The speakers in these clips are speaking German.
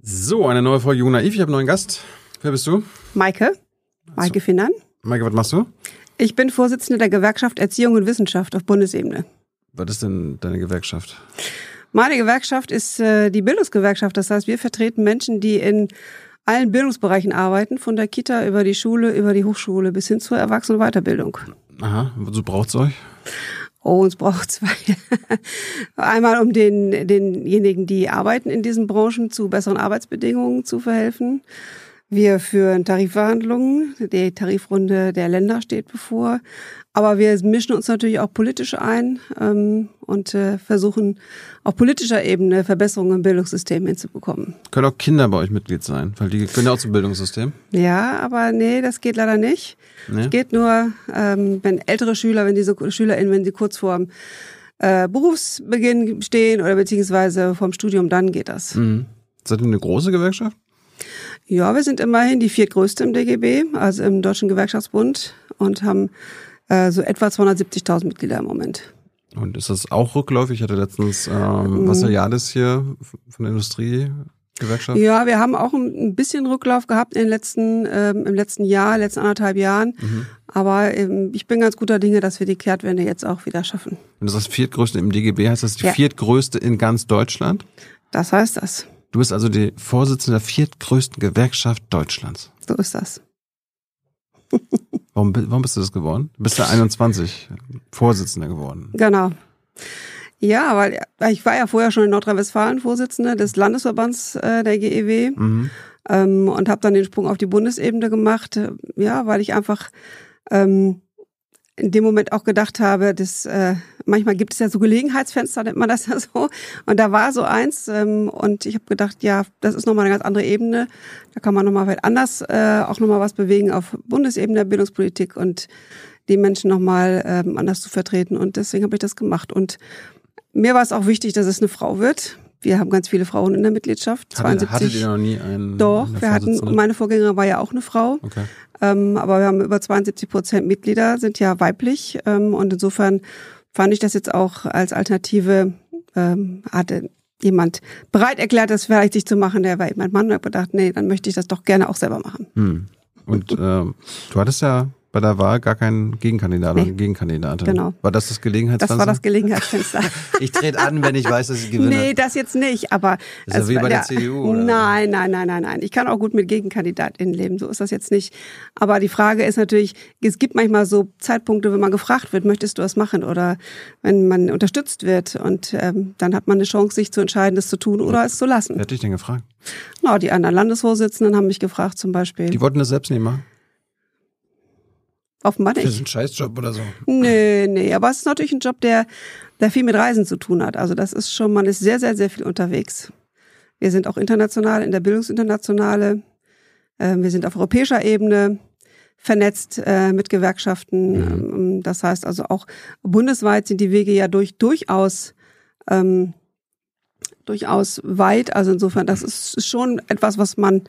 So, eine neue Folge Jung Naiv. Ich habe einen neuen Gast. Wer bist du? Maike. Maike Finan. Maike, was machst du? Ich bin Vorsitzende der Gewerkschaft Erziehung und Wissenschaft auf Bundesebene. Was ist denn deine Gewerkschaft? Meine Gewerkschaft ist äh, die Bildungsgewerkschaft. Das heißt, wir vertreten Menschen, die in allen Bildungsbereichen arbeiten, von der Kita über die Schule, über die Hochschule bis hin zur Erwachsenenweiterbildung. Aha, wozu braucht's euch? Oh, uns braucht zwei. Einmal, um den, denjenigen, die arbeiten in diesen Branchen, zu besseren Arbeitsbedingungen zu verhelfen. Wir führen Tarifverhandlungen. Die Tarifrunde der Länder steht bevor. Aber wir mischen uns natürlich auch politisch ein ähm, und äh, versuchen auf politischer Ebene Verbesserungen im Bildungssystem hinzubekommen. Können auch Kinder bei euch Mitglied sein, weil die können ja auch zum Bildungssystem. Ja, aber nee, das geht leider nicht. Nee. Es geht nur, ähm, wenn ältere Schüler, wenn diese SchülerInnen, wenn sie kurz vorm äh, Berufsbeginn stehen oder beziehungsweise vorm Studium, dann geht das. Mhm. Seid ihr eine große Gewerkschaft? Ja, wir sind immerhin die viertgrößte im DGB, also im Deutschen Gewerkschaftsbund und haben äh, so etwa 270.000 Mitglieder im Moment. Und ist das auch rückläufig? Ich hatte letztens ähm, mhm. Vassiliades hier von der Industriegewerkschaft. Ja, wir haben auch ein bisschen Rücklauf gehabt in den letzten, ähm, im letzten Jahr, letzten anderthalb Jahren. Mhm. Aber ähm, ich bin ganz guter Dinge, dass wir die Kehrtwende jetzt auch wieder schaffen. Und das ist das viertgrößte im DGB, heißt das die ja. viertgrößte in ganz Deutschland? Das heißt das. Du bist also die Vorsitzende der viertgrößten Gewerkschaft Deutschlands. So ist das. warum, warum bist du das geworden? Du bist ja 21 Vorsitzende geworden. Genau. Ja, weil ich war ja vorher schon in Nordrhein-Westfalen Vorsitzende des Landesverbands äh, der GEW mhm. ähm, und habe dann den Sprung auf die Bundesebene gemacht. Ja, weil ich einfach ähm, in dem Moment auch gedacht habe, dass äh, manchmal gibt es ja so Gelegenheitsfenster, nennt man das ja so. Und da war so eins ähm, und ich habe gedacht, ja, das ist nochmal eine ganz andere Ebene. Da kann man nochmal vielleicht anders äh, auch nochmal was bewegen auf Bundesebene der Bildungspolitik und die Menschen nochmal ähm, anders zu vertreten. Und deswegen habe ich das gemacht. Und mir war es auch wichtig, dass es eine Frau wird. Wir haben ganz viele Frauen in der Mitgliedschaft. Hatte, 72. Hattet ihr noch nie einen? Doch, wir hatten, meine Vorgängerin war ja auch eine Frau. Okay. Ähm, aber wir haben über 72 Prozent Mitglieder, sind ja weiblich. Ähm, und insofern fand ich das jetzt auch als Alternative, ähm, hatte jemand bereit erklärt, das vielleicht sich zu machen, der war eben mein Mann und habe gedacht, nee, dann möchte ich das doch gerne auch selber machen. Hm. Und äh, du hattest ja bei der Wahl gar kein Gegenkandidat nee. oder Gegenkandidatin. Genau. War das das Gelegenheitsfenster? Das war das Gelegenheitsfenster. ich trete an, wenn ich weiß, dass ich gewinne. Nee, das jetzt nicht, aber. Ist ja wie bei der, der CDU, oder? Nein, nein, nein, nein, nein. Ich kann auch gut mit GegenkandidatInnen leben, so ist das jetzt nicht. Aber die Frage ist natürlich, es gibt manchmal so Zeitpunkte, wenn man gefragt wird, möchtest du was machen oder wenn man unterstützt wird und ähm, dann hat man eine Chance, sich zu entscheiden, das zu tun oder es zu lassen. Wer hat dich denn gefragt? Na, die anderen Landesvorsitzenden haben mich gefragt zum Beispiel. Die wollten das selbst nicht machen? Offenbar nicht. Das ist ein Scheißjob oder so. Nee, nee, aber es ist natürlich ein Job, der, der viel mit Reisen zu tun hat. Also das ist schon, man ist sehr, sehr, sehr viel unterwegs. Wir sind auch international, in der Bildungsinternationale. Ähm, wir sind auf europäischer Ebene vernetzt äh, mit Gewerkschaften. Mhm. Ähm, das heißt also auch bundesweit sind die Wege ja durch, durchaus ähm, durchaus weit. Also insofern, das ist schon etwas, was man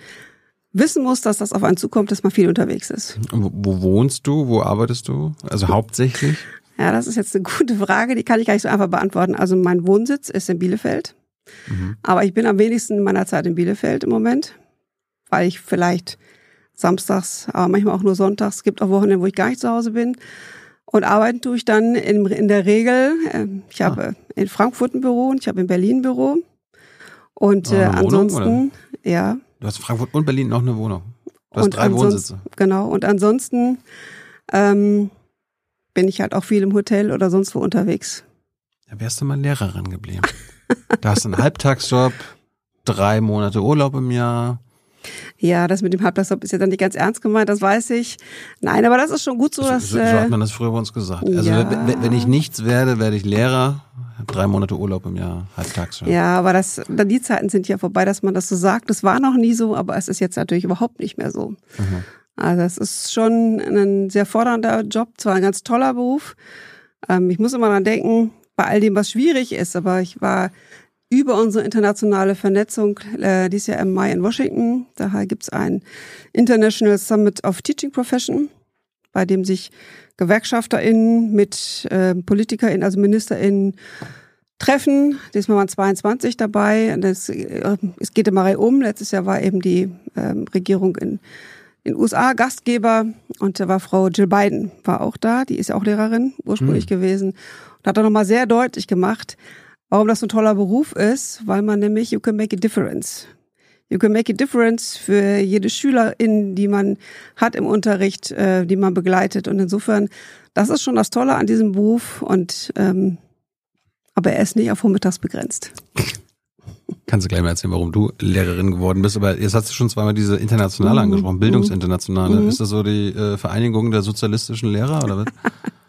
wissen muss, dass das auf einen zukommt, dass man viel unterwegs ist. Wo, wo wohnst du? Wo arbeitest du? Also hauptsächlich? Ja, das ist jetzt eine gute Frage, die kann ich gar nicht so einfach beantworten. Also mein Wohnsitz ist in Bielefeld. Mhm. Aber ich bin am wenigsten in meiner Zeit in Bielefeld im Moment, weil ich vielleicht samstags, aber manchmal auch nur sonntags, es gibt auch Wochenende, wo ich gar nicht zu Hause bin. Und arbeiten tue ich dann in, in der Regel, äh, ich habe ah. in Frankfurt ein Büro und ich habe in Berlin ein Büro. Und äh, ansonsten, Wohnung, ja, Du hast Frankfurt und Berlin noch eine Wohnung. Du hast und drei Wohnsitze. Genau. Und ansonsten ähm, bin ich halt auch viel im Hotel oder sonst wo unterwegs. Da wärst du mal Lehrerin geblieben. da hast du einen Halbtagsjob, drei Monate Urlaub im Jahr. Ja, das mit dem Halbtagsjob ist ja dann nicht ganz ernst gemeint, das weiß ich. Nein, aber das ist schon gut so, dass. So, so hat man das früher bei uns gesagt. Also ja. wenn ich nichts werde, werde ich Lehrer drei Monate Urlaub im Jahr, halbtags. Ja, aber das, die Zeiten sind ja vorbei, dass man das so sagt. Das war noch nie so, aber es ist jetzt natürlich überhaupt nicht mehr so. Mhm. Also es ist schon ein sehr fordernder Job, zwar ein ganz toller Beruf. Ähm, ich muss immer daran denken, bei all dem, was schwierig ist, aber ich war über unsere internationale Vernetzung äh, dieses Jahr im Mai in Washington. Daher gibt es ein International Summit of Teaching Profession, bei dem sich GewerkschafterInnen mit äh, PolitikerInnen, also MinisterInnen, Treffen. Diesmal waren 22 dabei. Das, äh, es geht immer um. Letztes Jahr war eben die ähm, Regierung in den USA Gastgeber und da war Frau Jill Biden war auch da. Die ist ja auch Lehrerin ursprünglich mhm. gewesen und hat da nochmal sehr deutlich gemacht, warum das so ein toller Beruf ist, weil man nämlich you can make a difference. You can make a difference für jede Schülerin, die man hat im Unterricht, äh, die man begleitet. Und insofern, das ist schon das Tolle an diesem Beruf. Und ähm, aber er ist nicht auf vormittags begrenzt. Kannst du gleich mal erzählen, warum du Lehrerin geworden bist. Aber jetzt hast du schon zweimal diese Internationale mhm. angesprochen, Bildungsinternationale. Mhm. Ist das so die äh, Vereinigung der sozialistischen Lehrer oder was?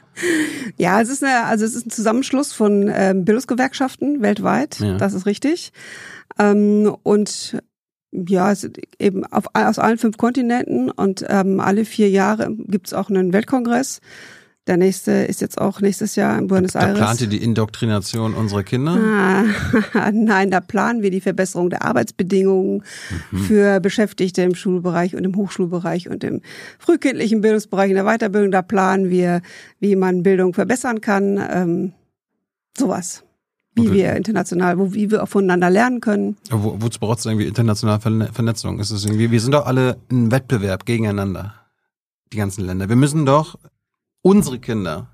ja, es ist eine, also es ist ein Zusammenschluss von ähm, Bildungsgewerkschaften weltweit. Ja. Das ist richtig. Ähm, und ja, eben auf, aus allen fünf Kontinenten und ähm, alle vier Jahre gibt's auch einen Weltkongress. Der nächste ist jetzt auch nächstes Jahr in Buenos da, Aires. Da plant ihr die Indoktrination unserer Kinder? Ah, nein, da planen wir die Verbesserung der Arbeitsbedingungen mhm. für Beschäftigte im Schulbereich und im Hochschulbereich und im frühkindlichen Bildungsbereich, in der Weiterbildung. Da planen wir, wie man Bildung verbessern kann. Ähm, sowas wie wir international, wo, wie wir auch voneinander lernen können. Wo, wozu braucht es irgendwie internationale Vernetzung? Ist es irgendwie, wir sind doch alle in Wettbewerb gegeneinander, die ganzen Länder. Wir müssen doch unsere Kinder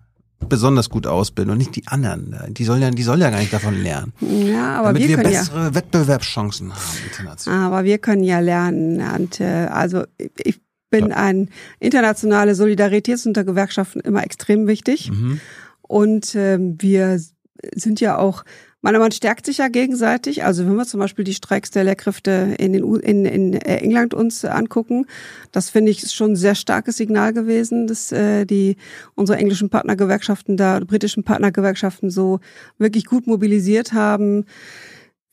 besonders gut ausbilden und nicht die anderen. Die sollen ja, die sollen ja gar nicht davon lernen. Ja, aber damit wir, wir können bessere ja, Wettbewerbschancen haben international. Aber wir können ja lernen. Und, äh, also ich bin ja. ein internationale Solidaritäts unter Gewerkschaften immer extrem wichtig. Mhm. Und äh, wir sind ja auch, man, man stärkt sich ja gegenseitig. Also wenn wir zum Beispiel die Streiks der Lehrkräfte in, den, in, in äh, England uns angucken, das finde ich schon ein sehr starkes Signal gewesen, dass äh, die unsere englischen Partnergewerkschaften da, britischen Partnergewerkschaften so wirklich gut mobilisiert haben.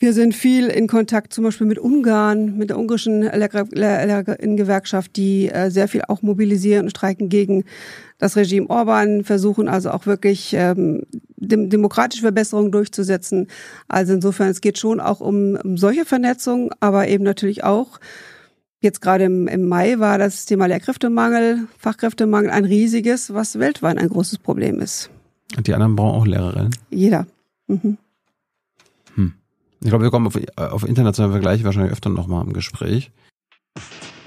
Wir sind viel in Kontakt zum Beispiel mit Ungarn, mit der ungarischen Lehrerinnengewerkschaft, die äh, sehr viel auch mobilisieren und streiken gegen das Regime Orban, versuchen also auch wirklich ähm, dem, demokratische Verbesserungen durchzusetzen. Also insofern, es geht schon auch um, um solche Vernetzung, aber eben natürlich auch Jetzt gerade im, im Mai war das Thema Lehrkräftemangel, Fachkräftemangel ein riesiges, was weltweit ein großes Problem ist. Und die anderen brauchen auch Lehrerinnen? Jeder. Mhm. Ich glaube, wir kommen auf, auf internationale Vergleiche wahrscheinlich öfter nochmal im Gespräch.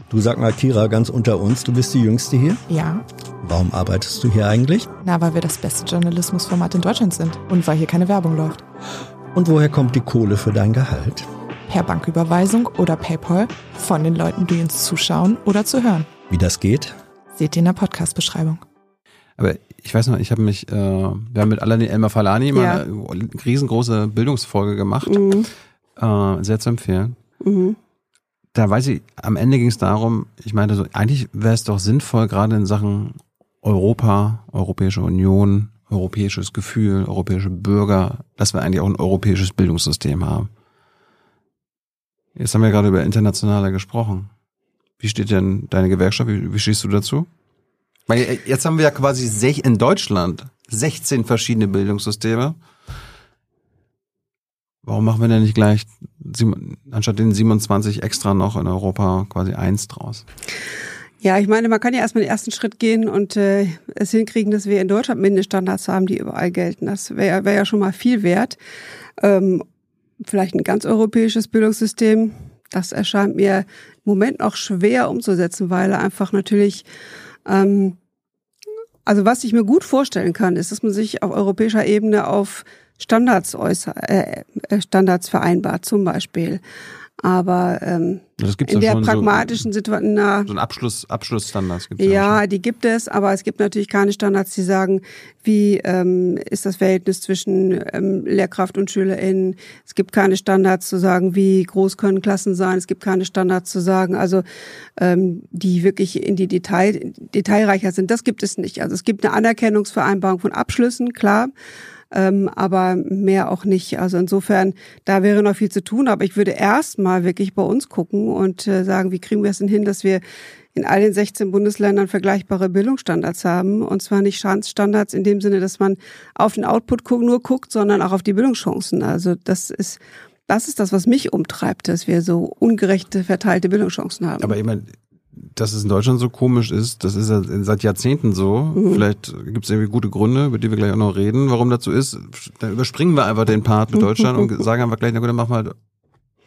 Du sag mal, Kira, ganz unter uns, du bist die Jüngste hier? Ja. Warum arbeitest du hier eigentlich? Na, weil wir das beste Journalismusformat in Deutschland sind und weil hier keine Werbung läuft. Und woher kommt die Kohle für dein Gehalt? Per Banküberweisung oder PayPal von den Leuten, die uns zuschauen oder zu hören. Wie das geht? Seht ihr in der Podcast-Beschreibung. Aber ich weiß noch, ich habe mich, äh, wir haben mit Alain Elmar Falani mal ja. eine riesengroße Bildungsfolge gemacht. Mhm. Äh, sehr zu empfehlen. Mhm. Da weiß ich, am Ende ging es darum, ich meinte so, eigentlich wäre es doch sinnvoll, gerade in Sachen Europa, Europäische Union, europäisches Gefühl, europäische Bürger, dass wir eigentlich auch ein europäisches Bildungssystem haben. Jetzt haben wir gerade über internationale gesprochen. Wie steht denn deine Gewerkschaft? Wie, wie stehst du dazu? Weil äh, jetzt haben wir ja quasi in Deutschland 16 verschiedene Bildungssysteme. Warum machen wir denn nicht gleich anstatt den 27 extra noch in Europa quasi eins draus? Ja, ich meine, man kann ja erstmal den ersten Schritt gehen und äh, es hinkriegen, dass wir in Deutschland Mindeststandards haben, die überall gelten. Das wäre wär ja schon mal viel wert. Ähm, vielleicht ein ganz europäisches Bildungssystem, das erscheint mir im Moment noch schwer umzusetzen, weil einfach natürlich ähm, also was ich mir gut vorstellen kann, ist, dass man sich auf europäischer Ebene auf Standards äußer, äh, äh Standards vereinbart, zum Beispiel. Aber ähm, in der pragmatischen so, Situation, na, so ein Abschluss, Abschlussstandards gibt es ja, ja die gibt es, aber es gibt natürlich keine Standards, die sagen, wie ähm, ist das Verhältnis zwischen ähm, Lehrkraft und SchülerInnen. Es gibt keine Standards zu sagen, wie groß können Klassen sein. Es gibt keine Standards zu sagen, also ähm, die wirklich in die Detail, detailreicher sind. Das gibt es nicht. Also es gibt eine Anerkennungsvereinbarung von Abschlüssen, klar ähm, aber mehr auch nicht. Also insofern, da wäre noch viel zu tun, aber ich würde erst mal wirklich bei uns gucken und äh, sagen, wie kriegen wir es denn hin, dass wir in all den 16 Bundesländern vergleichbare Bildungsstandards haben. Und zwar nicht Standards in dem Sinne, dass man auf den Output nur guckt, sondern auch auf die Bildungschancen. Also das ist, das ist das, was mich umtreibt, dass wir so ungerechte verteilte Bildungschancen haben. Aber ich meine, dass es in Deutschland so komisch ist, das ist ja seit Jahrzehnten so. Mhm. Vielleicht gibt es irgendwie gute Gründe, über die wir gleich auch noch reden, warum das so ist. Dann überspringen wir einfach den Part mit Deutschland und sagen einfach gleich, na gut, dann machen wir halt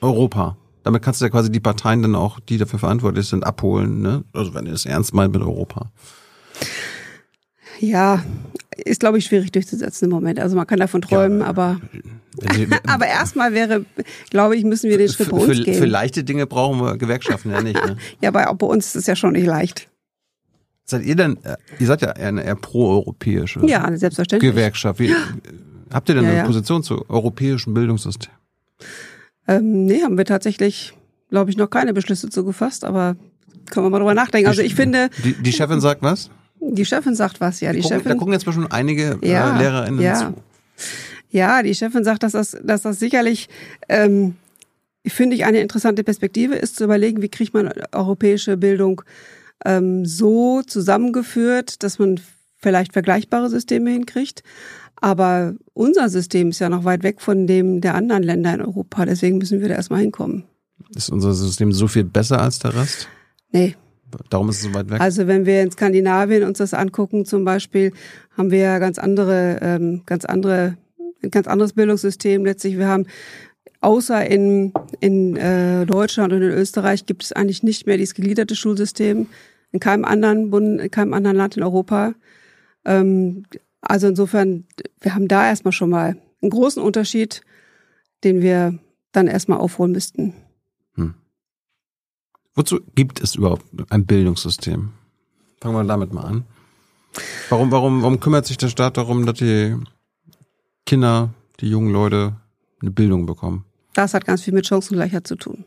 Europa. Damit kannst du ja quasi die Parteien dann auch, die dafür verantwortlich sind, abholen, ne? Also wenn ihr es ernst meint mit Europa. Ja, ist, glaube ich, schwierig durchzusetzen im Moment. Also man kann davon träumen, ja, aber, aber erstmal wäre, glaube ich, müssen wir den Schritt bei uns für, gehen. Für leichte Dinge brauchen wir Gewerkschaften ja nicht. Ne? ja, aber auch bei uns ist es ja schon nicht leicht. Seid ihr denn, äh, ihr seid ja eher, eher pro-europäische ja, selbstverständlich. Gewerkschaft. Wie, habt ihr denn ja, eine. Position zu europäischen Bildungssystem? Ähm, nee, haben wir tatsächlich, glaube ich, noch keine Beschlüsse zugefasst, aber können wir mal drüber nachdenken. Also ich finde. Die, die Chefin sagt was? Die Chefin sagt was, ja. Die, die Chefin, da gucken jetzt mal schon einige äh, ja, äh, LehrerInnen ja. zu. Ja, die Chefin sagt, dass das, dass das sicherlich, ähm, finde ich, eine interessante Perspektive ist, zu überlegen, wie kriegt man europäische Bildung ähm, so zusammengeführt, dass man vielleicht vergleichbare Systeme hinkriegt. Aber unser System ist ja noch weit weg von dem der anderen Länder in Europa. Deswegen müssen wir da erstmal hinkommen. Ist unser System so viel besser als der Rest? Nee, Darum ist es so weit weg. Also wenn wir in Skandinavien uns das angucken, zum Beispiel, haben wir ja ganz andere, ähm, ganz andere, ein ganz anderes Bildungssystem letztlich. Wir haben außer in, in äh, Deutschland und in Österreich gibt es eigentlich nicht mehr dieses gegliederte Schulsystem. In keinem anderen Bund, in keinem anderen Land in Europa. Ähm, also insofern, wir haben da erstmal schon mal einen großen Unterschied, den wir dann erstmal aufholen müssten. Wozu gibt es überhaupt ein Bildungssystem? Fangen wir damit mal an. Warum, warum, warum kümmert sich der Staat darum, dass die Kinder, die jungen Leute eine Bildung bekommen? Das hat ganz viel mit Chancengleichheit zu tun.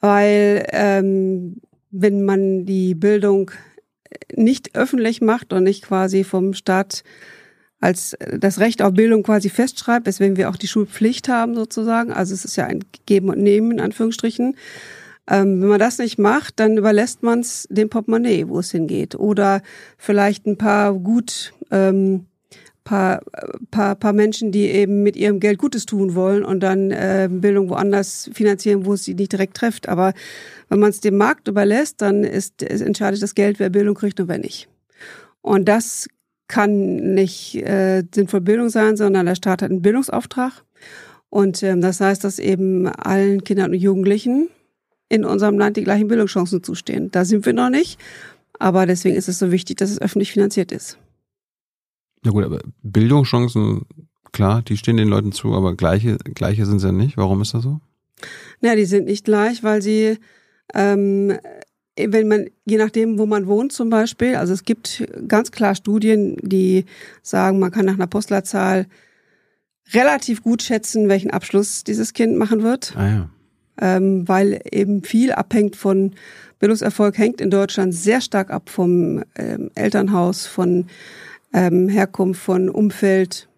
Weil ähm, wenn man die Bildung nicht öffentlich macht und nicht quasi vom Staat als das Recht auf Bildung quasi festschreibt, weswegen wir auch die Schulpflicht haben sozusagen, also es ist ja ein Geben und Nehmen in Anführungsstrichen, ähm, wenn man das nicht macht, dann überlässt man es dem Portemonnaie, wo es hingeht. Oder vielleicht ein paar gut, ähm, paar, paar, paar Menschen, die eben mit ihrem Geld Gutes tun wollen und dann äh, Bildung woanders finanzieren, wo es sie nicht direkt trifft. Aber wenn man es dem Markt überlässt, dann ist, ist entscheidet das Geld, wer Bildung kriegt und wer nicht. Und das kann nicht äh, sinnvoll Bildung sein, sondern der Staat hat einen Bildungsauftrag. Und ähm, das heißt, dass eben allen Kindern und Jugendlichen in unserem Land die gleichen Bildungschancen zustehen. Da sind wir noch nicht. Aber deswegen ist es so wichtig, dass es öffentlich finanziert ist. Na gut, aber Bildungschancen, klar, die stehen den Leuten zu, aber gleiche, gleiche sind sie ja nicht. Warum ist das so? Na, die sind nicht gleich, weil sie, ähm, wenn man, je nachdem, wo man wohnt zum Beispiel, also es gibt ganz klar Studien, die sagen, man kann nach einer Postleitzahl relativ gut schätzen, welchen Abschluss dieses Kind machen wird. Ah ja ähm, weil eben viel abhängt von Bildungserfolg, hängt in Deutschland sehr stark ab vom ähm, Elternhaus, von ähm, Herkunft, von Umfeld,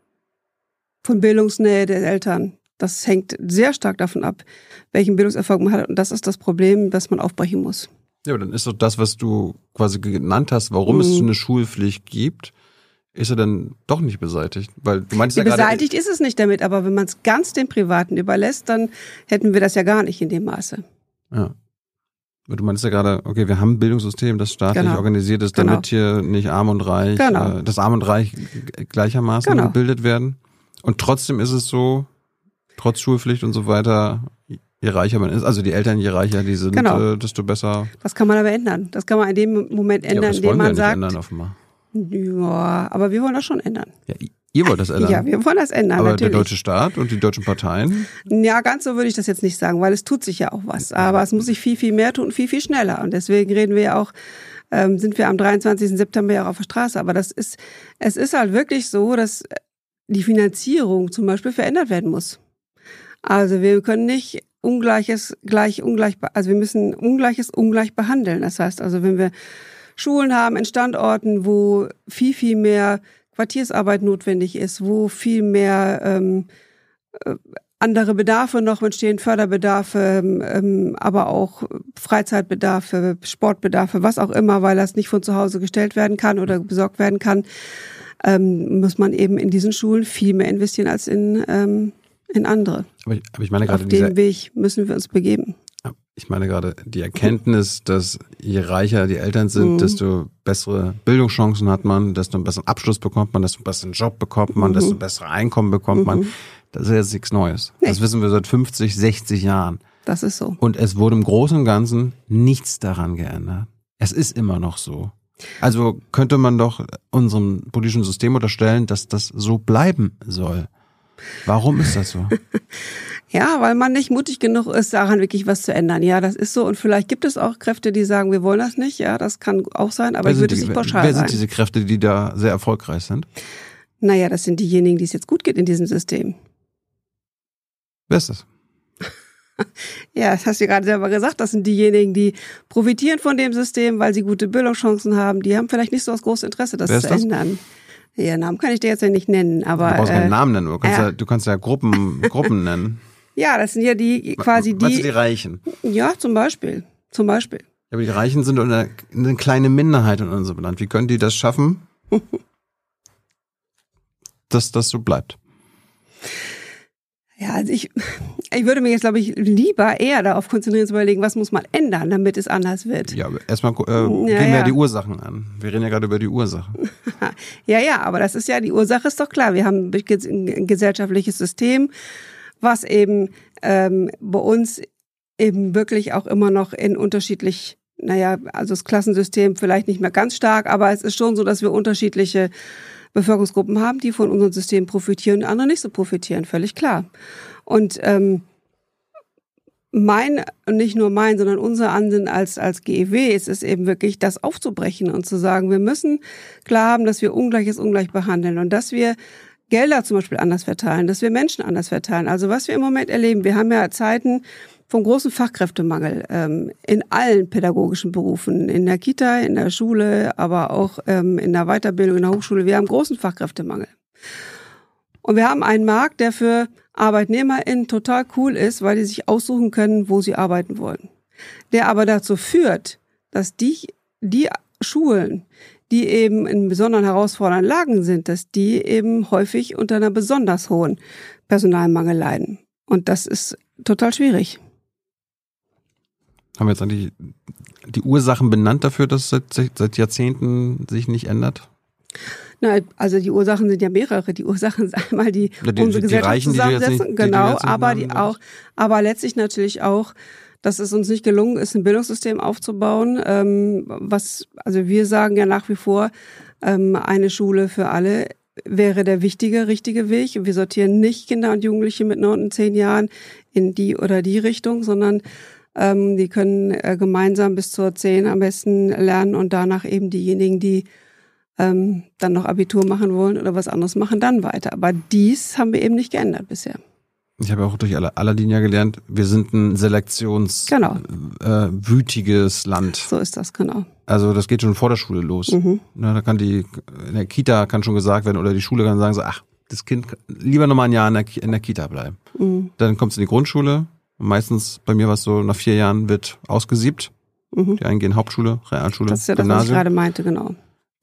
von Bildungsnähe der Eltern. Das hängt sehr stark davon ab, welchen Bildungserfolg man hat. Und das ist das Problem, das man aufbrechen muss. Ja, aber dann ist doch das, was du quasi genannt hast, warum mhm. es eine Schulpflicht gibt, ist er dann doch nicht beseitigt? Weil du meinst ja, ja beseitigt ist es nicht damit, aber wenn man es ganz den Privaten überlässt, dann hätten wir das ja gar nicht in dem Maße. Ja. Du meinst ja gerade, okay, wir haben ein Bildungssystem, das staatlich genau. organisiert ist, damit genau. hier nicht arm und reich, genau. äh, das arm und reich gleichermaßen genau. gebildet werden. Und trotzdem ist es so, trotz Schulpflicht und so weiter, je reicher man ist, also die Eltern, je reicher die sind, genau. äh, desto besser. Das kann man aber ändern. Das kann man in dem Moment ändern, ja, indem man sagt. Ändern, offenbar. Ja, aber wir wollen das schon ändern. Ja, ihr wollt das ändern? Ja, wir wollen das ändern. Aber natürlich. der deutsche Staat und die deutschen Parteien? Ja, ganz so würde ich das jetzt nicht sagen, weil es tut sich ja auch was. Aber es muss sich viel, viel mehr tun viel, viel schneller. Und deswegen reden wir ja auch, ähm, sind wir am 23. September ja auch auf der Straße. Aber das ist, es ist halt wirklich so, dass die Finanzierung zum Beispiel verändert werden muss. Also wir können nicht Ungleiches gleich ungleich, also wir müssen Ungleiches ungleich behandeln. Das heißt also, wenn wir Schulen haben in Standorten, wo viel, viel mehr Quartiersarbeit notwendig ist, wo viel mehr ähm, äh, andere Bedarfe noch entstehen, Förderbedarfe, ähm, ähm, aber auch Freizeitbedarfe, Sportbedarfe, was auch immer, weil das nicht von zu Hause gestellt werden kann oder besorgt werden kann, ähm, muss man eben in diesen Schulen viel mehr investieren als in, ähm, in andere. Aber ich, aber ich meine gerade Auf den Weg müssen wir uns begeben. Ich meine gerade die Erkenntnis, dass je reicher die Eltern sind, mhm. desto bessere Bildungschancen hat man, desto einen besseren Abschluss bekommt man, desto einen besseren Job bekommt man, mhm. desto bessere Einkommen bekommt mhm. man. Das ist jetzt nichts Neues. Nee. Das wissen wir seit 50, 60 Jahren. Das ist so. Und es wurde im Großen und Ganzen nichts daran geändert. Es ist immer noch so. Also könnte man doch unserem politischen System unterstellen, dass das so bleiben soll. Warum ist das so? ja, weil man nicht mutig genug ist, daran wirklich was zu ändern. Ja, das ist so. Und vielleicht gibt es auch Kräfte, die sagen, wir wollen das nicht. Ja, das kann auch sein, aber ich würde es nicht pauschal Wer sind sein. diese Kräfte, die da sehr erfolgreich sind? Naja, das sind diejenigen, die es jetzt gut geht in diesem System. Wer ist das? ja, das hast du gerade selber gesagt. Das sind diejenigen, die profitieren von dem System, weil sie gute Bildungschancen haben. Die haben vielleicht nicht so das große Interesse, das zu das? ändern. Ja, Namen kann ich dir jetzt ja nicht nennen, aber. Du brauchst keinen äh, Namen nennen, du kannst ja, ja du kannst ja Gruppen, Gruppen nennen. Ja, das sind ja die quasi die. Meinst du die Reichen? Ja, zum Beispiel. Zum Beispiel. Aber die Reichen sind eine, eine kleine Minderheit in unserem Land. Wie können die das schaffen, dass das so bleibt? Ja, also ich, ich würde mir jetzt, glaube ich, lieber eher darauf konzentrieren, zu überlegen, was muss man ändern, damit es anders wird. Ja, erstmal äh, ja, gehen wir ja. die Ursachen an. Wir reden ja gerade über die Ursachen. ja, ja, aber das ist ja, die Ursache ist doch klar. Wir haben ein gesellschaftliches System, was eben ähm, bei uns eben wirklich auch immer noch in unterschiedlich, naja, also das Klassensystem vielleicht nicht mehr ganz stark, aber es ist schon so, dass wir unterschiedliche Bevölkerungsgruppen haben, die von unserem System profitieren und andere nicht so profitieren, völlig klar. Und ähm, mein, nicht nur mein, sondern unser Ansinnen als, als GEW ist es eben wirklich, das aufzubrechen und zu sagen, wir müssen klar haben, dass wir Ungleiches ungleich behandeln und dass wir Gelder zum Beispiel anders verteilen, dass wir Menschen anders verteilen. Also was wir im Moment erleben, wir haben ja Zeiten, vom großen Fachkräftemangel ähm, in allen pädagogischen Berufen, in der Kita, in der Schule, aber auch ähm, in der Weiterbildung, in der Hochschule. Wir haben großen Fachkräftemangel. Und wir haben einen Markt, der für ArbeitnehmerInnen total cool ist, weil die sich aussuchen können, wo sie arbeiten wollen. Der aber dazu führt, dass die, die Schulen, die eben in besonderen herausfordernden Lagen sind, dass die eben häufig unter einer besonders hohen Personalmangel leiden. Und das ist total schwierig. Haben wir jetzt eigentlich die Ursachen benannt dafür, dass es seit, seit Jahrzehnten sich nicht ändert? Na, also die Ursachen sind ja mehrere. Die Ursachen sind einmal die, ja, die unsere die Reichen, Zusammensetzung, nicht, genau, die aber die auch, aber letztlich natürlich auch, dass es uns nicht gelungen ist, ein Bildungssystem aufzubauen, ähm, was, also wir sagen ja nach wie vor, ähm, eine Schule für alle wäre der wichtige, richtige Weg. Wir sortieren nicht Kinder und Jugendliche mit neun und zehn Jahren in die oder die Richtung, sondern ähm, die können äh, gemeinsam bis zur 10 am besten lernen und danach eben diejenigen, die ähm, dann noch Abitur machen wollen oder was anderes machen, dann weiter. Aber dies haben wir eben nicht geändert bisher. Ich habe auch durch Aladdin ja gelernt, wir sind ein selektionswütiges genau. äh, Land. So ist das, genau. Also das geht schon vor der Schule los. Mhm. Na, da kann die, in der Kita kann schon gesagt werden, oder die Schule kann sagen so, ach, das Kind lieber noch mal ein Jahr in der, in der Kita bleiben. Mhm. Dann kommt es in die Grundschule, meistens, bei mir war es so, nach vier Jahren wird ausgesiebt. Mhm. Die einen gehen Hauptschule, Realschule, Das ist ja das, was ich gerade meinte, genau.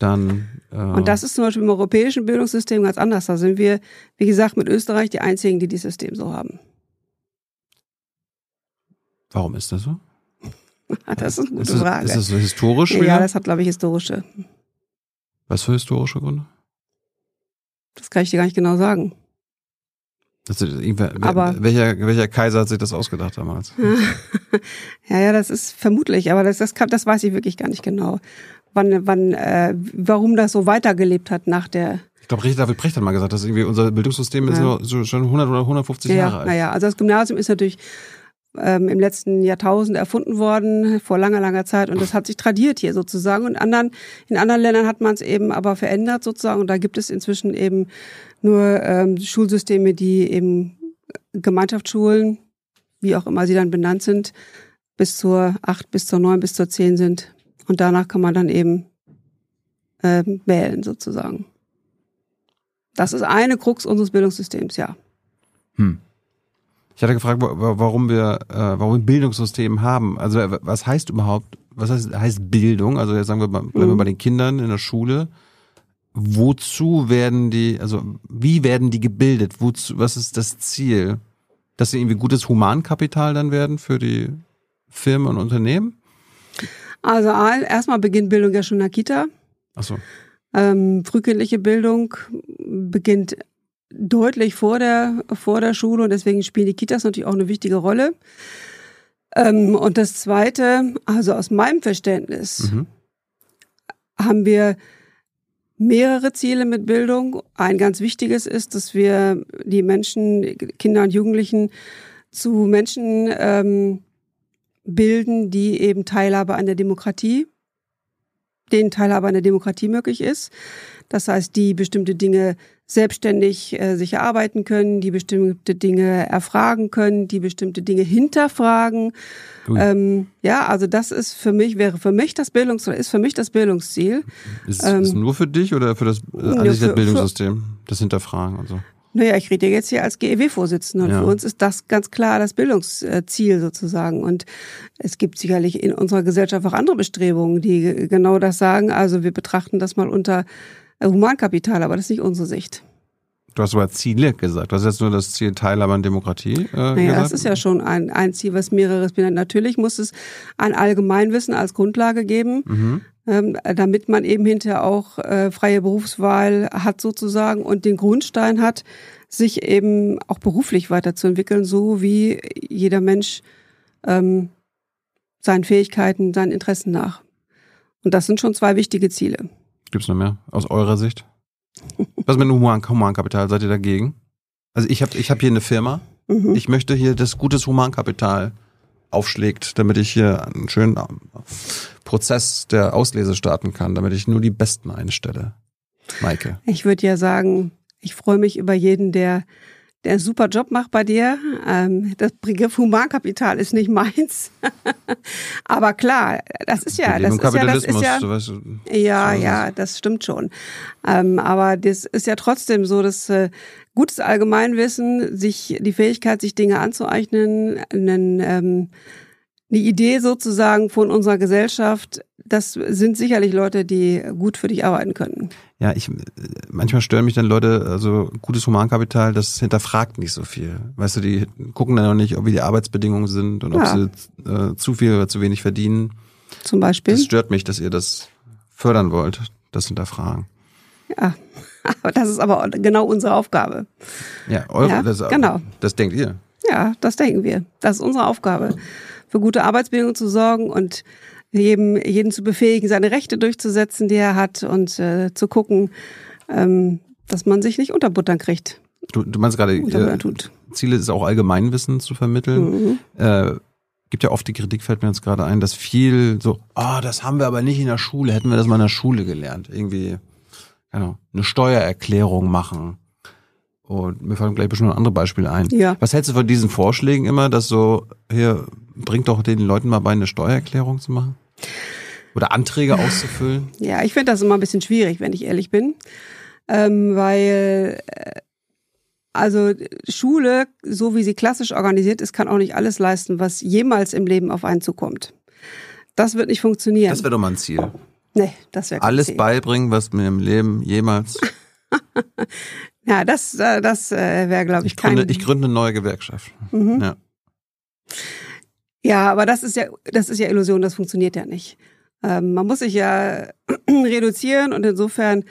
Dann, äh, Und das ist zum Beispiel im europäischen Bildungssystem ganz anders. Da sind wir, wie gesagt, mit Österreich die einzigen, die dieses System so haben. Warum ist das so? das ist eine gute ist Frage. Ist das so historisch? Ja, das hat, glaube ich, historische. Was für historische Gründe? Das kann ich dir gar nicht genau sagen. Also, aber, welcher, welcher Kaiser hat sich das ausgedacht damals? ja, ja, das ist vermutlich, aber das, das, kann, das weiß ich wirklich gar nicht genau. Wann, wann, äh, warum das so weitergelebt hat nach der. Ich glaube, Richard David Brecht hat mal gesagt, dass irgendwie unser Bildungssystem ja. ist so, so schon 100 oder 150 ja, Jahre alt. Naja, also das Gymnasium ist natürlich ähm, im letzten Jahrtausend erfunden worden, vor langer, langer Zeit. Und das hat sich tradiert hier sozusagen. Und anderen, in anderen Ländern hat man es eben aber verändert sozusagen. Und da gibt es inzwischen eben nur ähm, Schulsysteme, die eben Gemeinschaftsschulen, wie auch immer sie dann benannt sind, bis zur acht, bis zur neun, bis zur zehn sind. Und danach kann man dann eben äh, wählen sozusagen. Das ist eine Krux unseres Bildungssystems, ja. Hm. Ich hatte gefragt, warum wir, äh, warum wir ein Bildungssystem haben. Also was heißt überhaupt, was heißt, heißt Bildung? Also jetzt sagen wir, bleiben wir mhm. bei den Kindern in der Schule. Wozu werden die, also wie werden die gebildet? Wozu, was ist das Ziel? Dass sie irgendwie gutes Humankapital dann werden für die, Firmen und Unternehmen? Also erstmal beginnt Bildung ja schon in der Kita. Ach so. Ähm, frühkindliche Bildung beginnt deutlich vor der, vor der Schule und deswegen spielen die Kitas natürlich auch eine wichtige Rolle. Ähm, und das Zweite, also aus meinem Verständnis, mhm. haben wir mehrere Ziele mit Bildung. Ein ganz wichtiges ist, dass wir die Menschen, Kinder und Jugendlichen zu Menschen ähm, bilden, die eben Teilhabe an der Demokratie, denen Teilhabe an der Demokratie möglich ist. Das heißt, die bestimmte Dinge selbstständig äh, sich erarbeiten können, die bestimmte Dinge erfragen können, die bestimmte Dinge hinterfragen. Ähm, ja, also das ist für mich, wäre für mich das Bildungs ist für mich das Bildungsziel. Ist, ähm, ist nur für dich oder für das äh, für, Bildungssystem, für, das Hinterfragen und so? Naja, ich rede jetzt hier als GEW-Vorsitzende und ja. für uns ist das ganz klar das Bildungsziel sozusagen. Und es gibt sicherlich in unserer Gesellschaft auch andere Bestrebungen, die genau das sagen. Also wir betrachten das mal unter Humankapital, aber das ist nicht unsere Sicht. Du hast aber Ziele gesagt. Du hast jetzt nur das Ziel Teilhabe an Demokratie äh, naja, gesagt. das ist ja schon ein, ein Ziel, was mehreres benennt. Natürlich muss es ein Allgemeinwissen als Grundlage geben, mhm. Ähm, damit man eben hinterher auch äh, freie Berufswahl hat sozusagen und den Grundstein hat, sich eben auch beruflich weiterzuentwickeln, so wie jeder Mensch ähm, seinen Fähigkeiten, seinen Interessen nach. Und das sind schon zwei wichtige Ziele. Gibt's noch mehr aus eurer Sicht? Was mit dem Human Humankapital? Seid ihr dagegen? Also ich habe ich hab hier eine Firma. Mhm. Ich möchte hier, dass gutes Humankapital aufschlägt, damit ich hier einen schönen Prozess der Auslese starten kann, damit ich nur die Besten einstelle. Maike. Ich würde ja sagen, ich freue mich über jeden, der der super Job macht bei dir. Ähm, das Begriff Humankapital ist nicht meins. Aber klar, das ist ja, das ist ja, das ist ja, weißt du, ja, ja, das stimmt schon. Ähm, aber das ist ja trotzdem so, dass äh, gutes Allgemeinwissen, sich die Fähigkeit, sich Dinge anzueignen, einen, ähm, eine Idee sozusagen von unserer Gesellschaft, das sind sicherlich Leute, die gut für dich arbeiten können. Ja, ich manchmal stören mich dann Leute, also gutes Humankapital, das hinterfragt nicht so viel. Weißt du, die gucken dann auch nicht, ob wie die Arbeitsbedingungen sind und ja. ob sie äh, zu viel oder zu wenig verdienen. Zum Beispiel. Das stört mich, dass ihr das fördern wollt, das hinterfragen. Ja, aber das ist aber genau unsere Aufgabe. Ja, eure, ja, das, genau. Das denkt ihr. Ja, das denken wir. Das ist unsere Aufgabe, für gute Arbeitsbedingungen zu sorgen und jedem, jeden zu befähigen, seine Rechte durchzusetzen, die er hat und äh, zu gucken, ähm, dass man sich nicht unterbuttern kriegt. Du, du meinst gerade, äh, Ziele ist auch Allgemeinwissen zu vermitteln. Mhm. Äh, gibt ja oft die Kritik, fällt mir jetzt gerade ein, dass viel so, ah, oh, das haben wir aber nicht in der Schule, hätten wir das mal in der Schule gelernt. Irgendwie, genau, eine Steuererklärung machen. Und mir fallen gleich bestimmt noch andere Beispiele ein. Ja. Was hältst du von diesen Vorschlägen immer, dass so, hier, bringt doch den Leuten mal bei, eine Steuererklärung zu machen? Oder Anträge auszufüllen? Ja, ich finde das immer ein bisschen schwierig, wenn ich ehrlich bin. Ähm, weil äh, also Schule, so wie sie klassisch organisiert ist, kann auch nicht alles leisten, was jemals im Leben auf einen zukommt. Das wird nicht funktionieren. Das wäre doch mal ein Ziel. Nee, das wäre Alles Ziel. beibringen, was mir im Leben jemals. ja, das, äh, das äh, wäre, glaube ich, ich gründe, kein... Ich gründe eine neue Gewerkschaft. Mhm. Ja. Ja, aber das ist ja, das ist ja Illusion, das funktioniert ja nicht. Ähm, man muss sich ja reduzieren und insofern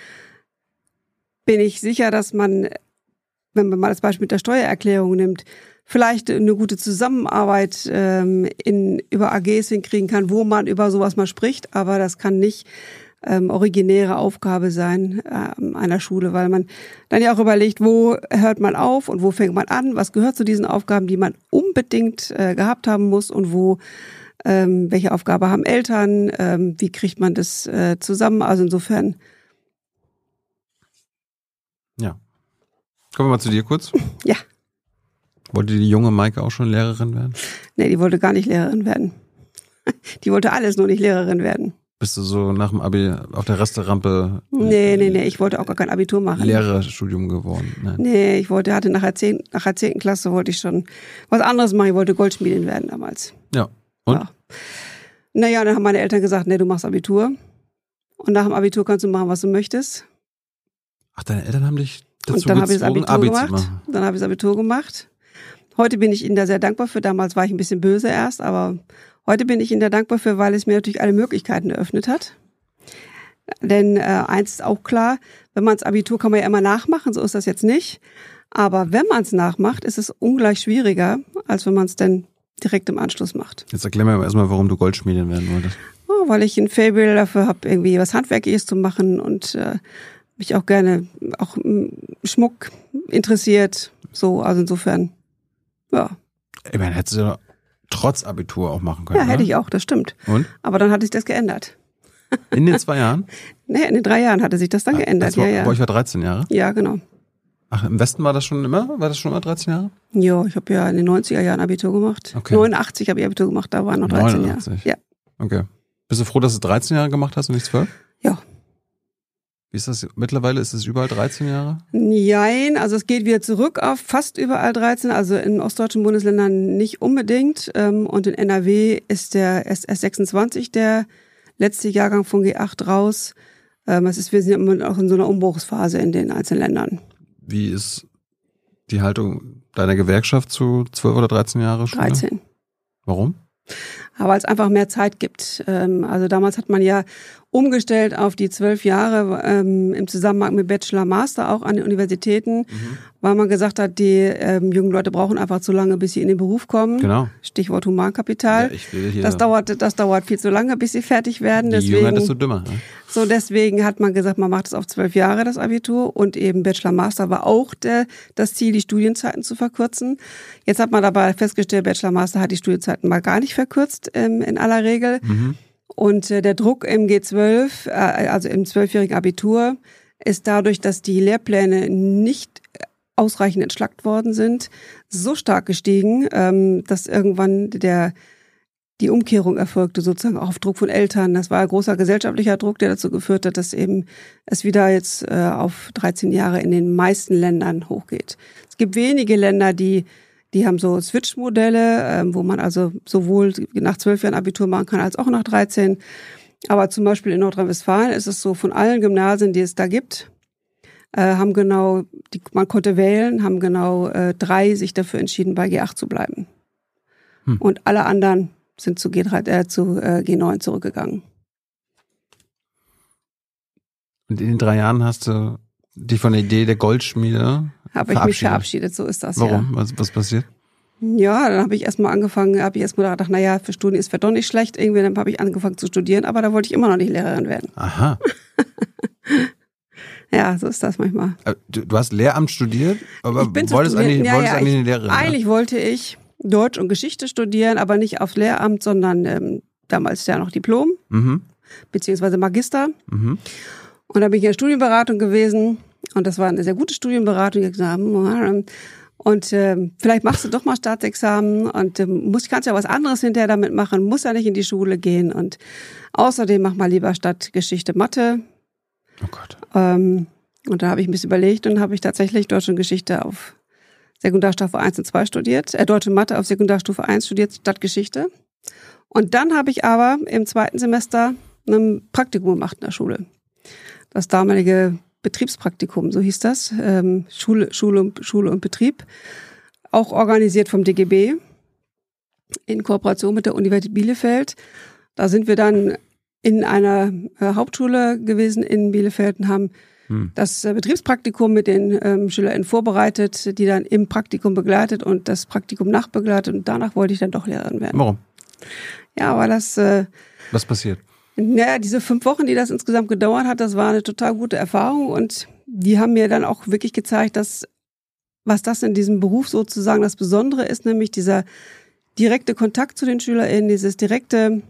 bin ich sicher, dass man, wenn man mal das Beispiel mit der Steuererklärung nimmt, vielleicht eine gute Zusammenarbeit ähm, in, über AGs hinkriegen kann, wo man über sowas mal spricht, aber das kann nicht ähm, originäre Aufgabe sein ähm, einer Schule, weil man dann ja auch überlegt, wo hört man auf und wo fängt man an, was gehört zu diesen Aufgaben, die man unbedingt äh, gehabt haben muss und wo ähm, welche Aufgabe haben Eltern, ähm, wie kriegt man das äh, zusammen, also insofern. Ja. Kommen wir mal zu dir kurz. Ja. Wollte die junge Maike auch schon Lehrerin werden? Nee, die wollte gar nicht Lehrerin werden. Die wollte alles, nur nicht Lehrerin werden. Bist du so nach dem Abi auf der Resterampe? Nee, nee, nee, ich wollte auch gar kein Abitur machen. Lehrerstudium geworden. Nein. Nee, ich wollte, hatte nach der, 10, nach der 10. Klasse wollte ich schon was anderes machen. Ich wollte Goldschmiedin werden damals. Ja. Und? Ja. Naja, dann haben meine Eltern gesagt, nee, du machst Abitur. Und nach dem Abitur kannst du machen, was du möchtest. Ach, deine Eltern haben dich dazu Und dann habe ich das Abitur Abi gemacht. Dann habe ich das Abitur gemacht. Heute bin ich ihnen da sehr dankbar für. Damals war ich ein bisschen böse erst, aber Heute bin ich Ihnen da dankbar für, weil es mir natürlich alle Möglichkeiten eröffnet hat. Denn äh, eins ist auch klar, wenn man das Abitur kann man ja immer nachmachen, so ist das jetzt nicht. Aber wenn man es nachmacht, ist es ungleich schwieriger, als wenn man es dann direkt im Anschluss macht. Jetzt erklär mir erstmal, warum du Goldschmiedin werden wolltest. Oh, weil ich ein Fable dafür habe, irgendwie was Handwerkliches zu machen und äh, mich auch gerne auch Schmuck interessiert. So, also insofern, ja. Ich meine, hättest du trotz Abitur auch machen können. Ja, hätte oder? ich auch, das stimmt. Und? Aber dann hatte sich das geändert. In den zwei Jahren? Nee, in den drei Jahren hatte sich das dann geändert. Das war, ja, ja. Bei euch war 13 Jahre? ja, genau. Ach, im Westen war das schon immer? War das schon immer 13 Jahre? Ja, ich habe ja in den 90er Jahren Abitur gemacht. Okay. 89 habe ich Abitur gemacht, da waren noch 13 89. Jahre. Ja. Okay. Bist du froh, dass du 13 Jahre gemacht hast und nicht 12? Ja. Wie ist das? Mittlerweile ist es überall 13 Jahre? Nein, also es geht wieder zurück auf fast überall 13, also in ostdeutschen Bundesländern nicht unbedingt. Ähm, Und in NRW ist der SS26 der letzte Jahrgang von G8 raus. Ähm, Es ist, wir sind immer auch in so einer Umbruchsphase in den einzelnen Ländern. Wie ist die Haltung deiner Gewerkschaft zu 12 oder 13 Jahre Schule? 13. Warum? Aber weil es einfach mehr Zeit gibt. Ähm, Also damals hat man ja umgestellt auf die zwölf Jahre ähm, im Zusammenhang mit Bachelor, Master auch an den Universitäten, Mhm. weil man gesagt hat, die ähm, jungen Leute brauchen einfach zu lange, bis sie in den Beruf kommen. Genau. Stichwort Humankapital. Ja, ich will hier das dauert, das dauert viel zu lange, bis sie fertig werden. je jünger, Deswegen, desto dümmer. Ne? so deswegen hat man gesagt, man macht es auf zwölf Jahre das Abitur und eben Bachelor Master war auch der, das Ziel, die Studienzeiten zu verkürzen. Jetzt hat man dabei festgestellt, Bachelor Master hat die Studienzeiten mal gar nicht verkürzt ähm, in aller Regel. Mhm. Und äh, der Druck im G12, äh, also im zwölfjährigen Abitur, ist dadurch, dass die Lehrpläne nicht ausreichend entschlackt worden sind, so stark gestiegen, ähm, dass irgendwann der die Umkehrung erfolgte, sozusagen auch auf Druck von Eltern. Das war ein großer gesellschaftlicher Druck, der dazu geführt hat, dass eben es wieder jetzt äh, auf 13 Jahre in den meisten Ländern hochgeht. Es gibt wenige Länder, die die haben so Switch-Modelle, ähm, wo man also sowohl nach zwölf Jahren Abitur machen kann, als auch nach 13. Aber zum Beispiel in Nordrhein-Westfalen ist es so, von allen Gymnasien, die es da gibt, äh, haben genau, die, man konnte wählen, haben genau äh, drei sich dafür entschieden, bei G8 zu bleiben. Hm. Und alle anderen sind zu, G3, äh, zu äh, G9 zurückgegangen. Und in den drei Jahren hast du dich von der Idee der Goldschmiede Habe ich mich verabschiedet, so ist das Warum? Was, was passiert? ja. Ja, dann habe ich erstmal angefangen, habe ich erstmal gedacht, naja, für Studien ist vielleicht doch nicht schlecht. Irgendwie dann habe ich angefangen zu studieren, aber da wollte ich immer noch nicht Lehrerin werden. Aha. Ja, so ist das manchmal. Äh, Du, du hast Lehramt studiert, aber wolltest studieren- eigentlich, ja, wolltest ja, eigentlich ich- eine Lehrerin werden. Eigentlich wollte ich Deutsch und Geschichte studieren, aber nicht aufs Lehramt, sondern ähm, damals ja noch Diplom Mhm. beziehungsweise Magister. Mhm. Und da bin ich in der Studienberatung gewesen und das war eine sehr gute Studienberatung. Ich gesagt, hm, Und ähm, vielleicht machst du doch mal Staatsexamen und ähm, musst, kannst ja was anderes hinterher damit machen, musst ja nicht in die Schule gehen. Und außerdem mach mal lieber statt Geschichte Mathe. Oh Gott. Ähm, und da habe ich ein bisschen überlegt und habe ich tatsächlich Deutsch und Geschichte auf Sekundarstufe 1 und 2 studiert, äh, Deutsch und Mathe auf Sekundarstufe 1 studiert statt Geschichte. Und dann habe ich aber im zweiten Semester ein Praktikum gemacht in der Schule. Das damalige Betriebspraktikum, so hieß das, ähm, Schule, Schule, und, Schule und Betrieb, auch organisiert vom DGB in Kooperation mit der Universität Bielefeld. Da sind wir dann in einer äh, Hauptschule gewesen in Bielefeld und haben Hm. das äh, Betriebspraktikum mit den ähm, SchülerInnen vorbereitet, die dann im Praktikum begleitet und das Praktikum nachbegleitet und danach wollte ich dann doch Lehrerin werden. Warum? Ja, weil das, äh, Was passiert? Naja, diese fünf Wochen, die das insgesamt gedauert hat, das war eine total gute Erfahrung und die haben mir dann auch wirklich gezeigt, dass was das in diesem Beruf sozusagen das Besondere ist, nämlich dieser direkte Kontakt zu den SchülerInnen, dieses direkte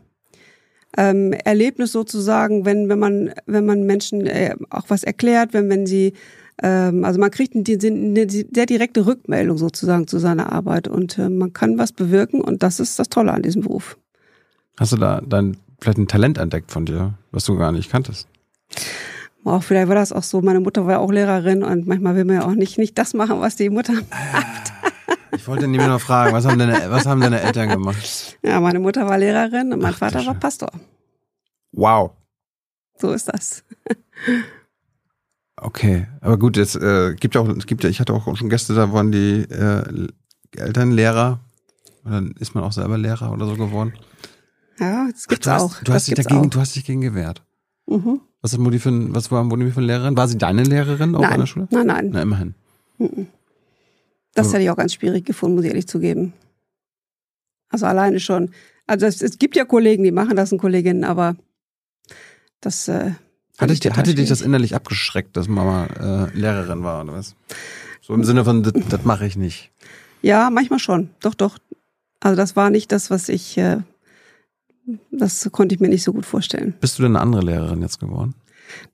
ähm, Erlebnis sozusagen, wenn, wenn man, wenn man Menschen äh, auch was erklärt, wenn, wenn sie, ähm, also man kriegt eine, eine sehr direkte Rückmeldung sozusagen zu seiner Arbeit und äh, man kann was bewirken und das ist das Tolle an diesem Beruf. Hast du da dann vielleicht ein Talent entdeckt von dir, was du gar nicht kanntest? Auch vielleicht war das auch so. Meine Mutter war ja auch Lehrerin und manchmal will man ja auch nicht, nicht das machen, was die Mutter. Ich wollte nämlich noch fragen, was haben deine, was haben deine Eltern gemacht? Ja, meine Mutter war Lehrerin und mein Ach, Vater war. Pastor. Wow. So ist das. Okay, aber gut, es äh, gibt ja auch, es gibt ja, ich hatte auch schon Gäste, da waren die äh, Eltern Lehrer. Und dann ist man auch selber Lehrer oder so geworden. Ja, das gibt's Ach, du auch. Hast, du, hast dich dagegen, du hast dich gegen gewehrt. Mhm. Was, hat Mutti für, was war Mutti für eine Lehrerin? War sie deine Lehrerin auch nein. an der Schule? Nein, nein. Na, immerhin. Das hätte ich auch ganz schwierig gefunden, muss ich ehrlich zugeben. Also alleine schon. Also es, es gibt ja Kollegen, die machen das und Kolleginnen, aber das äh, hatte, ich, hatte dich das innerlich abgeschreckt, dass Mama äh, Lehrerin war oder was? So im Sinne von, das, das mache ich nicht. Ja, manchmal schon. Doch, doch. Also das war nicht das, was ich, äh, das konnte ich mir nicht so gut vorstellen. Bist du denn eine andere Lehrerin jetzt geworden?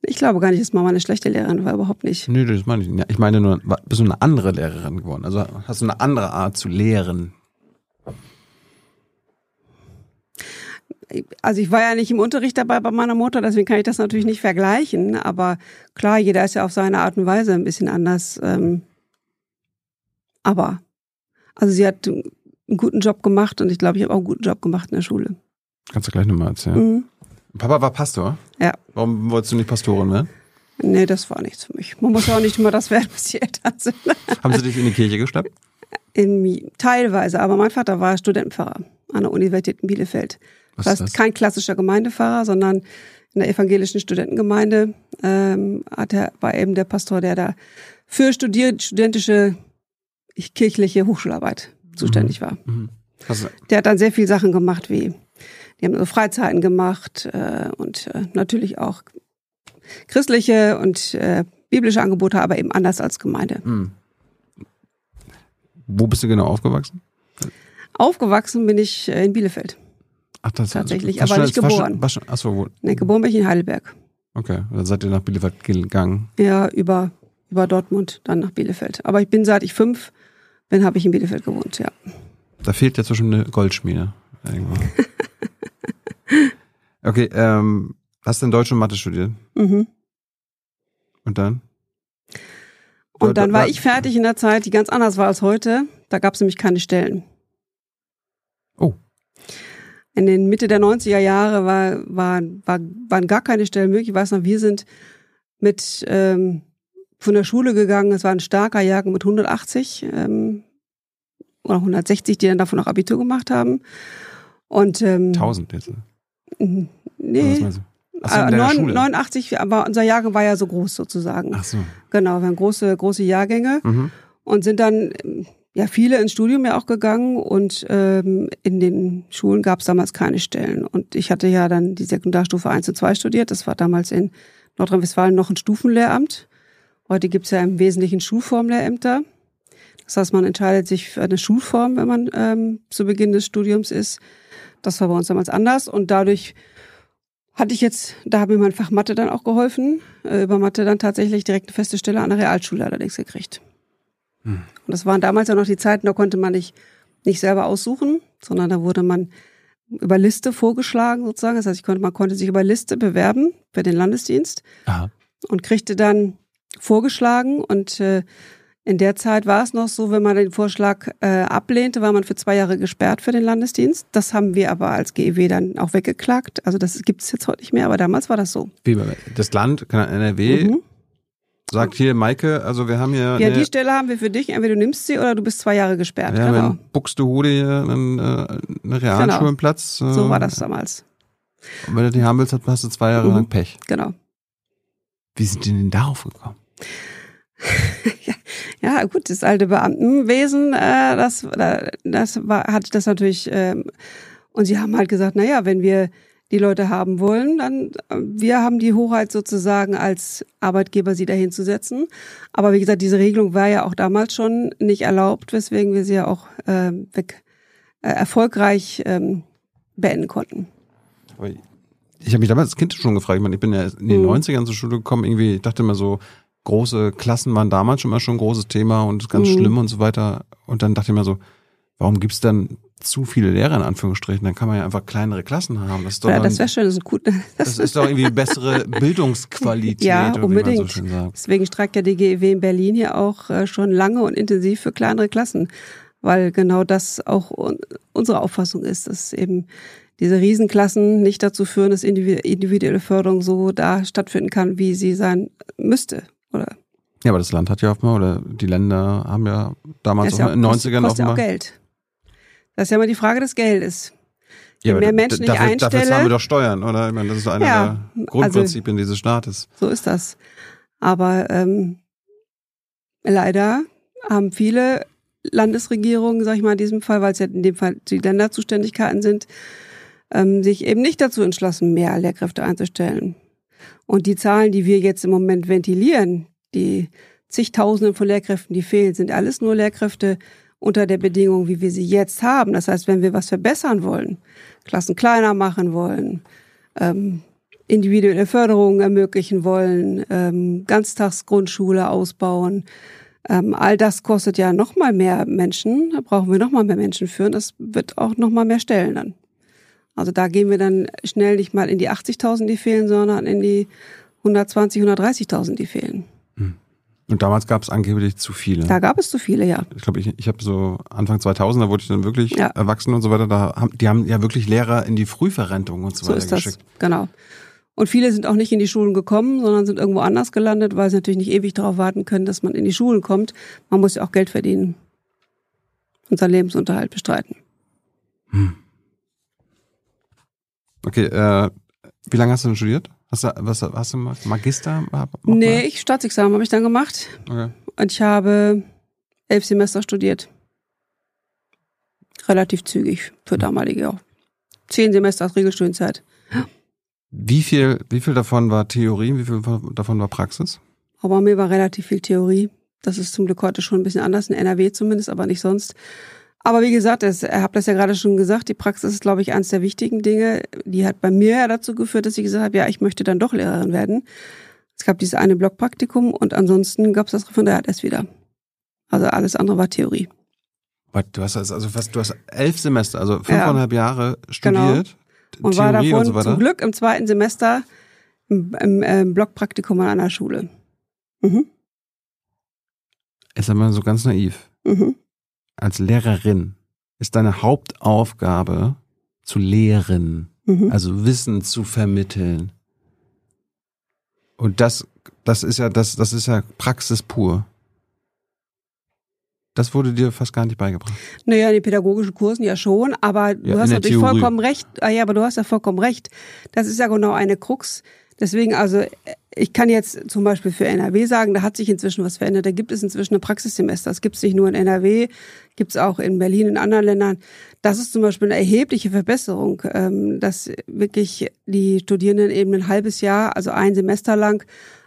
Ich glaube gar nicht, dass Mama eine schlechte Lehrerin war, überhaupt nicht. Nö, das meine ich nicht. Ich meine nur, bist du eine andere Lehrerin geworden? Also hast du eine andere Art zu lehren? Also ich war ja nicht im Unterricht dabei bei meiner Mutter, deswegen kann ich das natürlich nicht vergleichen. Aber klar, jeder ist ja auf seine Art und Weise ein bisschen anders. Ähm, aber also sie hat einen guten Job gemacht und ich glaube, ich habe auch einen guten Job gemacht in der Schule. Kannst du gleich nochmal erzählen. Mhm. Papa war Pastor? Ja. Warum wolltest du nicht Pastorin werden? Nee, das war nichts für mich. Man muss ja auch nicht immer das werden, was die Eltern sind. Haben sie dich in die Kirche gestappt? In, teilweise, aber mein Vater war Studentenpfarrer an der Universität in Bielefeld. Was das heißt, das? kein klassischer Gemeindepfarrer, sondern in der evangelischen Studentengemeinde ähm, hat er, war eben der Pastor, der da für studiert, studentische kirchliche Hochschularbeit zuständig war. Mhm. Also, Der hat dann sehr viel Sachen gemacht, wie die haben so Freizeiten gemacht äh, und äh, natürlich auch christliche und äh, biblische Angebote, aber eben anders als Gemeinde. hm. Wo bist du genau aufgewachsen? Aufgewachsen bin ich äh, in Bielefeld. Ach, das Tatsächlich, war aber nicht geboren. War schon, achso, wo? Nee, geboren bin ich in Heidelberg. Okay, dann seid ihr nach Bielefeld gegangen. Ja, über, über Dortmund, dann nach Bielefeld. Aber ich bin seit ich fünf bin, habe ich in Bielefeld gewohnt, ja. Da fehlt ja zwischen eine Goldschmiede. Irgendwo. okay, ähm, hast du in Deutsch und Mathe studiert? Mhm. Und dann? Und dann Da- war ich fertig in der Zeit, die ganz anders war als heute. Da gab es nämlich keine Stellen. Oh. In den Mitte der 90er Jahre war, war, war, waren gar keine Stellen möglich. Ich weiß noch, wir sind mit ähm, von der Schule gegangen. Es war ein starker Jahrgang mit 180 ähm, oder 160, die dann davon auch Abitur gemacht haben. Und ähm, 1000 jetzt. Oder was nee, meinst du? Ach so, in äh, deiner neun- Schule. 89, aber unser Jahrgang war ja so groß sozusagen. Ach so. Genau, wir haben große, große Jahrgänge Mhm. und sind dann ja viele ins Studium ja auch gegangen und ähm, in den Schulen gab es damals keine Stellen. Und ich hatte ja dann die Sekundarstufe 1 und 2 studiert. Das war damals in Nordrhein-Westfalen noch ein Stufenlehramt. Heute gibt's ja im Wesentlichen Schulformlehrämter. Das heißt, man entscheidet sich für eine Schulform, wenn man ähm, zu Beginn des Studiums ist. Das war bei uns damals anders und dadurch hatte ich jetzt, da habe mir mein Fach Mathe dann auch geholfen, äh, über Mathe dann tatsächlich direkt eine feste Stelle an der Realschule allerdings gekriegt. Und das waren damals ja noch die Zeiten, da konnte man nicht, nicht selber aussuchen, sondern da wurde man über Liste vorgeschlagen sozusagen. Das heißt, ich konnte, man konnte sich über Liste bewerben für den Landesdienst Aha. und kriegte dann vorgeschlagen und äh, in der Zeit war es noch so, wenn man den Vorschlag äh, ablehnte, war man für zwei Jahre gesperrt für den Landesdienst. Das haben wir aber als GEW dann auch weggeklagt. Also das gibt es jetzt heute nicht mehr, aber damals war das so. Das Land, NRW, Mhm. sagt hier, Maike, also wir haben hier, Ja, die Stelle haben wir für dich. Entweder du nimmst sie oder du bist zwei Jahre gesperrt. haben genau. Buxtehude hier einen, äh, einen Realschulenplatz. Äh, So war das damals. Und wenn du die haben willst, hast du zwei Jahre Mhm. lang Pech. Genau. Wie sind die denn darauf gekommen? Ja, gut, das alte Beamtenwesen, äh, das, äh, das war, hat das natürlich, ähm, und sie haben halt gesagt, na ja, wenn wir die Leute haben wollen, dann äh, wir haben die Hoheit sozusagen als Arbeitgeber sie dahin zu setzen. Aber wie gesagt, diese Regelung war ja auch damals schon nicht erlaubt, weswegen wir sie ja auch ähm, weg, äh, erfolgreich ähm, beenden konnten. Aber ich habe mich damals als Kind schon gefragt, ich, meine, ich bin ja in den Mhm. 90ern zur Schule gekommen, irgendwie, ich dachte immer so, große Klassen waren damals schon mal schon ein großes Thema und ganz Mhm. schlimm und so weiter. Und dann dachte ich mir so, warum gibt's dann zu viele Lehrer in Anführungsstrichen? Dann kann man ja einfach kleinere Klassen haben. Das ist doch, Ja, das wäre schön, das ist gut. das ist doch irgendwie bessere Bildungsqualität, Ja, so unbedingt. sagt. Deswegen streikt ja die GEW in Berlin hier auch äh, schon lange und intensiv für kleinere Klassen, weil genau das auch un unsere Auffassung ist, dass eben diese Riesenklassen nicht dazu führen, dass individu- individuelle Förderung so da stattfinden kann, wie sie sein müsste. Oder Ja, aber das Land hat ja offenbar, oder die Länder haben ja damals ist auch ja in den kostet- 90ern kostet ja auch offenbar. Geld. Das ist ja immer die Frage des Geldes. Je mehr Menschen ich einstelle. Dafür zahlen wir doch Steuern, oder? Ich meine, das ist einer ja, der also Grundprinzipien also, dieses Staates. So ist das. Aber ähm, leider haben viele Landesregierungen, sag ich mal in diesem Fall, weil es ja in dem Fall die Länderzuständigkeiten sind, ähm, sich eben nicht dazu entschlossen, mehr Lehrkräfte einzustellen. Und die Zahlen, die wir jetzt im Moment ventilieren, die zigtausenden von Lehrkräften, die fehlen, sind alles nur Lehrkräfte unter der Bedingung, wie wir sie jetzt haben. Das heißt, wenn wir was verbessern wollen, Klassen kleiner machen wollen, ähm, individuelle Förderungen ermöglichen wollen, ähm, Ganztagsgrundschule ausbauen, ähm, all das kostet ja noch mal mehr Menschen. Da brauchen wir noch mal mehr Menschen für. Und das wird auch noch mal mehr Stellen dann. Also da gehen wir dann schnell nicht mal in die 80.000, die fehlen, sondern in die 120, 130.000, die fehlen. Hm. Und damals gab es angeblich zu viele. Da gab es zu viele, ja. Ich glaube, ich, ich habe so Anfang 2000, da wurde ich dann wirklich ja. erwachsen und so weiter. Da haben, die haben ja wirklich Lehrer in die Frühverrentung und so, so weiter ist das. geschickt. Genau. Und viele sind auch nicht in die Schulen gekommen, sondern sind irgendwo anders gelandet, weil sie natürlich nicht ewig darauf warten können, dass man in die Schulen kommt. Man muss ja auch Geld verdienen und seinen Lebensunterhalt bestreiten. Hm. Okay, äh, wie lange hast du denn studiert? Hast du, was hast du gemacht? Magister? Nee, ich Staatsexamen habe ich dann gemacht. Okay. Und ich habe elf Semester studiert. Relativ zügig für hm. damalige auch. Zehn Semester als Regelstudienzeit. Wie viel, wie viel davon war Theorie, wie viel davon war Praxis? Aber mir war relativ viel Theorie. Das ist zum Glück heute schon ein bisschen anders, in NRW zumindest, aber nicht sonst. Aber wie gesagt, ich habe das ja gerade schon gesagt, die Praxis ist, glaube ich, eines der wichtigen Dinge. Die hat bei mir ja dazu geführt, dass ich gesagt habe, ja, ich möchte dann doch Lehrerin werden. Es gab dieses eine Blockpraktikum und ansonsten gab es das Referendariat erst wieder. Also alles andere war Theorie. Du hast also fast, du hast elf Semester, also fünfeinhalb ja, Jahre studiert. Genau und Theorie war davon und so zum Glück im zweiten Semester im, im äh, Blockpraktikum an einer Schule. Mhm. Jetzt einmal so ganz naiv. Mhm. Als Lehrerin ist deine Hauptaufgabe zu lehren, mhm. also Wissen zu vermitteln. Und das, das ist ja, das, das ist ja Praxis pur. Das wurde dir fast gar nicht beigebracht. Naja, in den pädagogischen Kursen ja schon, aber du ja, hast natürlich Theorie. vollkommen recht. Ah ja, aber du hast ja vollkommen recht. Das ist ja genau eine Krux. Deswegen, also ich kann jetzt zum Beispiel für NRW sagen, da hat sich inzwischen was verändert. Da gibt es inzwischen ein Praxissemester. Das gibt es nicht nur in NRW, gibt es auch in Berlin, in anderen Ländern. Das ist zum Beispiel eine erhebliche Verbesserung, ähm, dass wirklich die Studierenden eben ein halbes Jahr, also ein Semester lang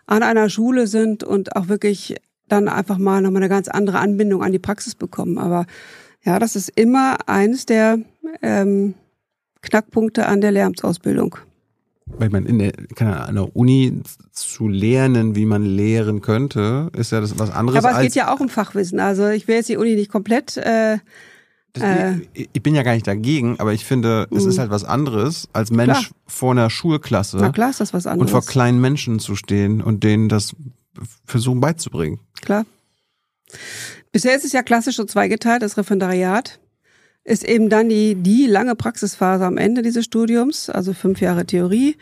an einer Schule sind und auch wirklich dann einfach mal nochmal eine ganz andere Anbindung an die Praxis bekommen. Aber ja, das ist immer eines der ähm, Knackpunkte an der Lehramtsausbildung. Weil man in der, an der Uni zu lernen, wie man lehren könnte, ist ja das was anderes. Aber es geht ja auch um Fachwissen. Also ich will jetzt die Uni nicht komplett. Äh, das, äh, ich bin ja gar nicht dagegen, aber ich finde, es ist mhm. halt was anderes, als Mensch klar. vor einer Schulklasse. Na klar ist das was anderes. Und vor kleinen Menschen zu stehen und denen das versuchen beizubringen. Klar. Bisher ist es ja klassisch so zweigeteilt, das Referendariat ist eben dann die, die lange Praxisphase am Ende dieses Studiums, also fünf Jahre Theorie,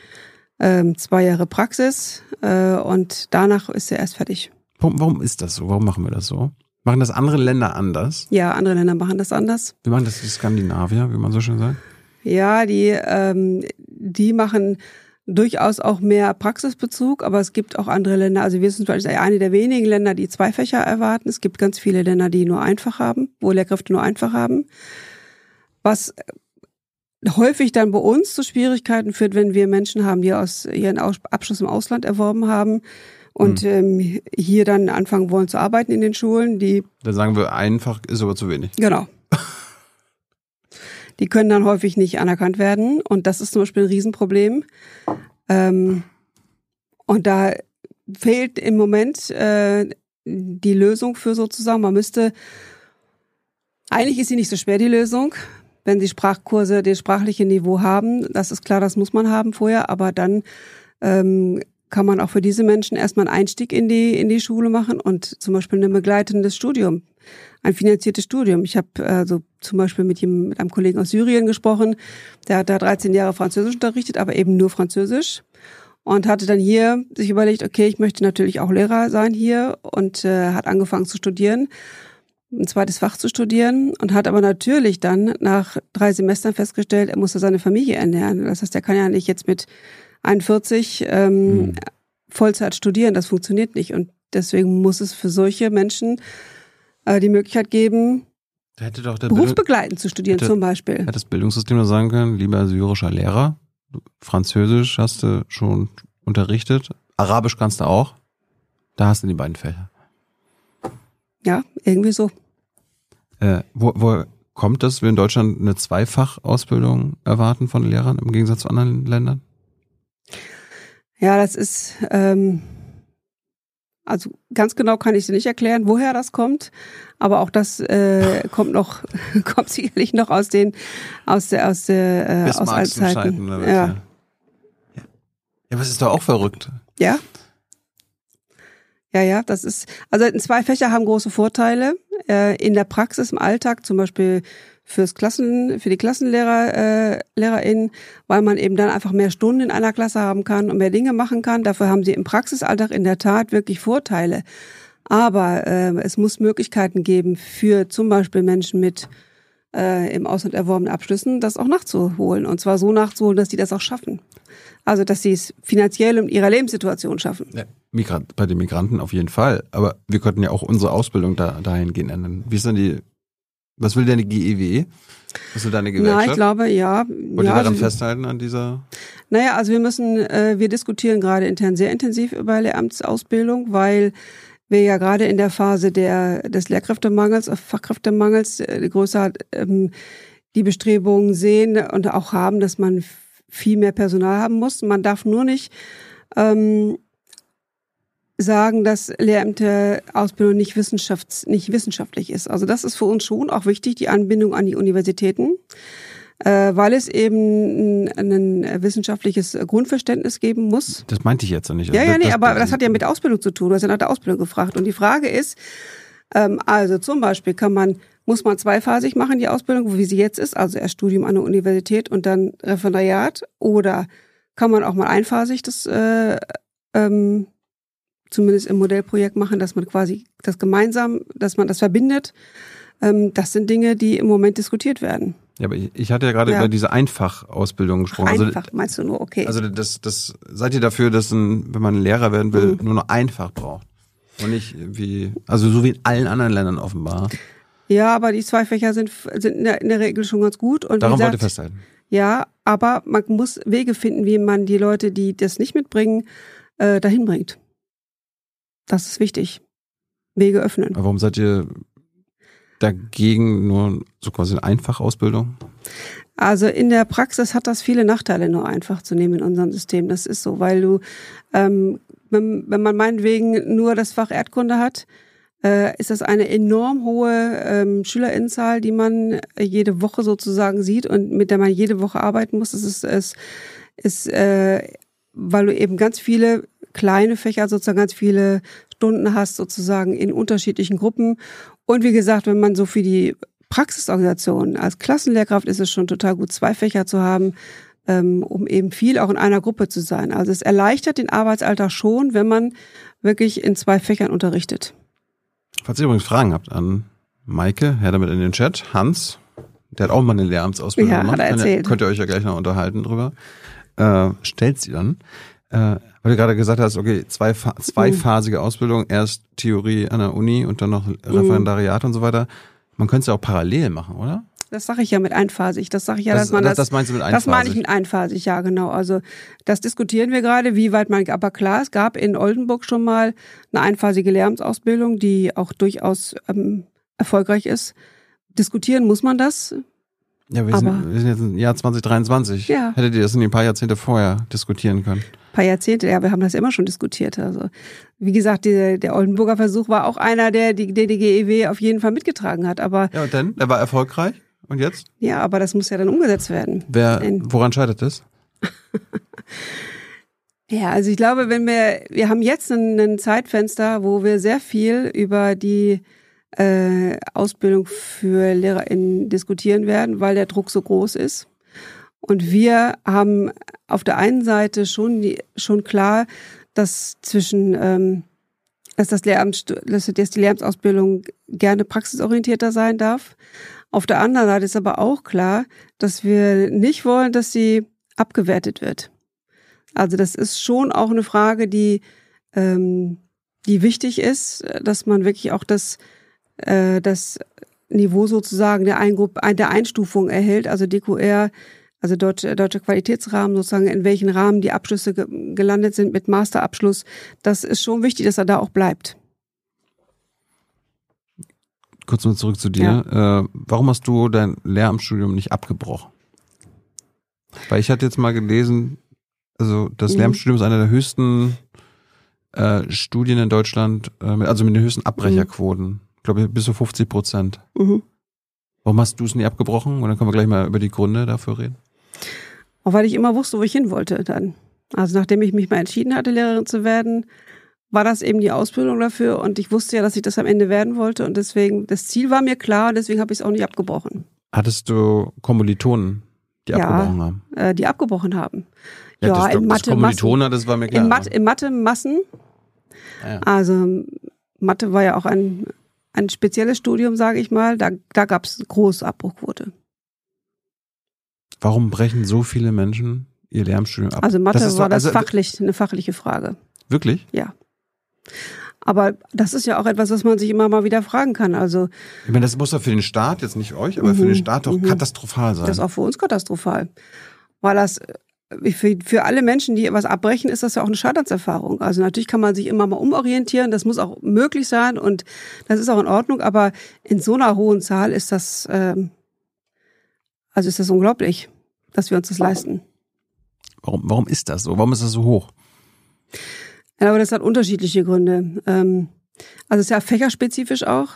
ähm, zwei Jahre Praxis äh, und danach ist er erst fertig. Warum, warum ist das so? Warum machen wir das so? Machen das andere Länder anders? Ja, andere Länder machen das anders. Wie machen das die Skandinavier, wie man so schön sagt? Ja, die, ähm, die machen durchaus auch mehr Praxisbezug, aber es gibt auch andere Länder. Also wir sind zum Beispiel eine der wenigen Länder, die zwei Fächer erwarten. Es gibt ganz viele Länder, die nur einfach haben, wo Lehrkräfte nur einfach haben. Was häufig dann bei uns zu Schwierigkeiten führt, wenn wir Menschen haben, die aus ihren Abschluss im Ausland erworben haben und hm. ähm, hier dann anfangen wollen zu arbeiten in den Schulen. Die dann sagen wir einfach, ist aber zu wenig. Genau. die können dann häufig nicht anerkannt werden. Und das ist zum Beispiel ein Riesenproblem. Ähm, und da fehlt im Moment äh, die Lösung für sozusagen. Man müsste, eigentlich ist sie nicht so schwer, die Lösung. Wenn sie Sprachkurse das sprachliche Niveau haben, das ist klar, das muss man haben vorher, aber dann ähm, kann man auch für diese Menschen erstmal einen Einstieg in die, in die Schule machen und zum Beispiel ein begleitendes Studium, ein finanziertes Studium. Ich habe also zum Beispiel mit, jedem, mit einem Kollegen aus Syrien gesprochen, der hat da 13 Jahre Französisch unterrichtet, aber eben nur Französisch und hatte dann hier sich überlegt, okay, ich möchte natürlich auch Lehrer sein hier und äh, hat angefangen zu studieren. Ein zweites Fach zu studieren und hat aber natürlich dann nach drei Semestern festgestellt, er musste seine Familie ernähren. Das heißt, er kann ja nicht jetzt mit 41 ähm, mhm. Vollzeit studieren. Das funktioniert nicht. Und deswegen muss es für solche Menschen äh, die Möglichkeit geben, hätte doch der berufsbegleitend zu studieren hätte, zum Beispiel. Hätte das Bildungssystem nur sagen können, lieber syrischer Lehrer, Französisch hast du schon unterrichtet, Arabisch kannst du auch, da hast du die beiden Fächer. Ja, irgendwie so. Äh, wo, wo kommt das, wir in Deutschland eine Zweifachausbildung erwarten von Lehrern im Gegensatz zu anderen Ländern? Ja, das ist, ähm, also ganz genau kann ich sie nicht erklären, woher das kommt, aber auch das äh, kommt noch, kommt sicherlich noch aus den, aus der, aus der, äh, aus alten Zeiten. Ja. ja. ja, aber es ist doch auch verrückt. Ja. Ja, ja, das ist, also zwei Fächer haben große Vorteile. Äh, in der Praxis, im Alltag, zum Beispiel fürs Klassen, für die Klassenlehrer, äh, LehrerInnen, weil man eben dann einfach mehr Stunden in einer Klasse haben kann und mehr Dinge machen kann. Dafür haben sie im Praxisalltag in der Tat wirklich Vorteile. Aber äh, es muss Möglichkeiten geben für zum Beispiel Menschen mit äh, im Ausland erworbenen Abschlüssen, das auch nachzuholen. Und zwar so nachzuholen, dass die das auch schaffen. Also, dass sie es finanziell in ihrer Lebenssituation schaffen. Ja, Migrant, bei den Migranten auf jeden Fall. Aber wir könnten ja auch unsere Ausbildung da, dahingehend ändern. Wie ist denn die, was will denn die GEW? Was will deine Gewerkschaft? Na, ich glaube, ja. Wollt ja, ihr daran also, festhalten an dieser? Naja, also wir müssen, äh, wir diskutieren gerade intern sehr intensiv über Lehramtsausbildung, weil wir ja gerade in der Phase der, des Lehrkräftemangels, äh, Fachkräftemangels, äh, größer ähm, die Bestrebungen sehen und auch haben, dass man viel mehr Personal haben muss. Man darf nur nicht ähm, sagen, dass Lehrämterausbildung nicht, wissenschafts-, nicht wissenschaftlich ist. Also das ist für uns schon auch wichtig, die Anbindung an die Universitäten, äh, weil es eben ein, ein wissenschaftliches Grundverständnis geben muss. Das meinte ich jetzt nicht. Ja, ja, nee, das, aber das hat ja mit Ausbildung zu tun. Du hast ja nach der Ausbildung gefragt. Und die Frage ist, ähm, also zum Beispiel kann man muss man zweiphasig machen, die Ausbildung, wie sie jetzt ist, also erst Studium an der Universität und dann Referendariat, oder kann man auch mal einphasig das äh, ähm, zumindest im Modellprojekt machen, dass man quasi das gemeinsam, dass man das verbindet. Ähm, das sind Dinge, die im Moment diskutiert werden. Ja, aber ich hatte ja gerade ja. über diese Einfachausbildung gesprochen. Also einfach also, meinst du nur, okay. Also das, das seid ihr dafür, dass ein, wenn man Lehrer werden will, mhm. nur noch einfach braucht. Und nicht wie, also so wie in allen anderen Ländern offenbar. Ja, aber die zwei Fächer sind, sind in, der, in der Regel schon ganz gut. Und Darum wollte ich festhalten. Ja, aber man muss Wege finden, wie man die Leute, die das nicht mitbringen, äh, dahin bringt. Das ist wichtig. Wege öffnen. Aber warum seid ihr dagegen nur so quasi eine Einfachausbildung? Also in der Praxis hat das viele Nachteile, nur einfach zu nehmen in unserem System. Das ist so, weil du, ähm, wenn, wenn man meinetwegen nur das Fach Erdkunde hat, äh, ist das eine enorm hohe ähm, Schülerinnenzahl, die man jede Woche sozusagen sieht und mit der man jede Woche arbeiten muss. Das ist, ist, ist äh, weil du eben ganz viele kleine Fächer, sozusagen ganz viele Stunden hast, sozusagen in unterschiedlichen Gruppen. Und wie gesagt, wenn man so für die Praxisorganisation als Klassenlehrkraft ist es schon total gut, zwei Fächer zu haben, ähm, um eben viel auch in einer Gruppe zu sein. Also es erleichtert den Arbeitsalltag schon, wenn man wirklich in zwei Fächern unterrichtet. Falls ihr übrigens Fragen habt an Maike, her damit in den Chat. Hans, der hat auch mal eine Lehramtsausbildung ja, gemacht. Hat er erzählt. Könnt ihr euch ja gleich noch unterhalten drüber. Äh, stellt sie dann. Äh, weil du gerade gesagt hast, okay, zwei, zweiphasige mhm. Ausbildung, erst Theorie an der Uni und dann noch Referendariat mhm. und so weiter. Man könnte es ja auch parallel machen, oder? Das sage ich ja mit einphasig. Das sage ich ja, das, dass man das. Das meinst du mit einphasig? Das meine ich mit einphasig, ja, genau. Also das diskutieren wir gerade, wie weit man. Aber klar, es gab in Oldenburg schon mal eine einphasige Lehramtsausbildung, die auch durchaus ähm, erfolgreich ist. Diskutieren muss man das. Ja, wir, sind, wir sind jetzt im Jahr 2023. Ja. Hättet ihr das in ein paar Jahrzehnte vorher diskutieren können? Ein paar Jahrzehnte, ja, wir haben das immer schon diskutiert. Also, wie gesagt, die, der Oldenburger Versuch war auch einer, der die DDGEW auf jeden Fall mitgetragen hat. Aber ja, und dann? Er war erfolgreich? Und jetzt? Ja, aber das muss ja dann umgesetzt werden. Wer, woran scheitert das? ja, also ich glaube, wenn wir, wir haben jetzt ein, ein Zeitfenster, wo wir sehr viel über die äh, Ausbildung für LehrerInnen diskutieren werden, weil der Druck so groß ist. Und wir haben auf der einen Seite schon, die, schon klar, dass zwischen ähm, dass, das Lehramt, dass die Lehramtsausbildung gerne praxisorientierter sein darf. Auf der anderen Seite ist aber auch klar, dass wir nicht wollen, dass sie abgewertet wird. Also das ist schon auch eine Frage, die, ähm, die wichtig ist, dass man wirklich auch das, äh, das Niveau sozusagen der, Eingrupp, der Einstufung erhält, also DQR, also deutsche, deutsche Qualitätsrahmen sozusagen, in welchen Rahmen die Abschlüsse ge gelandet sind mit Masterabschluss. Das ist schon wichtig, dass er da auch bleibt. Kurz mal zurück zu dir. Ja. Äh, warum hast du dein Lehramtsstudium nicht abgebrochen? Weil ich hatte jetzt mal gelesen, also das mhm. Lehramtsstudium ist einer der höchsten äh, Studien in Deutschland, äh, also mit den höchsten Abbrecherquoten. Mhm. Ich glaube, bis zu 50 Prozent. Mhm. Warum hast du es nie abgebrochen? Und dann können wir gleich mal über die Gründe dafür reden. Auch weil ich immer wusste, wo ich hin wollte dann. Also nachdem ich mich mal entschieden hatte, Lehrerin zu werden, war das eben die Ausbildung dafür und ich wusste ja, dass ich das am Ende werden wollte und deswegen, das Ziel war mir klar und deswegen habe ich es auch nicht abgebrochen. Hattest du Kommilitonen, die ja, abgebrochen haben? Äh, die abgebrochen haben. Ja, ja das, in Mathe Kommilitoner, das war mir klar. In Mathe, in Mathe Massen. Ja. Also Mathe war ja auch ein, ein spezielles Studium, sage ich mal. Da, da gab es große Abbruchquote. Warum brechen so viele Menschen ihr Lehramtsstudium ab? Also Mathe das war das also, fachlich, eine fachliche Frage. Wirklich? Ja. Aber das ist ja auch etwas, was man sich immer mal wieder fragen kann. Also ich meine, das muss doch für den Staat jetzt nicht euch, aber mhm, für den mhm, Staat doch mhm. katastrophal sein. Das ist auch für uns katastrophal, weil das für, für alle Menschen, die etwas abbrechen, ist das ja auch eine Schadernserfahrung. Also natürlich kann man sich immer mal umorientieren, das muss auch möglich sein und das ist auch in Ordnung, aber in so einer hohen Zahl ist das, ähm, also ist das unglaublich, dass wir uns das leisten. Warum, warum ist das so? Warum ist das so hoch? Ja, aber das hat unterschiedliche Gründe. Ähm, also es ist ja fächerspezifisch auch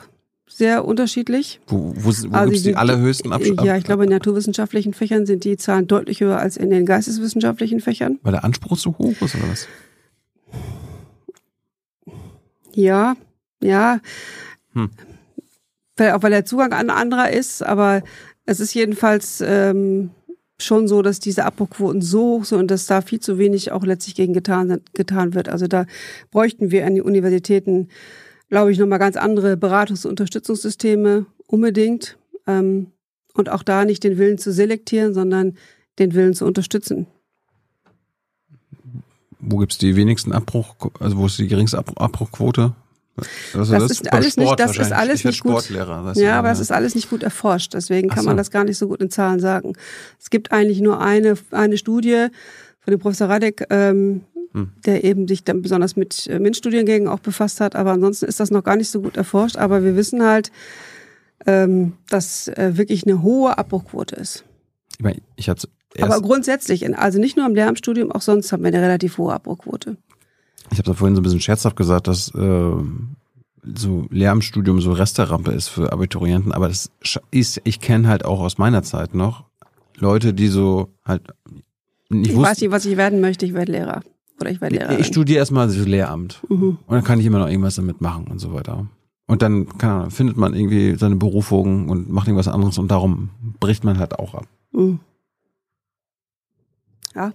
sehr unterschiedlich. Wo, wo, wo also gibt es die allerhöchsten Abschlüsse? Ja, ich glaube, in naturwissenschaftlichen Fächern sind die Zahlen deutlich höher als in den geisteswissenschaftlichen Fächern. Weil der Anspruch so hoch ist, oder was? Ja, ja. Hm. Weil, auch weil der Zugang ein anderer ist, aber es ist jedenfalls ähm, schon so, dass diese Abbruchquoten so hoch sind und dass da viel zu wenig auch letztlich gegen getan, getan wird. Also da bräuchten wir an die Universitäten glaube ich, nochmal ganz andere Beratungs- und Unterstützungssysteme unbedingt. Ähm, und auch da nicht den Willen zu selektieren, sondern den Willen zu unterstützen. Wo gibt es die wenigsten Abbruch, also wo ist die geringste Abbruchquote? Also das, das, ist alles nicht, das ist alles nicht gut. Ja, aber das ist alles nicht gut erforscht. Deswegen kann so. man das gar nicht so gut in Zahlen sagen. Es gibt eigentlich nur eine, eine Studie von dem Professor Radek, ähm, hm. der eben sich dann besonders mit äh, MINT-Studiengängen auch befasst hat. Aber ansonsten ist das noch gar nicht so gut erforscht. Aber wir wissen halt, ähm, dass äh, wirklich eine hohe Abbruchquote ist. Ich meine, ich hatte aber grundsätzlich, also nicht nur im Lehramtsstudium, auch sonst haben wir eine relativ hohe Abbruchquote. Ich habe da vorhin so ein bisschen scherzhaft gesagt, dass äh, so Lehramtsstudium so Resterampe ist für Abiturienten, aber das ist, ich kenne halt auch aus meiner Zeit noch Leute, die so halt nicht Ich weiß nicht, was ich werden möchte, ich werde Lehrer. Oder ich werde Lehrerin. Ich studiere erstmal das Lehramt. Mhm. Und dann kann ich immer noch irgendwas damit machen und so weiter. Und dann kann, findet man irgendwie seine Berufung und macht irgendwas anderes und darum bricht man halt auch ab. Mhm. Ja.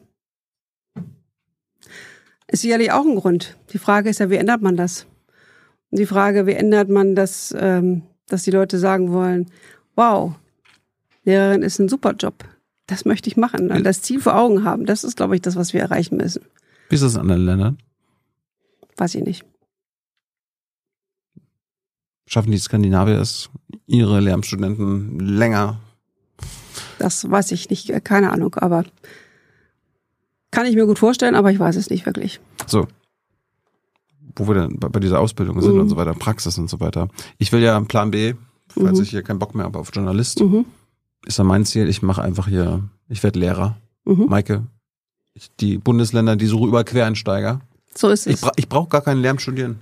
Ist sicherlich auch ein Grund. Die Frage ist ja, wie ändert man das? Und die Frage, wie ändert man das, ähm, dass die Leute sagen wollen, wow, Lehrerin ist ein super Job. Das möchte ich machen. Und das Ziel vor Augen haben. Das ist, glaube ich, das, was wir erreichen müssen. Wie ist das in anderen Ländern? Weiß ich nicht. Schaffen die Skandinavier es, ihre Lehramtsstudenten länger? Das weiß ich nicht, keine Ahnung, aber kann ich mir gut vorstellen, aber ich weiß es nicht wirklich. So. Wo wir dann bei dieser Ausbildung sind mhm. und so weiter, Praxis und so weiter. Ich will ja Plan B, falls mhm. ich hier keinen Bock mehr habe auf Journalist, mhm. ist ja mein Ziel, ich mache einfach hier, ich werde Lehrer. Mhm. Maike, die Bundesländer, die suchen über Quereinsteiger. So ist es. Ich, bra ich brauche gar keinen Lärm studieren.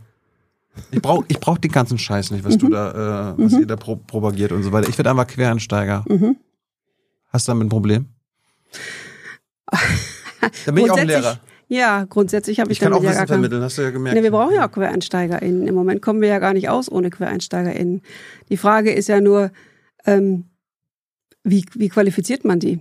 Ich brauche ich brauch den ganzen Scheiß nicht, was mhm. du da, äh, was mhm. ihr da pro propagiert und so weiter. Ich werde einfach Quereinsteiger. Mhm. Hast du damit ein Problem? Dann bin ich auch ein Lehrer. Ja, grundsätzlich habe ich, ich kann auch Wissen ja vermitteln, hast du ja gemerkt. Ne, wir brauchen ja auch QuereinsteigerInnen. Im Moment kommen wir ja gar nicht aus ohne QuereinsteigerInnen. Die Frage ist ja nur, ähm, wie, wie qualifiziert man die?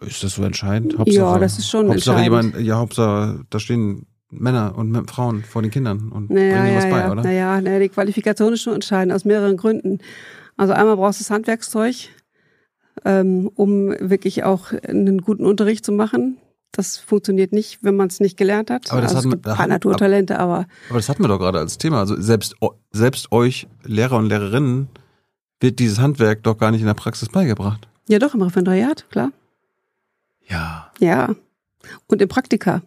Ist das so entscheidend? Hauptsache, ja, das ist schon Hauptsache entscheidend. jemand, ja, Hauptsache, da stehen Männer und Frauen vor den Kindern und naja, bringen ja, was bei, ja. oder? Naja, naja, die Qualifikation ist schon entscheidend, aus mehreren Gründen. Also einmal brauchst du das Handwerkszeug, ähm, um wirklich auch einen guten Unterricht zu machen. Das funktioniert nicht, wenn man es nicht gelernt hat. Aber das also hatten es wir- gibt ein paar Naturtalente, aber Aber das hatten wir doch gerade als Thema. Also selbst, selbst euch Lehrer und Lehrerinnen wird dieses Handwerk doch gar nicht in der Praxis beigebracht. ja doch im Referendariat, klar. Ja. Ja. Und im Praktika.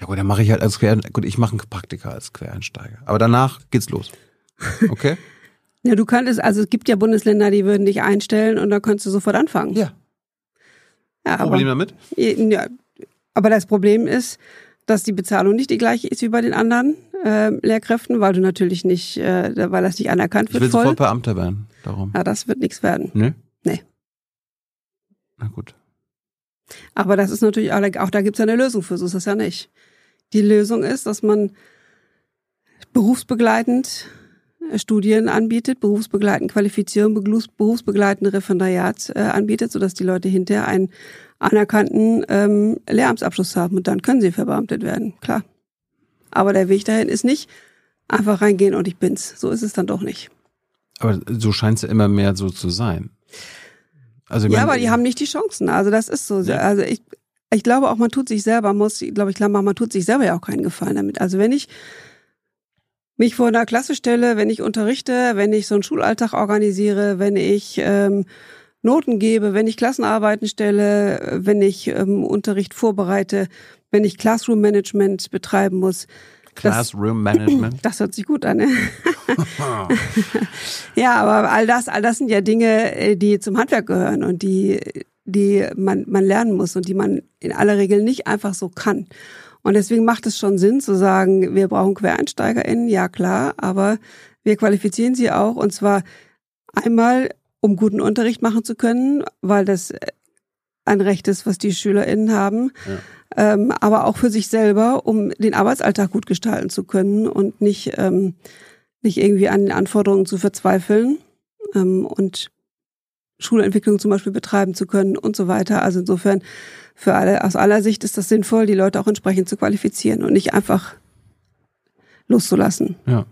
Ja gut, dann mache ich halt als Quer gut, ich mache ein Praktika als Quereinsteiger. Aber danach geht's los. Okay? Ja, du könntest, also es gibt ja Bundesländer, die würden dich einstellen und dann könntest du sofort anfangen. ja. Ja, aber, Problem damit? ja, aber das Problem ist, dass die Bezahlung nicht die gleiche ist wie bei den anderen äh, Lehrkräften, weil du natürlich nicht, äh, weil das nicht anerkannt Ich wird will voll. sofort Beamter werden. Darum. Ja, das wird nichts werden. Ne? Nee. Na gut. Aber das ist natürlich, auch da gibt es ja eine Lösung für, so ist das ja nicht. Die Lösung ist, dass man berufsbegleitend Studien anbietet, berufsbegleitend Qualifizierung, berufs- berufsbegleitend Referendariat äh, anbietet, sodass die Leute hinterher einen anerkannten ähm, Lehramtsabschluss haben und dann können sie verbeamtet werden, klar. Aber der Weg dahin ist nicht einfach reingehen und ich bin's. So ist es dann doch nicht. Aber so scheint es ja immer mehr so zu sein. Also Ja, aber die haben nicht die Chancen. Also das ist so. Ja. Also ich, ich glaube auch, man tut sich selber, muss, ich glaube ich, glaube, man tut sich selber ja auch keinen Gefallen damit. Also wenn ich mich vor einer Klasse stelle, wenn ich unterrichte, wenn ich so einen Schulalltag organisiere, wenn ich ähm, Noten gebe, wenn ich Klassenarbeiten stelle, wenn ich ähm, Unterricht vorbereite, wenn ich Classroom Management betreiben muss. Classroom Management. Das hört sich gut an, ne? ja, aber all das, all das sind ja Dinge, äh, die zum Handwerk gehören und die, die man, man lernen muss und die man in aller Regel nicht einfach so kann. Und deswegen macht es schon Sinn zu sagen, wir brauchen QuereinsteigerInnen, ja klar, aber wir qualifizieren sie auch und zwar einmal, um guten Unterricht machen zu können, weil das äh, ein Recht ist, was die SchülerInnen haben, ähm, aber auch für sich selber, um den Arbeitsalltag gut gestalten zu können und nicht, ähm, nicht irgendwie an den Anforderungen zu verzweifeln ähm, und Schulentwicklung zum Beispiel betreiben zu können und so weiter. Also insofern für alle, aus aller Sicht ist das sinnvoll, die Leute auch entsprechend zu qualifizieren und nicht einfach loszulassen. Ja.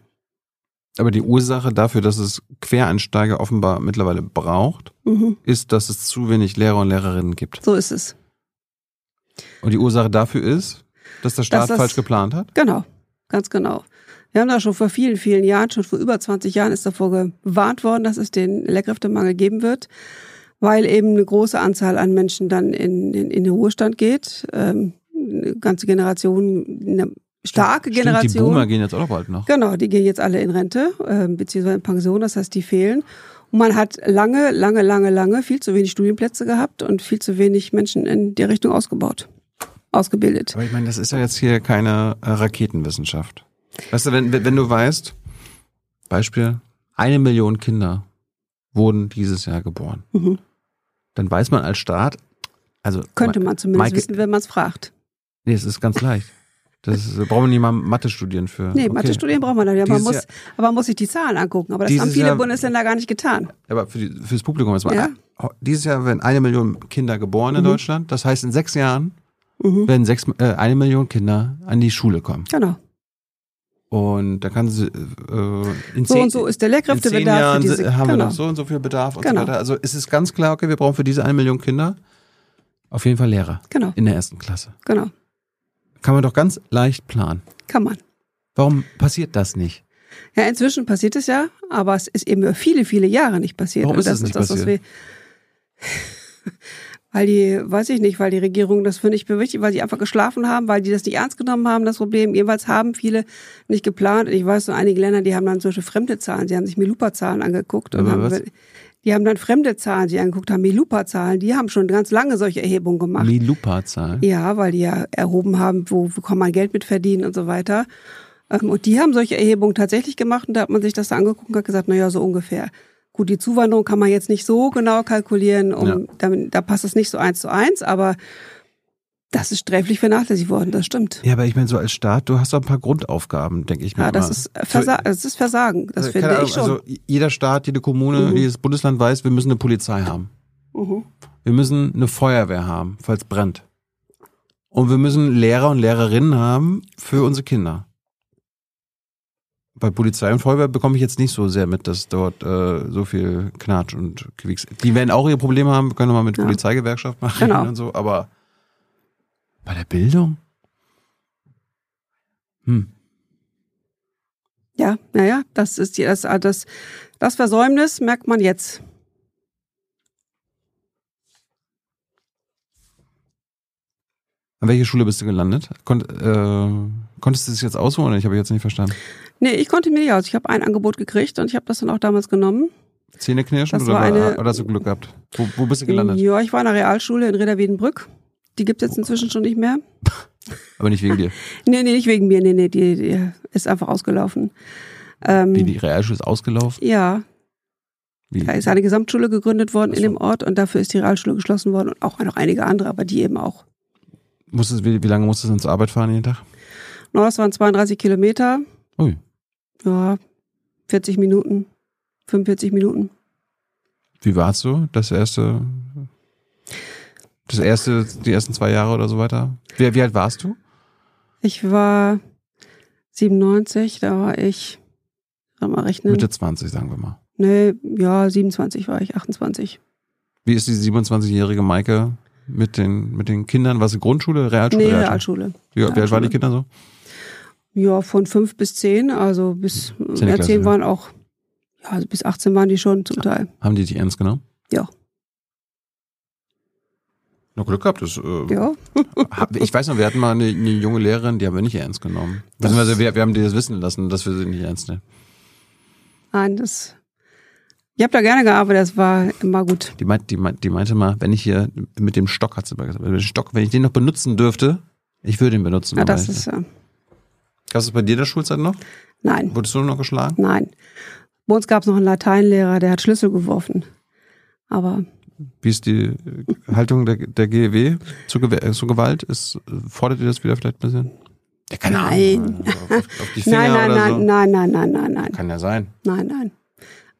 Aber die Ursache dafür, dass es Quereinsteiger offenbar mittlerweile braucht, Mhm. ist, dass es zu wenig Lehrer und Lehrerinnen gibt. So ist es. Und die Ursache dafür ist, dass der Staat Dass das- falsch geplant hat? Genau, ganz genau. Wir haben da schon vor vielen, vielen Jahren, schon vor über 20 Jahren ist davor gewarnt worden, dass es den Lehrkräftemangel geben wird, weil eben eine große Anzahl an Menschen dann in, in, in den Ruhestand geht. Ähm, eine ganze Generation, eine starke Stimmt, die Generation. Boomer gehen jetzt auch noch bald noch. Genau, die gehen jetzt alle in Rente, ähm, beziehungsweise in Pension, das heißt, die fehlen. Und man hat lange, lange, lange, lange viel zu wenig Studienplätze gehabt und viel zu wenig Menschen in der Richtung ausgebaut, ausgebildet. Aber ich meine, das ist ja jetzt hier keine äh, Raketenwissenschaft. Weißt du, wenn, wenn du weißt, Beispiel, eine Million Kinder wurden dieses Jahr geboren, Mhm. Dann weiß man als Staat, also Könnte man zumindest Maike- wissen, wenn man es fragt. Nee, es ist ganz leicht. Das ist, da brauchen wir nicht mal Mathe studieren für. Nee, Okay. Mathe-Studien braucht man dann. Ja, man muss, Jahr- aber man muss sich die Zahlen angucken. Aber das haben viele Jahr- Bundesländer gar nicht getan. Aber für die, fürs Publikum jetzt mal. Ja. Dieses Jahr werden eine Million Kinder geboren in Mhm. Deutschland. Das heißt, in sechs Jahren Mhm. werden sechs, äh, eine Million Kinder an die Schule kommen. Genau. Und da kann sie äh, in So zehn, und so ist der in zehn Lehrkräftebedarf Jahren für diese. haben genau. wir noch so und so viel Bedarf und Genau. so weiter. Also es ist ganz klar, okay, wir brauchen für diese eine Million Kinder auf jeden Fall Lehrer genau, in der ersten Klasse. genau. Kann man doch ganz leicht planen. Kann man. Warum passiert das nicht? Ja, inzwischen passiert es ja, aber es ist eben über viele, viele Jahre nicht passiert. Warum und ist das es nicht das, was passiert? wir. Weil die, weiß ich nicht, weil die Regierung das für nicht bewichtigt, weil sie einfach geschlafen haben, weil die das nicht ernst genommen haben, das Problem. Jedenfalls haben viele nicht geplant. Ich weiß, so einige Länder, die haben dann solche fremde Zahlen. Sie haben sich Milupa-Zahlen angeguckt und haben, was? die haben dann fremde Zahlen, die angeguckt haben, Milupa-Zahlen. Die haben schon ganz lange solche Erhebungen gemacht. Milupa-Zahl. Ja, weil die ja erhoben haben, wo, wo kann man Geld mit verdienen und so weiter. Ähm, Und die haben solche Erhebungen tatsächlich gemacht und da hat man sich das da angeguckt und hat gesagt, na ja, so ungefähr. Gut, die Zuwanderung kann man jetzt nicht so genau kalkulieren, um, Ja. damit, da passt es nicht so eins zu eins, aber das ist sträflich vernachlässigt worden, das stimmt. Ja, aber ich meine, so als Staat, du hast doch ein paar Grundaufgaben, denke ich mir. Ja, das ist, Versa das ist Versagen, das Also, finde ich schon. Also jeder Staat, jede Kommune, Mhm. jedes Bundesland weiß, wir müssen eine Polizei haben. Mhm. Wir müssen eine Feuerwehr haben, falls brennt. Und wir müssen Lehrer und Lehrerinnen haben für unsere Kinder. Bei Polizei und Feuerwehr bekomme ich jetzt nicht so sehr mit, dass dort äh, so viel Knatsch und Quieks. Die werden auch ihre Probleme haben, können wir mal mit ja. Polizeigewerkschaft machen genau. und so, aber bei der Bildung? Hm. Ja, naja, das ist das, das, das Versäumnis merkt man jetzt. An welche Schule bist du gelandet? Konnt, äh, konntest du das jetzt ausholen? Ich habe jetzt nicht verstanden. Nee, ich konnte mir nicht aus. Ich habe ein Angebot gekriegt und ich habe das dann auch damals genommen. Zähne knirschen oder, war eine, oder hast du Glück gehabt? Wo, wo bist du gelandet? Ja, ich war in der Realschule in Reda-Wiedenbrück. Die gibt es jetzt inzwischen schon nicht mehr. Aber nicht wegen dir? nee, nee, nicht wegen mir. Nee, nee, die, die ist einfach ausgelaufen. Ähm, die, die Realschule ist ausgelaufen? Ja. Wie? Da ist eine Gesamtschule gegründet worden so. in dem Ort und dafür ist die Realschule geschlossen worden und auch noch einige andere, aber die eben auch. Musstest, wie, wie lange musstest du zur Arbeit fahren jeden Tag? No, das waren 32 Kilometer. Ui. Ja, 40 Minuten, 45 Minuten. Wie warst du das erste, das erste, die ersten zwei Jahre oder so weiter? Wie, wie alt warst du? Ich war 97, da war ich, mal rechnen. Mitte 20, sagen wir mal. Nee, ja, 27 war ich, 28. Wie ist die 27-jährige Maike mit den, mit den Kindern? Was, Grundschule, Realschule? Nee, Realschule. Wie, Realschule. Wie alt waren die Kinder so? Ja, von fünf bis zehn, also bis ja, zehn waren auch, ja, also bis 18 waren die schon zum Teil. Haben die dich ernst genommen? Ja. Noch Glück gehabt. Das, äh, ja. ich weiß noch, wir hatten mal eine, eine, junge Lehrerin, die haben wir nicht ernst genommen. Beziehungsweise wir, wir haben die das wissen lassen, dass wir sie nicht ernst nehmen. Nein, das. Ich habe da gerne gearbeitet, das war immer gut. Die, meint, die, meint, die meinte mal, wenn ich hier mit dem Stock, hat sie mal gesagt, mit dem Stock, wenn ich den noch benutzen dürfte, ich würde ihn benutzen. Ja, das ist ja. Gab es bei dir in der Schulzeit noch? Nein. Wurdest du noch geschlagen? Nein. Bei uns gab es noch einen Lateinlehrer, der hat Schlüssel geworfen. Aber. Wie ist die Haltung der, der GEW zur, zur Gewalt? Ist, fordert ihr das wieder vielleicht ein bisschen? Ja, keine nein. Auf, auf die Finger nein, nein, oder nein, so? nein, nein, nein, nein, nein. Kann ja sein. Nein, nein.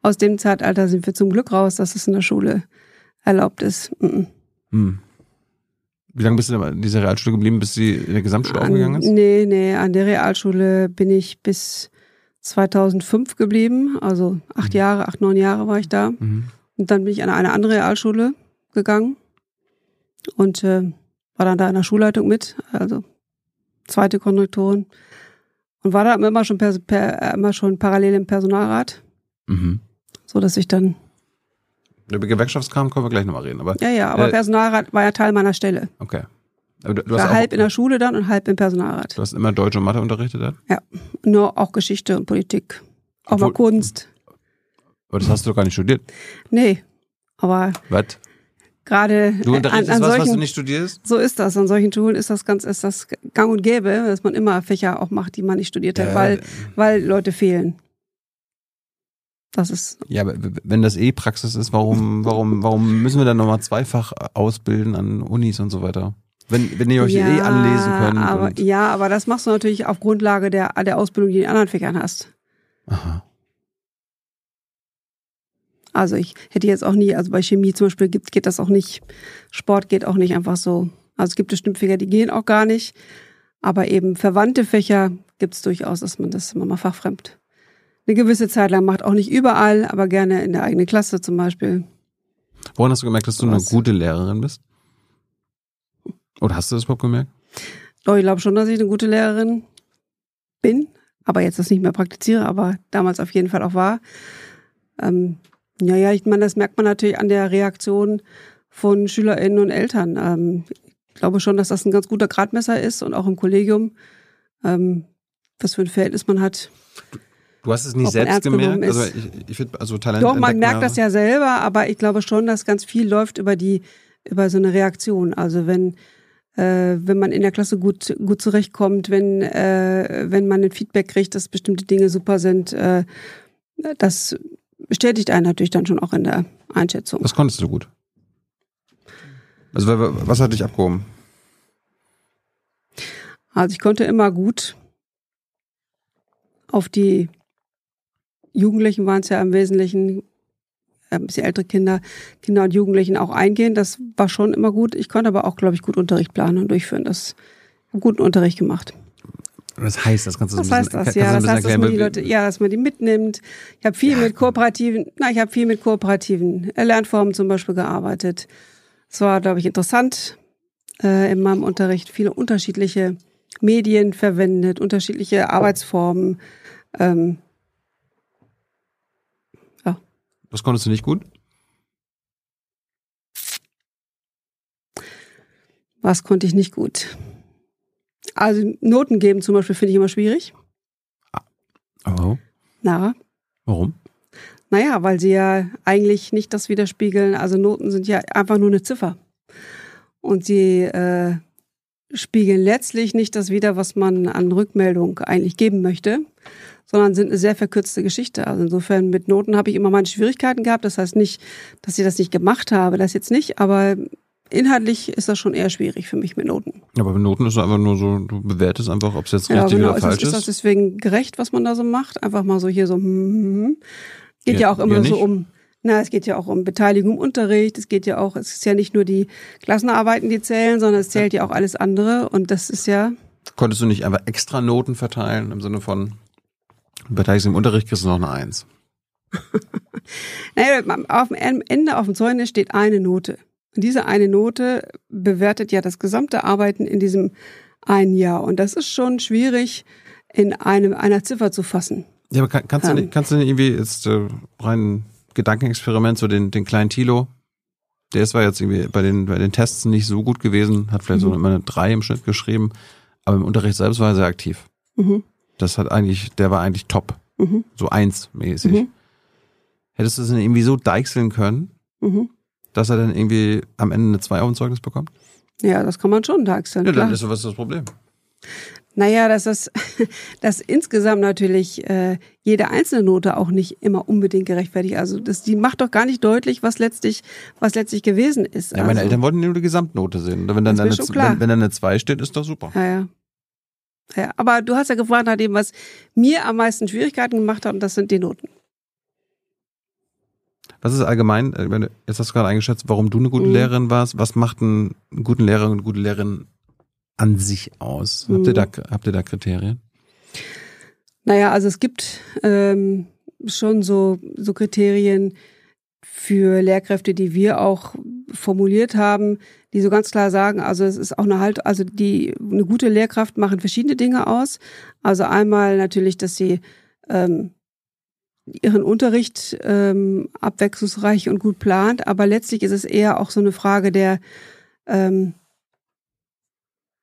Aus dem Zeitalter sind wir zum Glück raus, dass es in der Schule erlaubt ist. Mm Hm. Wie lange bist du in dieser Realschule geblieben, bis sie in der Gesamtschule an, aufgegangen ist? Nee, nee, an der Realschule bin ich bis 2005 geblieben. Also acht mhm. Jahre, acht, neun Jahre war ich da. Mhm. Und dann bin ich an eine andere Realschule gegangen und äh, war dann da in der Schulleitung mit, also zweite Konduktorin. Und war da immer schon, per, per, immer schon parallel im Personalrat. Mhm. So dass ich dann über Gewerkschaftskram können wir gleich nochmal reden. Aber, ja, ja, aber äh, Personalrat war ja Teil meiner Stelle. Okay. Aber du, du war halb in der Schule dann und halb im Personalrat. Du hast immer Deutsch und Mathe unterrichtet dann? Ja, nur auch Geschichte und Politik. Auch Obwohl, mal Kunst. Aber das hast du doch gar nicht studiert. Nee, aber was? Gerade du unterrichtest an, an was, solchen, was du nicht studierst? So ist das. An solchen Schulen ist das ganz, ist das gang und gäbe, dass man immer Fächer auch macht, die man nicht studiert hat, ja, weil, weil Leute fehlen. Das ist. Ja, aber wenn das eh Praxis ist, warum, warum, warum müssen wir dann nochmal zweifach ausbilden an Unis und so weiter? Wenn, wenn ihr euch ja, eh anlesen könnt. Aber, ja, aber das machst du natürlich auf Grundlage der, der Ausbildung, die du in anderen Fächern hast. Aha. Also ich hätte jetzt auch nie, also bei Chemie zum Beispiel gibt, geht das auch nicht. Sport geht auch nicht einfach so. Also es gibt bestimmt Fächer, die gehen auch gar nicht. Aber eben verwandte Fächer gibt es durchaus, dass man das immer mal fachfremd eine gewisse Zeit lang macht. Auch nicht überall, aber gerne in der eigenen Klasse zum Beispiel. Woran hast du gemerkt, dass du Was? eine gute Lehrerin bist? Oder hast du das überhaupt gemerkt? Doch, ich glaube schon, dass ich eine gute Lehrerin bin, aber jetzt das nicht mehr praktiziere, aber damals auf jeden Fall auch war. Ähm, ja, ja, ich meine, das merkt man natürlich an der Reaktion von SchülerInnen und Eltern. Ähm, ich glaube schon, dass das ein ganz guter Gradmesser ist und auch im Kollegium, ähm, was für ein Verhältnis man hat. Du hast es nicht selbst gemerkt? Also ich, ich finde, also Talent Doch, man merkt das ja selber, aber ich glaube schon, dass ganz viel läuft über die, über so eine Reaktion. Also wenn, äh, wenn man in der Klasse gut, gut zurechtkommt, wenn, äh, wenn man ein Feedback kriegt, dass bestimmte Dinge super sind, äh, das bestätigt einen natürlich dann schon auch in der Einschätzung. Das konntest du gut. Also was hat dich abgehoben? Also ich konnte immer gut auf die Jugendlichen waren es ja im Wesentlichen äh, ein bisschen ältere Kinder, Kinder und Jugendlichen auch eingehen. Das war schon immer gut. Ich konnte aber auch, glaube ich, gut Unterricht planen und durchführen. Das guten Unterricht gemacht. Was heißt das? Kannst du Was so ein heißt das? Ja, das heißt, dass man die Leute, ja, dass man die mitnimmt. Ich habe viel mit kooperativen, na, ich habe viel mit kooperativen Lernformen zum Beispiel gearbeitet. Es war, glaube ich, interessant äh, in meinem Unterricht. Viele unterschiedliche Medien verwendet, unterschiedliche Arbeitsformen. Ähm, Was konntest du nicht gut? was konnte ich nicht gut? Also Noten geben zum Beispiel finde ich immer schwierig. Oh. Na, Warum? Naja, weil sie ja eigentlich nicht das widerspiegeln. Also Noten sind ja einfach nur eine Ziffer. Und sie äh, spiegeln letztlich nicht das wider, was man an Rückmeldung eigentlich geben möchte, sondern sind eine sehr verkürzte Geschichte. Also insofern mit Noten habe ich immer meine Schwierigkeiten gehabt. Das heißt nicht, dass ich das nicht gemacht habe, das jetzt nicht, aber inhaltlich ist das schon eher schwierig für mich mit Noten. Aber bei Noten ist es einfach nur so, du bewertest einfach, ob es jetzt Ja, richtig genau. oder Ist das, falsch ist das deswegen gerecht, was man da so macht? Einfach mal so hier so, hm, hm, hm. geht ja, Ja, auch immer ja so um, na, es geht ja auch um Beteiligung im Unterricht, es geht ja auch, es ist ja nicht nur die Klassenarbeiten, die zählen, sondern es zählt ja auch alles andere und das ist ja, Konntest du nicht einfach extra Noten verteilen im Sinne von, beteiligst im Unterricht, kriegst du noch eine Eins. naja, auf dem am Ende auf dem Zeugnis steht eine Note. Und diese eine Note bewertet ja das gesamte Arbeiten in diesem einen Jahr. Und das ist schon schwierig in einem, einer Ziffer zu fassen. Ja, aber kann, kannst, du Ähm. nicht, kannst du nicht irgendwie jetzt äh, rein Gedankenexperiment, so den, den kleinen Tilo, der ist war jetzt irgendwie bei den, bei den Tests nicht so gut gewesen, hat vielleicht so Mhm. immer eine drei im Schnitt geschrieben, aber im Unterricht selbst war er sehr aktiv. Mhm. Das hat eigentlich, der war eigentlich top. Mhm. So eins mäßig. Mhm. Hättest du es denn irgendwie so deichseln können, Mhm. dass er dann irgendwie am Ende eine zwei auf dem Zeugnis bekommt? Ja, das kann man schon deichseln. Ja, klar. dann ist was das Problem. Naja, dass das, dass insgesamt natürlich äh, jede einzelne Note auch nicht immer unbedingt gerechtfertigt. Also das, die macht doch gar nicht deutlich, was letztlich, was letztlich gewesen ist. Ja, meine also, Eltern wollten nur die Gesamtnote sehen. Wenn dann, eine, wenn, wenn dann eine zwei steht, ist doch super. Ja, ja. Ja. Aber du hast ja gefragt nach dem, was mir am meisten Schwierigkeiten gemacht hat, und das sind die Noten. Was ist allgemein, äh, jetzt hast du gerade eingeschätzt, warum du eine gute Mhm. Lehrerin warst. Was macht einen guten Lehrer und eine gute Lehrerin an sich aus? Habt, ihr Mhm. da, habt ihr da Kriterien? Naja, also es gibt ähm, schon so, so Kriterien für Lehrkräfte, die wir auch formuliert haben, die so ganz klar sagen, also es ist auch eine halt, also die eine gute Lehrkraft machen verschiedene Dinge aus. Also einmal natürlich, dass sie ähm, ihren Unterricht ähm, abwechslungsreich und gut plant, aber letztlich ist es eher auch so eine Frage der ähm,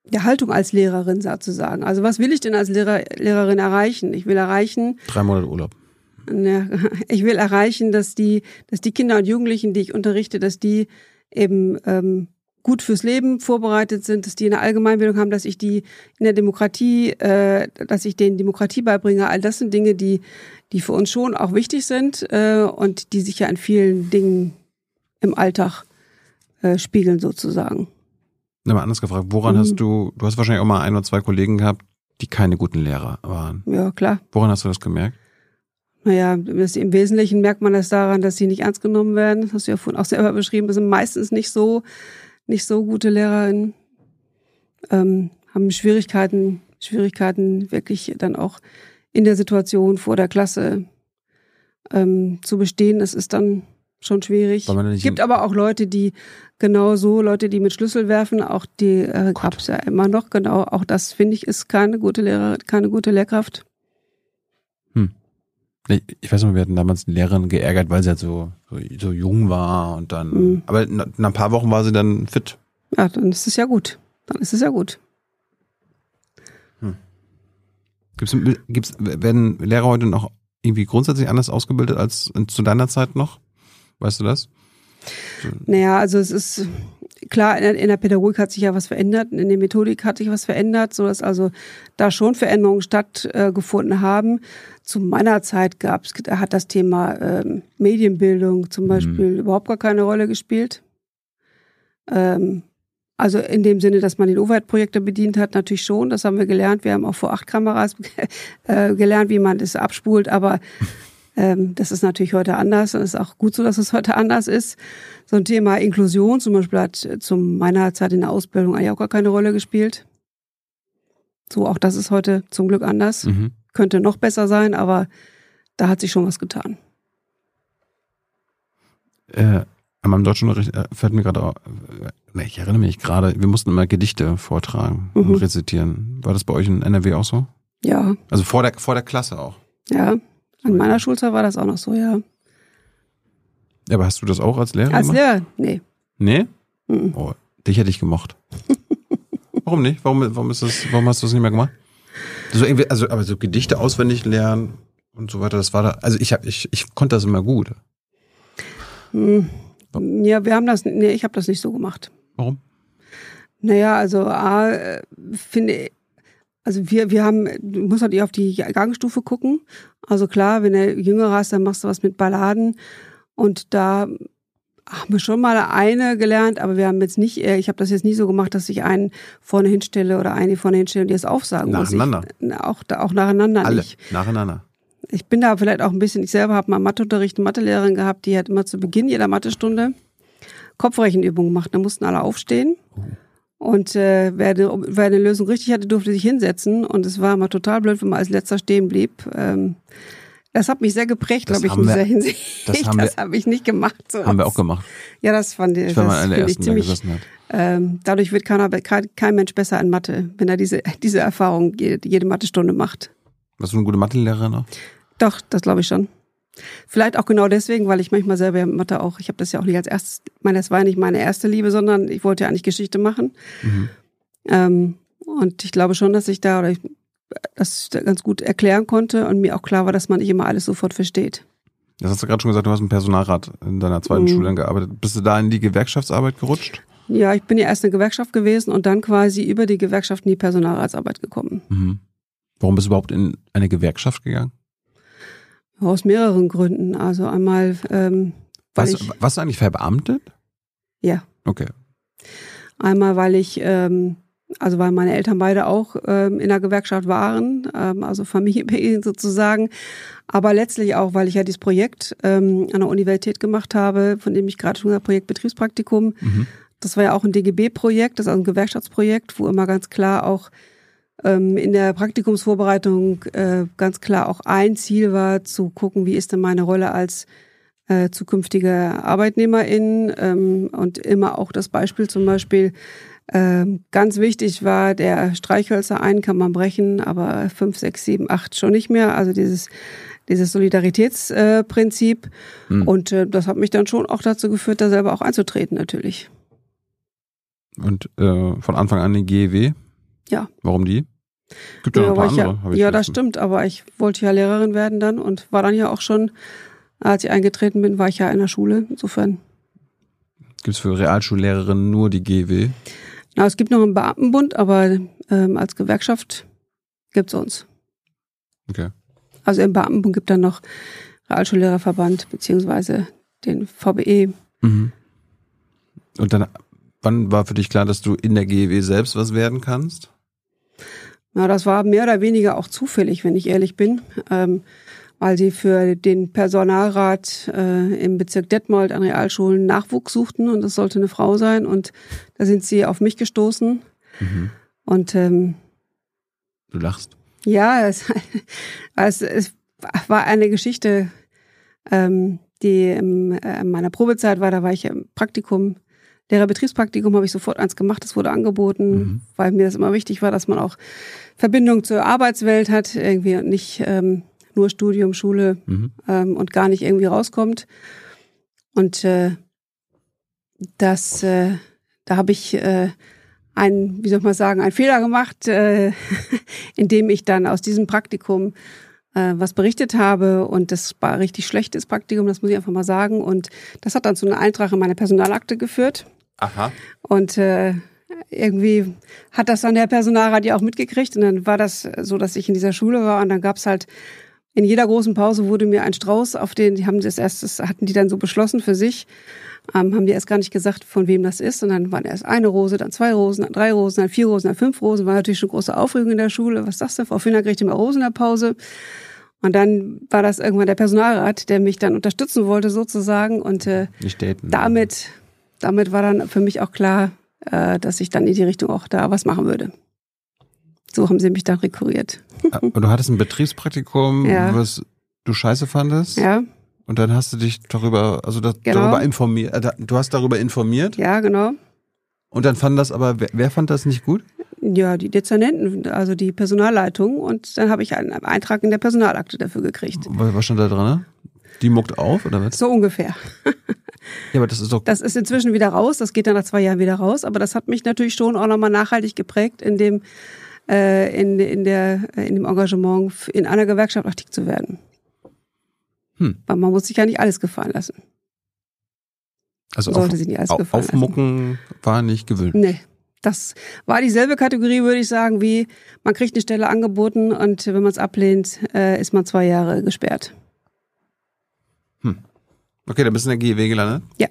der Haltung als Lehrerin sozusagen. Also was will ich denn als Lehrer, Lehrerin erreichen? Ich will erreichen, Drei Monate Urlaub. ja, ich will erreichen, dass die, dass die Kinder und Jugendlichen, die ich unterrichte, dass die eben ähm, gut fürs Leben vorbereitet sind, dass die eine Allgemeinbildung haben, dass ich die in der Demokratie, äh, dass ich denen Demokratie beibringe. All das sind Dinge, die, die für uns schon auch wichtig sind äh, und die sich ja in vielen Dingen im Alltag äh, spiegeln sozusagen. Mal anders gefragt, woran Mhm. hast du, du hast wahrscheinlich auch mal ein oder zwei Kollegen gehabt, die keine guten Lehrer waren. Ja, klar. Woran hast du das gemerkt? Naja, das, im Wesentlichen merkt man das daran, dass sie nicht ernst genommen werden. Das hast du ja vorhin auch selber beschrieben. Das sind meistens nicht so, nicht so gute Lehrerinnen. Ähm, haben Schwierigkeiten, Schwierigkeiten wirklich dann auch in der Situation vor der Klasse ähm, zu bestehen. Das ist dann schon schwierig. Es gibt aber auch Leute, die genau so, Leute, die mit Schlüssel werfen, auch die äh, gab es ja immer noch, genau. Auch das finde ich ist keine gute Lehrer, keine gute Lehrkraft. Ich, weiß noch, wir hatten damals eine Lehrerin geärgert, weil sie halt so, so, so jung war und dann, Mhm. aber nach, nach ein paar Wochen war sie dann fit. Ja, dann ist es ja gut. Dann ist es ja gut. Gibt's, gibt's, werden Lehrer heute noch irgendwie grundsätzlich anders ausgebildet als zu deiner Zeit noch? Weißt du das? Naja, also es ist klar, in der, Pädagogik hat sich ja was verändert, in der Methodik hat sich was verändert, so dass also da schon Veränderungen stattgefunden haben. Zu meiner Zeit gab's, hat das Thema ähm, Medienbildung zum Beispiel überhaupt gar keine Rolle gespielt. Ähm, also in dem Sinne, dass man den Overhead-Projektor bedient hat, natürlich schon. Das haben wir gelernt. Wir haben auch vor acht Kameras äh, gelernt, wie man das abspult. Aber das ist natürlich heute anders und es ist auch gut so, dass es heute anders ist. So ein Thema Inklusion zum Beispiel hat zu meiner Zeit in der Ausbildung eigentlich auch gar keine Rolle gespielt. So, auch das ist heute zum Glück anders. Mhm. Könnte noch besser sein, aber da hat sich schon was getan. Äh, an meinem deutschen Unterricht äh, fällt mir gerade, äh, ich erinnere mich gerade, wir mussten immer Gedichte vortragen mhm. und rezitieren. War das bei euch in NRW auch so? Ja. Also vor der, vor der Klasse auch? Ja, an meiner Schulzeit war das auch noch so, ja. Aber hast du das auch als Lehrer Als gemacht? Lehrer? Nee. Nee? Mhm. Oh, dich hätte ich gemocht. warum nicht? Warum, warum, ist das, warum hast du das nicht mehr gemacht? So irgendwie, also, aber so Gedichte auswendig lernen und so weiter, das war da, also ich, hab, ich, ich konnte das immer gut. Mhm. Ja, wir haben das, nee, ich habe das nicht so gemacht. Warum? Naja, also A, äh, finde also wir, wir haben, du musst halt auf die Gangstufe gucken. Also klar, wenn du Jüngere hast, dann machst du was mit Balladen. Und da haben wir schon mal eine gelernt, aber wir haben jetzt nicht, äh, ich habe das jetzt nie so gemacht, dass ich einen vorne hinstelle oder eine vorne hinstelle und die es aufsagen nacheinander. muss. Nacheinander? Auch, auch nacheinander Alle, nicht. nacheinander. Ich bin da vielleicht auch ein bisschen, ich selber habe mal Matheunterricht, eine Mathelehrerin gehabt, die hat immer zu Beginn jeder Mathestunde Kopfrechenübungen gemacht. Da mussten alle aufstehen. Oh. Und äh, wer, eine, wer eine Lösung richtig hatte, durfte sich hinsetzen. Und es war immer total blöd, wenn man als letzter stehen blieb. Ähm, das hat mich sehr geprägt, glaube ich, in dieser Hinsicht. Das, das habe ich nicht gemacht. So haben wir auch gemacht. Ja, das fand ich, ich das eine ich ziemlich. Ähm, dadurch wird keiner, kein Mensch besser in Mathe, wenn er diese, diese Erfahrung jede, jede Mathestunde macht. Warst du eine gute Mathelehrerin noch? Doch, das glaube ich schon. Vielleicht auch genau deswegen, weil ich manchmal selber Mathe auch, ich habe das ja auch nicht als erstes, meine, das war ja nicht meine erste Liebe, sondern ich wollte ja eigentlich Geschichte machen. Mhm. Ähm, und ich glaube schon, dass ich da oder ich, das ganz gut erklären konnte und mir auch klar war, dass man nicht immer alles sofort versteht. Das hast du gerade schon gesagt, du hast im Personalrat in deiner zweiten mhm. Schule gearbeitet. Bist du da in die Gewerkschaftsarbeit gerutscht? Ja, ich bin ja erst in der Gewerkschaft gewesen und dann quasi über die Gewerkschaft in die Personalratsarbeit gekommen. Mhm. Warum bist du überhaupt in eine Gewerkschaft gegangen? Aus mehreren Gründen. Also einmal, ähm, weil was, ich, was eigentlich verbeamtet? Ja. Okay. Einmal, weil ich, ähm, also weil meine Eltern beide auch ähm, in der Gewerkschaft waren, ähm, also Familie sozusagen. Aber letztlich auch, weil ich ja dieses Projekt ähm, an der Universität gemacht habe, von dem ich gerade schon gesagt Projekt Betriebspraktikum. Mhm. Das war ja auch ein DGB-Projekt, das ist also ein Gewerkschaftsprojekt, wo immer ganz klar auch in der Praktikumsvorbereitung äh, ganz klar auch ein Ziel war, zu gucken, wie ist denn meine Rolle als äh, zukünftige Arbeitnehmerin ähm, und immer auch das Beispiel zum Beispiel, ähm, ganz wichtig war, der Streichhölzer einen kann man brechen, aber fünf, sechs, sieben, acht schon nicht mehr. Also dieses dieses Solidaritätsprinzip. Hm. Und äh, das hat mich dann schon auch dazu geführt, da selber auch einzutreten, natürlich. Und äh, von Anfang an den GEW? Ja. Warum die? Gibt ja, ja noch ein paar andere. Ja, ja das stimmt, aber ich wollte ja Lehrerin werden dann und war dann ja auch schon, als ich eingetreten bin, war ich ja in der Schule. Insofern. Gibt es für Realschullehrerinnen nur die GW? Na, es gibt noch einen Beamtenbund, aber ähm, als Gewerkschaft gibt es uns. Okay. Also im Beamtenbund gibt dann noch Realschullehrerverband beziehungsweise den VBE. Mhm. Und dann, wann war für dich klar, dass du in der GEW selbst was werden kannst? Ja, das war mehr oder weniger auch zufällig, wenn ich ehrlich bin, ähm, weil sie für den Personalrat äh, im Bezirk Detmold an Realschulen Nachwuchs suchten und das sollte eine Frau sein und da sind sie auf mich gestoßen. Mhm. Und ähm, du lachst. Ja, es, es, es war eine Geschichte, ähm, die in äh, meiner Probezeit war. Da war ich im Praktikum Lehrerbetriebspraktikum habe ich sofort eins gemacht, das wurde angeboten, mhm. weil mir das immer wichtig war, dass man auch Verbindung zur Arbeitswelt hat, irgendwie und nicht ähm, nur Studium, Schule mhm. ähm, und gar nicht irgendwie rauskommt. Und äh, das, äh, da habe ich äh, ein, wie soll man sagen, einen Fehler gemacht, äh, indem ich dann aus diesem Praktikum äh, was berichtet habe und das war richtig schlechtes Praktikum, das muss ich einfach mal sagen. Und das hat dann zu einer Eintrag in meine Personalakte geführt. Aha. Und äh, irgendwie hat das dann der Personalrat ja auch mitgekriegt. Und dann war das so, dass ich in dieser Schule war und dann gab's halt in jeder großen Pause wurde mir ein Strauß, auf den die haben das erst, das hatten die dann so beschlossen für sich, ähm, haben die erst gar nicht gesagt, von wem das ist. Und dann waren erst eine Rose, dann zwei Rosen, dann drei Rosen, dann vier Rosen, dann fünf Rosen. War natürlich schon große Aufregung in der Schule. Was das denn? Frau Finner kriegt immer Rosen in der Pause. Und dann war das irgendwann der Personalrat, der mich dann unterstützen wollte sozusagen und äh, Nicht damit, damit war dann für mich auch klar, äh, dass ich dann in die Richtung auch da was machen würde. So haben sie mich dann rekurriert. Und du hattest ein Betriebspraktikum, Ja. was du scheiße fandest. Ja, Und dann hast du dich darüber, also das, Genau. darüber informiert, äh, da- du hast darüber informiert. ja, genau. Und dann fand das aber, wer, wer fand das nicht gut? Ja, die Dezernenten, also die Personalleitung. Und dann habe ich einen Eintrag in der Personalakte dafür gekriegt. Was stand da dran? Die muckt auf oder was? So ungefähr. Ja, aber das ist doch, Das ist inzwischen wieder raus. Das geht dann nach zwei Jahren wieder raus. Aber das hat mich natürlich schon auch nochmal nachhaltig geprägt, in dem, äh, in, in, der, in dem Engagement, in einer Gewerkschaft aktiv zu werden. Hm. Weil man muss sich ja nicht alles gefallen lassen. also sollte auf, sich nicht alles au- gefallen lassen. aufmucken war nicht gewöhnt. Nee. Das war dieselbe Kategorie, würde ich sagen, wie man kriegt eine Stelle angeboten und wenn man es ablehnt, äh, ist man zwei Jahre gesperrt. Okay, dann bist du in der GEW gelandet? Ja.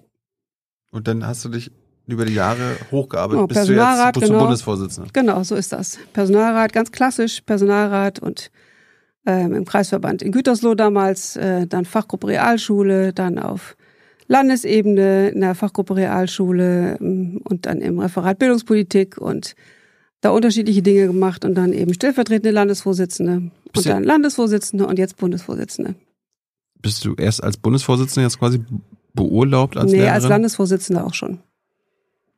Und dann hast du dich über die Jahre hochgearbeitet, Oh, bis du jetzt bist genau. Bundesvorsitzender. Genau, so ist das. Personalrat, ganz klassisch, Personalrat und ähm, im Kreisverband in Gütersloh damals, äh, dann Fachgruppe Realschule, dann auf Landesebene in der Fachgruppe Realschule ähm, und dann im Referat Bildungspolitik und da unterschiedliche Dinge gemacht und dann eben stellvertretende Landesvorsitzende und dann Landesvorsitzende und jetzt Bundesvorsitzende. Bist du erst als Bundesvorsitzender jetzt quasi beurlaubt als nee, Lehrerin? als Landesvorsitzende auch schon.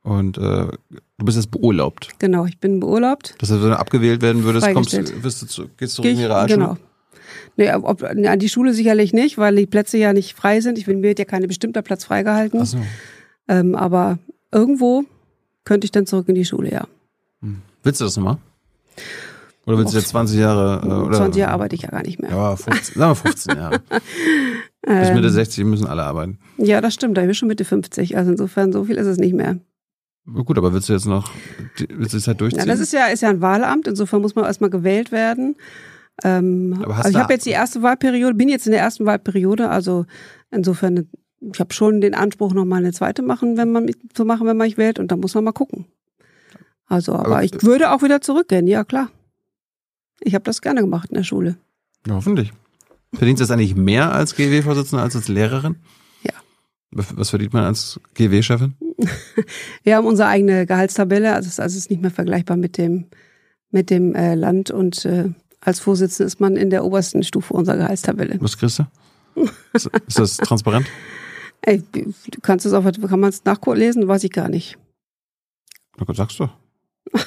Und äh, du bist jetzt beurlaubt. Genau, ich bin beurlaubt. Das heißt, wenn du abgewählt werden würdest, kommst, wirst du zu, gehst du Geh zurück in die Realschule? Genau. Nee, ob, an die Schule sicherlich nicht, weil die Plätze ja nicht frei sind. Ich bin mir ja kein bestimmter Platz freigehalten. Ach so. Ähm, aber irgendwo könnte ich dann zurück in die Schule, ja. Willst du das nochmal? Oder willst du jetzt 20 Jahre? Äh, oder? 20 Jahre arbeite ich ja gar nicht mehr. Ja, 15, sagen wir 15 Jahre. Bis Ähm, Mitte 60 müssen alle arbeiten. ja, das stimmt. Da bin ich schon Mitte 50. Also insofern, so viel ist es nicht mehr. Gut, aber willst du jetzt noch, willst du die Zeit durchziehen? Ja, das ist ja, ist ja ein Wahlamt. Insofern muss man erstmal gewählt werden. Ähm, Aber hast also ich habe jetzt die erste Wahlperiode, bin jetzt in der ersten Wahlperiode. Also insofern, ich habe schon den Anspruch, nochmal eine zweite machen, wenn man zu machen, wenn man mich wählt. Und dann muss man mal gucken. Also, aber, Aber- ich würde auch wieder zurückgehen. Ja, klar. Ich habe das gerne gemacht in der Schule. ja, hoffentlich. Verdienst du das eigentlich mehr als GW-Vorsitzende als als Lehrerin? Ja. Was verdient man als GW-Chefin? Wir haben unsere eigene Gehaltstabelle, also es ist, nicht mehr vergleichbar mit dem, mit dem äh, Land und äh, als Vorsitzende ist man in der obersten Stufe unserer Gehaltstabelle. Was kriegst du? Ist, ist das transparent? Ey, du kannst es auch, kann man es nachlesen? Weiß ich gar nicht. Na gut, sagst du.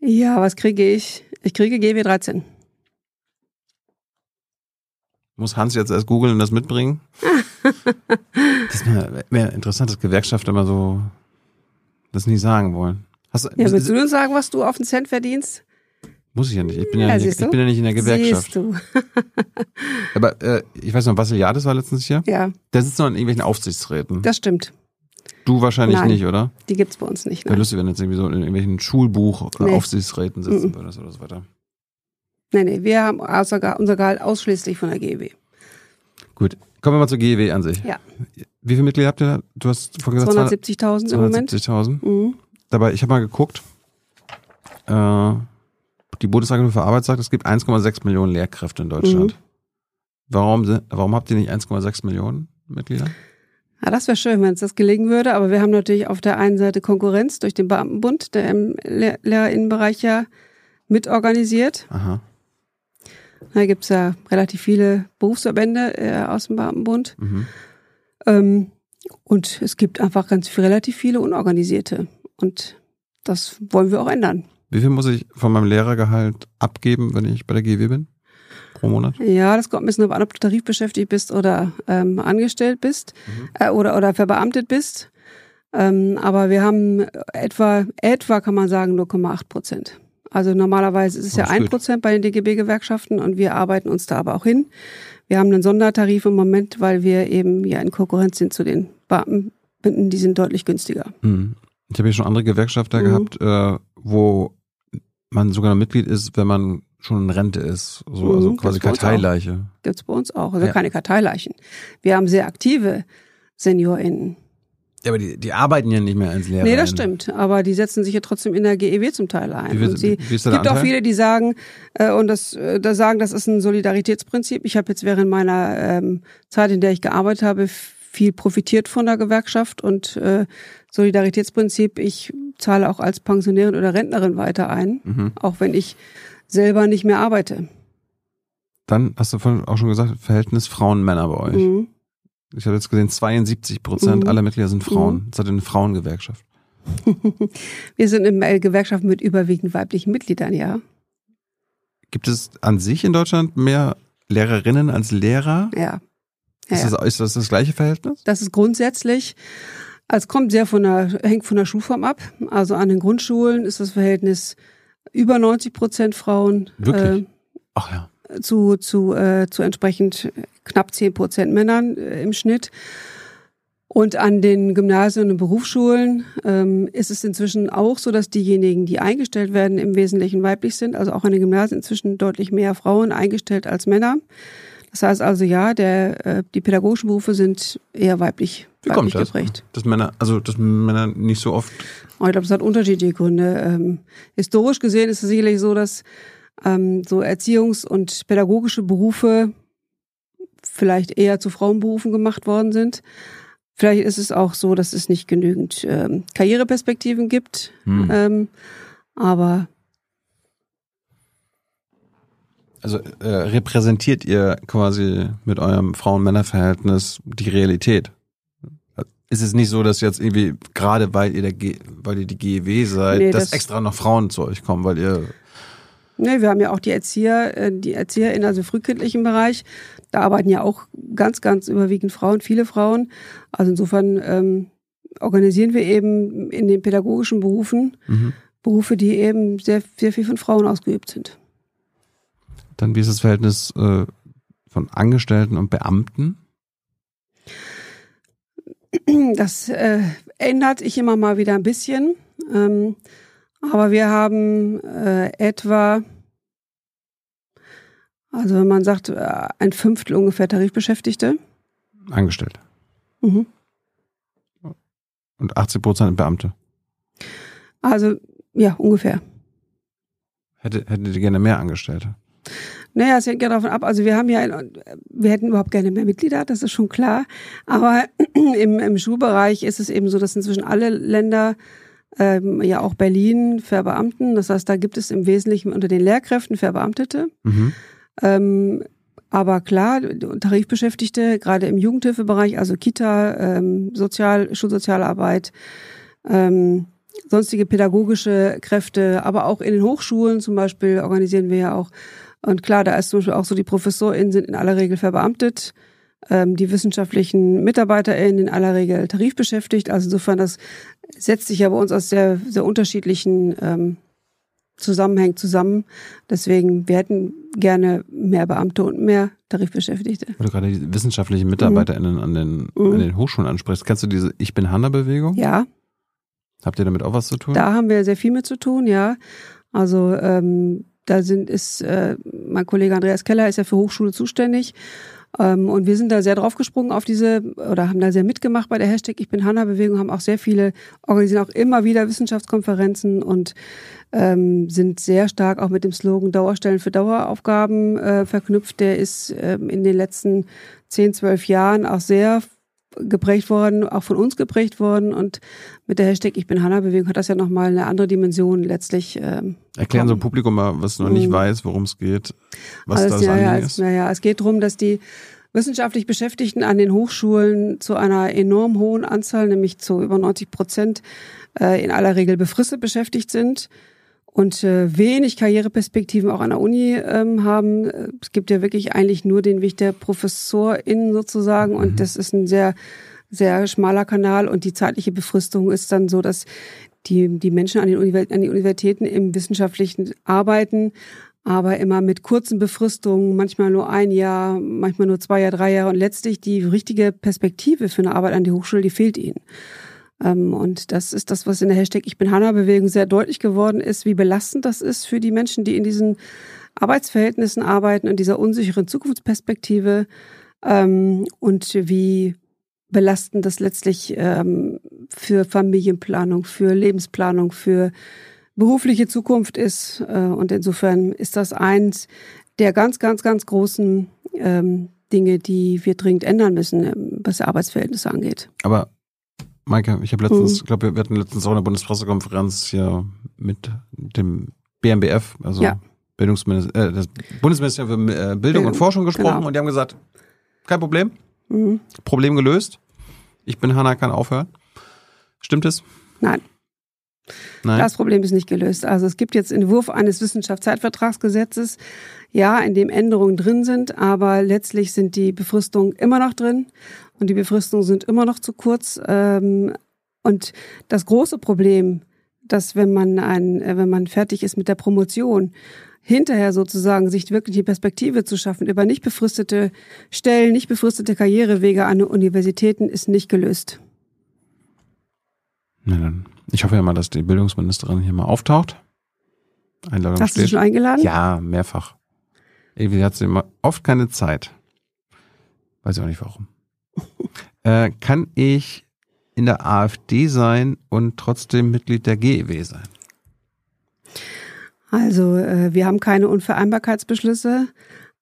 Ja, was kriege ich? Ich kriege GW 13. Muss Hans jetzt erst googeln und das mitbringen? das wäre wär interessant, dass Gewerkschafter immer so das nie sagen wollen. Hast, du- Ja, willst du uns sagen, was du auf den Cent verdienst? muss ich ja nicht. Ich bin ja, Ja, nicht, ich bin ja nicht in der Gewerkschaft. Siehst du. Aber äh, ich weiß noch, Vassiliades war letztens hier. Ja, Der sitzt noch in irgendwelchen Aufsichtsräten. das stimmt. du wahrscheinlich Nein. nicht, oder? Die gibt's bei uns nicht. Wäre lustig, wenn du jetzt irgendwie so in irgendwelchen Schulbuch Nee. Aufsichtsräten sitzen Mhm. würdest oder so weiter. Nee, nee. Wir haben unser Gehalt ausschließlich von der GW. Gut, kommen wir mal zur GEW an sich. Ja, Wie viele Mitglieder habt ihr? Du hast vorhin gesagt 270.000 im Moment. 270.000. Mhm. Dabei, ich habe mal geguckt, äh, die Bundesagentur für Arbeit sagt, es gibt 1,6 Millionen Lehrkräfte in Deutschland. Mhm. Warum, warum habt ihr nicht 1,6 Millionen Mitglieder? Ja, das wäre schön, wenn es das gelingen würde. Aber wir haben natürlich auf der einen Seite Konkurrenz durch den Beamtenbund, der im Lehr Lehrerinnenbereich ja mitorganisiert. Aha. Da gibt's ja relativ viele Berufsverbände äh, aus dem Beamtenbund. Mhm. Ähm, und es gibt einfach ganz viel, relativ viele Unorganisierte. Und das wollen wir auch ändern. Wie viel muss ich von meinem Lehrergehalt abgeben, wenn ich bei der GW bin? Pro Monat? Ja, das kommt ein bisschen darauf an, ob du tarifbeschäftigt bist oder ähm, angestellt bist äh, oder, oder verbeamtet bist. Ähm, aber wir haben etwa, etwa kann man sagen, 0,8 Prozent. Also normalerweise ist es ja ein. Prozent bei den DGB-Gewerkschaften und wir arbeiten uns da aber auch hin. Wir haben einen Sondertarif im Moment, weil wir eben ja in Konkurrenz sind zu den Beamten, die sind deutlich günstiger. Mhm. Ich habe hier schon andere Gewerkschafter Mhm. gehabt, äh, wo man sogar noch Mitglied ist, wenn man schon in Rente ist. So, Mhm, also gibt's quasi bei uns auch. Ja, aber die, die arbeiten ja nicht mehr als Lehrer. Nee, das stimmt. Aber die setzen sich ja trotzdem in der GEW zum Teil ein. Wie, und sie, wie ist es gibt auch viele, die sagen, äh, und das, äh, da sagen, das ist ein Solidaritätsprinzip. Ich habe jetzt während meiner ähm, Zeit, in der ich gearbeitet habe, viel profitiert von der Gewerkschaft und äh, Solidaritätsprinzip, ich zahle auch als Pensionärin oder Rentnerin weiter ein, mhm. auch wenn ich selber nicht mehr arbeite. Dann hast du vorhin auch schon gesagt, Verhältnis Frauen-Männer bei euch. Mhm. Ich habe jetzt gesehen, 72 Prozent mhm. aller Mitglieder sind Frauen. Mhm. Seid ihr eine Frauengewerkschaft? Wir sind eine Gewerkschaft mit überwiegend weiblichen Mitgliedern, ja. Gibt es an sich in Deutschland mehr Lehrerinnen als Lehrer? Ja. ja ist, das, ist das das gleiche Verhältnis? Das ist grundsätzlich. Also es kommt sehr von der, hängt von der Schulform ab. Also an den Grundschulen ist das Verhältnis über 90 Prozent Frauen. Wirklich? Äh, Ach ja zu, zu, äh, zu entsprechend knapp zehn Prozent Männern äh, im Schnitt. Und an den Gymnasien und Berufsschulen ähm, ist es inzwischen auch so, dass diejenigen, die eingestellt werden, im Wesentlichen weiblich sind. Also auch an den Gymnasien inzwischen deutlich mehr Frauen eingestellt als Männer. Das heißt also ja, der, äh, die pädagogischen Berufe sind eher weiblich, Wie weiblich kommt das? geprägt. Dass Männer, also dass Männer nicht so oft. Oh, ich glaube, es hat unterschiedliche Gründe. Ähm, historisch gesehen ist es sicherlich so, dass ähm, so Erziehungs- und pädagogische Berufe vielleicht eher zu Frauenberufen gemacht worden sind. Vielleicht ist es auch so, dass es nicht genügend ähm, Karriereperspektiven gibt. Hm. Ähm, aber also äh, repräsentiert ihr quasi mit eurem Frauen-Männer-Verhältnis die Realität? Ist es nicht so, dass jetzt irgendwie gerade weil ihr der G weil ihr die GEW seid, nee, dass das extra noch Frauen zu euch kommen, weil ihr Ne, wir haben ja auch die Erzieher, äh, die Erzieher in also frühkindlichen Bereich. Da arbeiten ja auch ganz, ganz überwiegend Frauen, viele Frauen. Also insofern ähm, organisieren wir eben in den pädagogischen Berufen mhm. Berufe, die eben sehr, sehr viel von Frauen ausgeübt sind. Dann wie ist das Verhältnis äh, von Angestellten und Beamten? Das äh, ändert sich immer mal wieder ein bisschen. Ähm, aber wir haben äh, etwa, also wenn man sagt, äh, ein Fünftel ungefähr Tarifbeschäftigte. Angestellte. Mhm. Und 80 Prozent Beamte. Also, ja, ungefähr. Hätte, hättet ihr gerne mehr Angestellte? Naja, es hängt ja davon ab. Also wir haben ja, wir hätten überhaupt gerne mehr Mitglieder, das ist schon klar. Aber im, im Schulbereich ist es eben so, dass inzwischen alle Länder ähm, ja auch Berlin Verbeamten. Das heißt, da gibt es im Wesentlichen unter den Lehrkräften Verbeamtete. Mhm. Ähm, aber klar, Tarifbeschäftigte, gerade im Jugendhilfebereich, also Kita, ähm, Sozial, Schulsozialarbeit, ähm, sonstige pädagogische Kräfte, aber auch in den Hochschulen zum Beispiel organisieren wir ja auch. Und klar, da ist zum Beispiel auch so, die ProfessorInnen sind in aller Regel verbeamtet ähm, die wissenschaftlichen MitarbeiterInnen in aller Regel tarifbeschäftigt. Also insofern, das setzt sich ja bei uns aus sehr, sehr unterschiedlichen ähm, Zusammenhängen zusammen. Deswegen, wir hätten gerne mehr Beamte und mehr Tarifbeschäftigte. Weil du gerade die wissenschaftlichen MitarbeiterInnen mhm. an, den, mhm. an den Hochschulen ansprichst. Kennst du diese Ich bin Hanna-Bewegung? Ja. Habt ihr damit auch was zu tun? Da haben wir sehr viel mit zu tun, ja. Also ähm, da sind ist äh, mein Kollege Andreas Keller ist ja für Hochschule zuständig und wir sind da sehr draufgesprungen auf diese oder haben da sehr mitgemacht bei der Hashtag Ich bin Hanna-Bewegung, haben auch sehr viele, organisieren auch immer wieder Wissenschaftskonferenzen und ähm, sind sehr stark auch mit dem Slogan Dauerstellen für Daueraufgaben äh, verknüpft. Der ist ähm, in den letzten zehn, zwölf Jahren auch sehr geprägt worden, auch von uns geprägt worden. Und mit der Hashtag Ich bin Hanna-Bewegung hat das ja nochmal eine andere Dimension letztlich. Ähm, Erklären so Publikum mal, was noch nicht mhm. weiß, worum es geht, was also, das ja, ja, ist. Ja, ja, es geht darum, dass die wissenschaftlich Beschäftigten an den Hochschulen zu einer enorm hohen Anzahl, nämlich zu über 90 Prozent, äh, in aller Regel befristet beschäftigt sind und äh, wenig Karriereperspektiven auch an der Uni ähm, haben. Es gibt ja wirklich eigentlich nur den Weg der ProfessorInnen sozusagen und mhm. das ist ein sehr, sehr schmaler Kanal und die zeitliche Befristung ist dann so, dass die, die Menschen an den, Univers an den Universitäten im wissenschaftlichen Arbeiten aber immer mit kurzen Befristungen, manchmal nur ein Jahr, manchmal nur zwei Jahre, drei Jahre und letztlich die richtige Perspektive für eine Arbeit an die Hochschule, die fehlt ihnen. Ähm, und das ist das, was in der Hashtag Ich bin Hanna-Bewegung sehr deutlich geworden ist, wie belastend das ist für die Menschen, die in diesen Arbeitsverhältnissen arbeiten, in dieser unsicheren Zukunftsperspektive ähm, und wie belastend das letztlich ähm, für Familienplanung, für Lebensplanung, für berufliche Zukunft ist. Äh, und insofern ist das eins der ganz, ganz, ganz großen Dinge, die wir dringend ändern müssen, was Arbeitsverhältnisse angeht. Aber Maike, ich habe letztens, mhm. glaube, wir hatten letztens auch eine Bundespressekonferenz hier mit dem BMBF, also ja. Bildungsminister, äh, das Bundesministerium für äh, Bildung, Bildung und Forschung gesprochen genau. und die haben gesagt, kein Problem, mhm. Problem gelöst. Ich bin Hanna, kann aufhören. Stimmt es? Nein. Nein. Das Problem ist nicht gelöst. Also es gibt jetzt Entwurf eines Wissenschaftszeitvertragsgesetzes, ja, in dem Änderungen drin sind, aber letztlich sind die Befristungen immer noch drin und die Befristungen sind immer noch zu kurz. Ähm, und das große Problem, dass wenn man ein, äh, wenn man fertig ist mit der Promotion, hinterher sozusagen sich wirklich die Perspektive zu schaffen über nicht befristete Stellen, nicht befristete Karrierewege an Universitäten, ist nicht gelöst. Na dann. Ich hoffe ja mal, dass die Bildungsministerin hier mal auftaucht. Einladung Hast steht. du sie schon eingeladen? Ja, mehrfach. Irgendwie hat sie immer oft keine Zeit. Weiß ich auch nicht warum. äh, kann ich in der AfD sein und trotzdem Mitglied der GEW sein? Also äh, wir haben keine Unvereinbarkeitsbeschlüsse,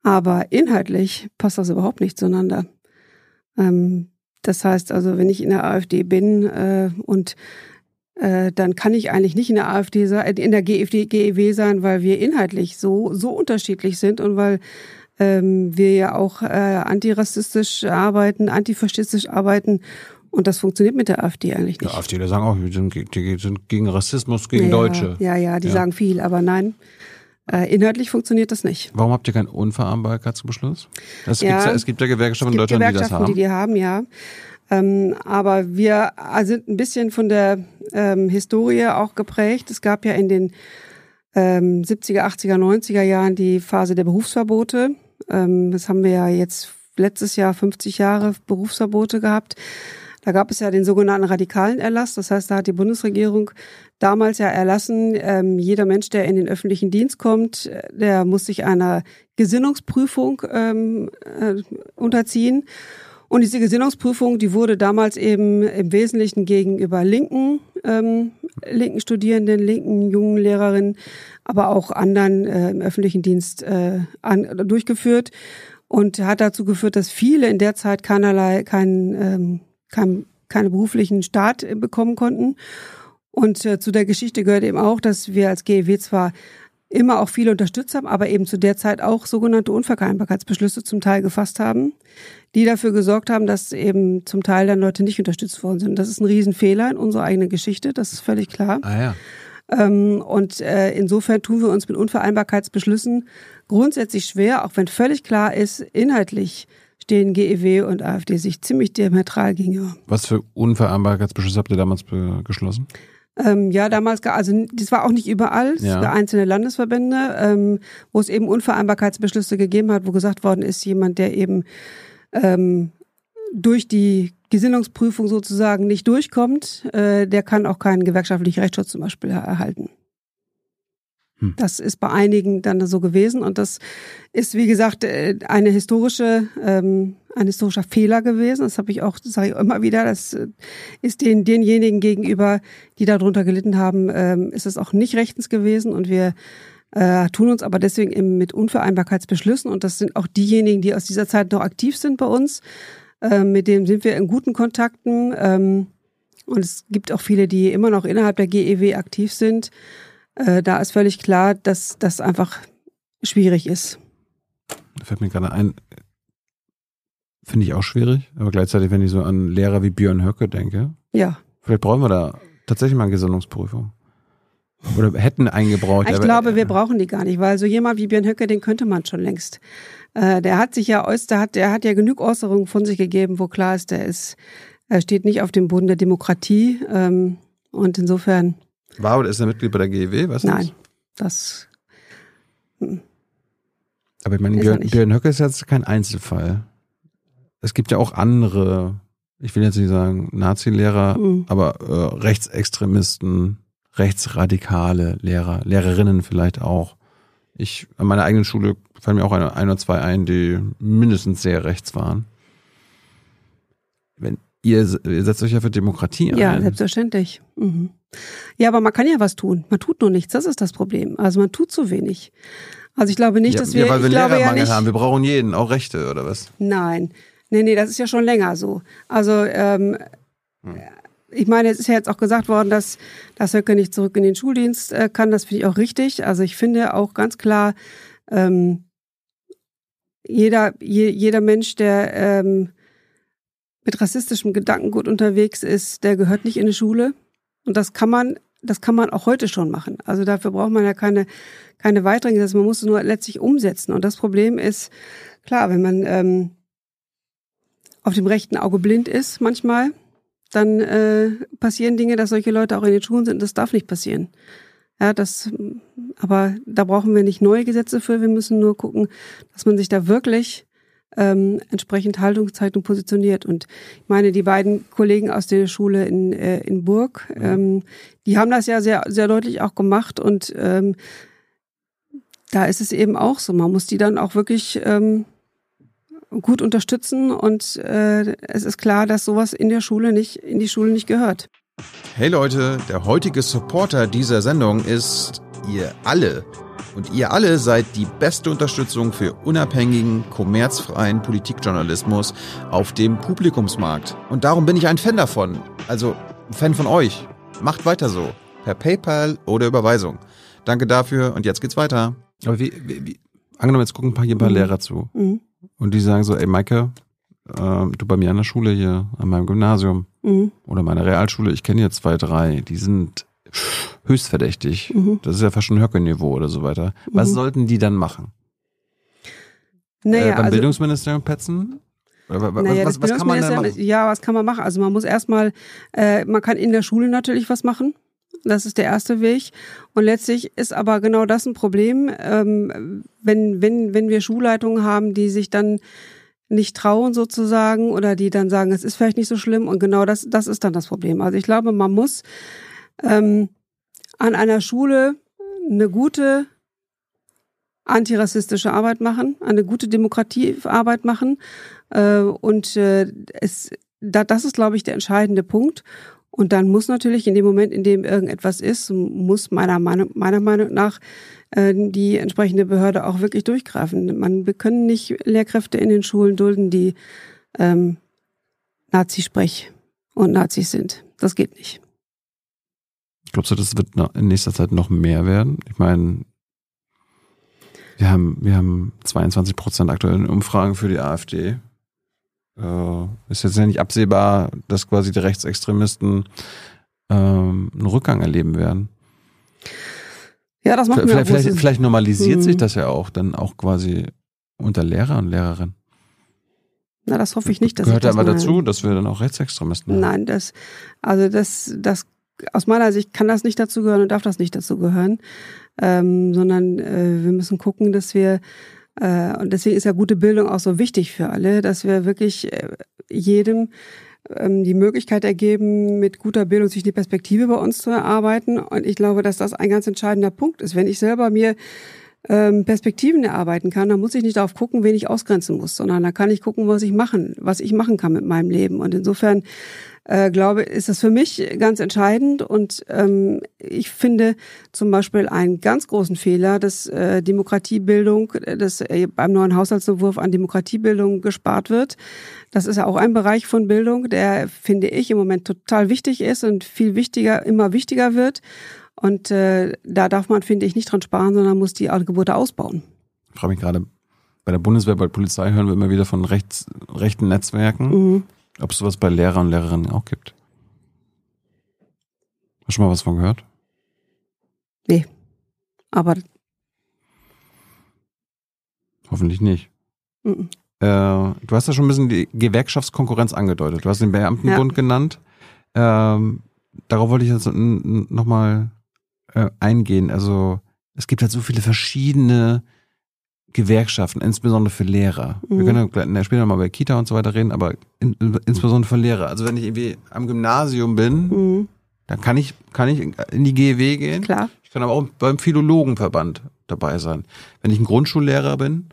aber inhaltlich passt das überhaupt nicht zueinander. Ähm, das heißt also, wenn ich in der AfD bin äh, und äh, dann kann ich eigentlich nicht in der AfD sein, in der GEW sein, weil wir inhaltlich so so unterschiedlich sind und weil ähm, wir ja auch äh, antirassistisch arbeiten, antifaschistisch arbeiten und das funktioniert mit der AfD eigentlich nicht. Die AfD, die sagen auch, die sind, die sind gegen Rassismus, gegen ja, Deutsche. Ja, ja, die ja. sagen viel, aber nein. Äh, inhaltlich funktioniert das nicht. Warum habt ihr keinen Unvereinbarkeitsbeschluss? Es, ja, es gibt ja Gewerkschaften in Deutschland, Gewerkschaften, die das haben. Die die haben, ja. Ähm, aber wir sind ein bisschen von der ähm, Historie auch geprägt. Es gab ja in den ähm, 70er, 80er, 90er Jahren die Phase der Berufsverbote. Ähm, das haben wir ja jetzt letztes Jahr 50 Jahre Berufsverbote gehabt. Da gab es ja den sogenannten radikalen Erlass. Das heißt, da hat die Bundesregierung damals ja erlassen, ähm, jeder Mensch, der in den öffentlichen Dienst kommt, der muss sich einer Gesinnungsprüfung ähm, äh, unterziehen. Und diese Gesinnungsprüfung, die wurde damals eben im Wesentlichen gegenüber linken, ähm, linken Studierenden, linken jungen Lehrerinnen, aber auch anderen äh, im öffentlichen Dienst äh, an, durchgeführt und hat dazu geführt, dass viele in der Zeit keinerlei, kein, ähm, kein, keine beruflichen Start bekommen konnten. Und äh, zu der Geschichte gehört eben auch, dass wir als GEW zwar immer auch viele unterstützt haben, aber eben zu der Zeit auch sogenannte Unvereinbarkeitsbeschlüsse zum Teil gefasst haben, die dafür gesorgt haben, dass eben zum Teil dann Leute nicht unterstützt worden sind. Das ist ein Riesenfehler in unserer eigenen Geschichte, das ist völlig klar. Ah ja. Ähm, und äh, insofern tun wir uns mit Unvereinbarkeitsbeschlüssen grundsätzlich schwer, auch wenn völlig klar ist, inhaltlich stehen GEW und AfD sich ziemlich diametral gegenüber. Was für Unvereinbarkeitsbeschlüsse habt ihr damals geschlossen? Ähm, ja, damals, also das war auch nicht überall, ja. einzelne Landesverbände, ähm, wo es eben Unvereinbarkeitsbeschlüsse gegeben hat, wo gesagt worden ist, jemand, der eben ähm, durch die Gesinnungsprüfung sozusagen nicht durchkommt, äh, der kann auch keinen gewerkschaftlichen Rechtsschutz zum Beispiel erhalten. Hm. Das ist bei einigen dann so gewesen und das ist, wie gesagt, äh, eine historische, ähm, ein historischer Fehler gewesen. Das habe ich auch, sage ich immer wieder. Das äh, ist den, denjenigen gegenüber, die darunter gelitten haben, ähm, ist es auch nicht rechtens gewesen und wir äh, tun uns aber deswegen eben mit Unvereinbarkeitsbeschlüssen und das sind auch diejenigen, die aus dieser Zeit noch aktiv sind bei uns. Äh, mit denen sind wir in guten Kontakten ähm, und es gibt auch viele, die immer noch innerhalb der GEW aktiv sind. Äh, da ist völlig klar, dass das einfach schwierig ist. Da fällt mir gerade ein, finde ich auch schwierig, aber gleichzeitig, wenn ich so an Lehrer wie Björn Höcke denke, ja. vielleicht brauchen wir da tatsächlich mal eine Gesinnungsprüfung. Oder hätten eingebraucht. Ich glaube, wir brauchen die gar nicht, weil so jemand wie Björn Höcke, den könnte man schon längst. Äh, der hat sich ja der hat, der hat ja genug Äußerungen von sich gegeben, wo klar ist, der ist, er steht nicht auf dem Boden der Demokratie. Ähm, und insofern war oder ist er Mitglied bei der GEW? Was Nein, das. Hm. Aber ich meine, Björn, Björn Höcke ist jetzt kein Einzelfall. Es gibt ja auch andere, ich will jetzt nicht sagen Nazi-Lehrer, mhm. aber äh, Rechtsextremisten, rechtsradikale Lehrer, Lehrerinnen vielleicht auch. Ich, an meiner eigenen Schule fallen mir auch eine, ein oder zwei ein, die mindestens sehr rechts waren. Wenn ihr, ihr setzt euch ja für Demokratie ein. Ja, selbstverständlich. Mhm. Ja, aber man kann ja was tun. Man tut nur nichts. Das ist das Problem. Also man tut zu wenig. Also ich glaube nicht, ja, dass wir. Ja, weil wir Lehrermangel ja haben. Wir brauchen jeden, auch Rechte oder was? Nein. Nee, nee, das ist ja schon länger so. Also, ähm, ich meine, es ist ja jetzt auch gesagt worden, dass, dass Höcke nicht zurück in den Schuldienst äh, kann. Das finde ich auch richtig. Also ich finde auch ganz klar, ähm, jeder, je, jeder Mensch, der ähm, mit rassistischem Gedankengut unterwegs ist, der gehört nicht in die Schule. Und das kann man, das kann man auch heute schon machen. Also dafür braucht man ja keine, keine weiteren Gesetze. Man muss es nur letztlich umsetzen. Und das Problem ist, klar, wenn man ähm, auf dem rechten Auge blind ist manchmal, dann äh, passieren Dinge, dass solche Leute auch in den Schulen sind. Das darf nicht passieren. Ja, das, aber da brauchen wir nicht neue Gesetze für. Wir müssen nur gucken, dass man sich da wirklich ähm, entsprechend Haltung zeigt und positioniert. Und ich meine, die beiden Kollegen aus der Schule in, äh, in Burg, ähm, die haben das ja sehr, sehr deutlich auch gemacht. Und ähm, da ist es eben auch so. Man muss die dann auch wirklich ähm, gut unterstützen und äh, es ist klar, dass sowas in der Schule nicht, in die Schule nicht gehört. Hey Leute, der heutige Supporter dieser Sendung ist ihr alle. Und ihr alle seid die beste Unterstützung für unabhängigen, kommerzfreien Politikjournalismus auf dem Publikumsmarkt. Und darum bin ich ein Fan davon. Also ein Fan von euch. Macht weiter so. Per PayPal oder Überweisung. Danke dafür und jetzt geht's weiter. Aber wie, wie, wie angenommen, jetzt gucken ein paar, hier ein paar Mhm. Lehrer zu. Mhm. Und die sagen so, ey Maike, äh, du bei mir an der Schule hier, an meinem Gymnasium Mhm. oder meiner Realschule, ich kenne hier zwei, drei, die sind höchst verdächtig. Mhm. Das ist ja fast schon Höcke-Niveau oder so weiter. Was Mhm. sollten die dann machen? Naja, äh, beim also, Bildungsministerium petzen? Oder naja, was, was kann man Bildungsministerium- machen? Ja, was kann man machen? Also man muss erstmal, äh, man kann in der Schule natürlich was machen. Das ist der erste Weg. Und letztlich ist aber genau das ein Problem, ähm, wenn, wenn, wenn wir Schulleitungen haben, die sich dann nicht trauen sozusagen oder die dann sagen, es ist vielleicht nicht so schlimm und genau das, das ist dann das Problem. Also ich glaube, man muss ähm, an einer Schule eine gute antirassistische Arbeit machen, eine gute Demokratiearbeit machen äh, und äh, es, da, das ist, glaube ich, der entscheidende Punkt. Und dann muss natürlich in dem Moment, in dem irgendetwas ist, muss meiner Meinung, meiner Meinung nach äh, die entsprechende Behörde auch wirklich durchgreifen. Man, wir können nicht Lehrkräfte in den Schulen dulden, die ähm, Nazisprech und Nazis sind. Das geht nicht. Glaubst du, das wird in nächster Zeit noch mehr werden? Ich meine, wir haben, wir haben 22 Prozent aktuellen Umfragen für die AfD. Äh, ist jetzt ja nicht absehbar, dass quasi die Rechtsextremisten ähm, einen Rückgang erleben werden. Ja, das macht Vielleicht, vielleicht, große- vielleicht normalisiert Mhm. sich das ja auch dann auch quasi unter Lehrer und Lehrerinnen. Na, das hoffe ich nicht. Dass Gehört ich das aber dazu, dass wir dann auch Rechtsextremisten haben. Nein, das, also das, das, aus meiner Sicht kann das nicht dazu gehören und darf das nicht dazu gehören, ähm, sondern äh, wir müssen gucken, dass wir, äh, und deswegen ist ja gute Bildung auch so wichtig für alle, dass wir wirklich äh, jedem ähm, die Möglichkeit ergeben, mit guter Bildung sich die Perspektive bei uns zu erarbeiten. Und ich glaube, dass das ein ganz entscheidender Punkt ist. Wenn ich selber mir ähm, Perspektiven erarbeiten kann, dann muss ich nicht darauf gucken, wen ich ausgrenzen muss, sondern da kann ich gucken, was ich machen, was ich machen kann mit meinem Leben. Und insofern äh, glaube, ist das für mich ganz entscheidend. Und ähm, ich finde zum Beispiel einen ganz großen Fehler, dass äh, Demokratiebildung, dass äh, beim neuen Haushaltsentwurf an Demokratiebildung gespart wird. Das ist ja auch ein Bereich von Bildung, der, finde ich, im Moment total wichtig ist und viel wichtiger, immer wichtiger wird. Und äh, da darf man, finde ich, nicht dran sparen, sondern muss die Angebote ausbauen. Ich frage mich gerade, bei der Bundeswehr, bei der Polizei hören wir immer wieder von rechts, rechten Netzwerken. Mhm. Ob es sowas bei Lehrer und Lehrerinnen auch gibt. Hast du schon mal was von gehört? Aber Hoffentlich nicht. mhm. Äh, du hast ja schon ein bisschen die Gewerkschaftskonkurrenz angedeutet. Du hast den Beamtenbund genannt. Ähm, darauf wollte ich jetzt nochmal äh, eingehen. Also es gibt halt so viele verschiedene Gewerkschaften, insbesondere für Lehrer. Wir Mhm. können ja später mal bei Kita und so weiter reden, aber in, insbesondere für Lehrer. Also wenn ich irgendwie am Gymnasium bin, Mhm. dann kann ich, kann ich in die GEW gehen. klar. Ich kann aber auch beim Philologenverband dabei sein. Wenn ich ein Grundschullehrer bin,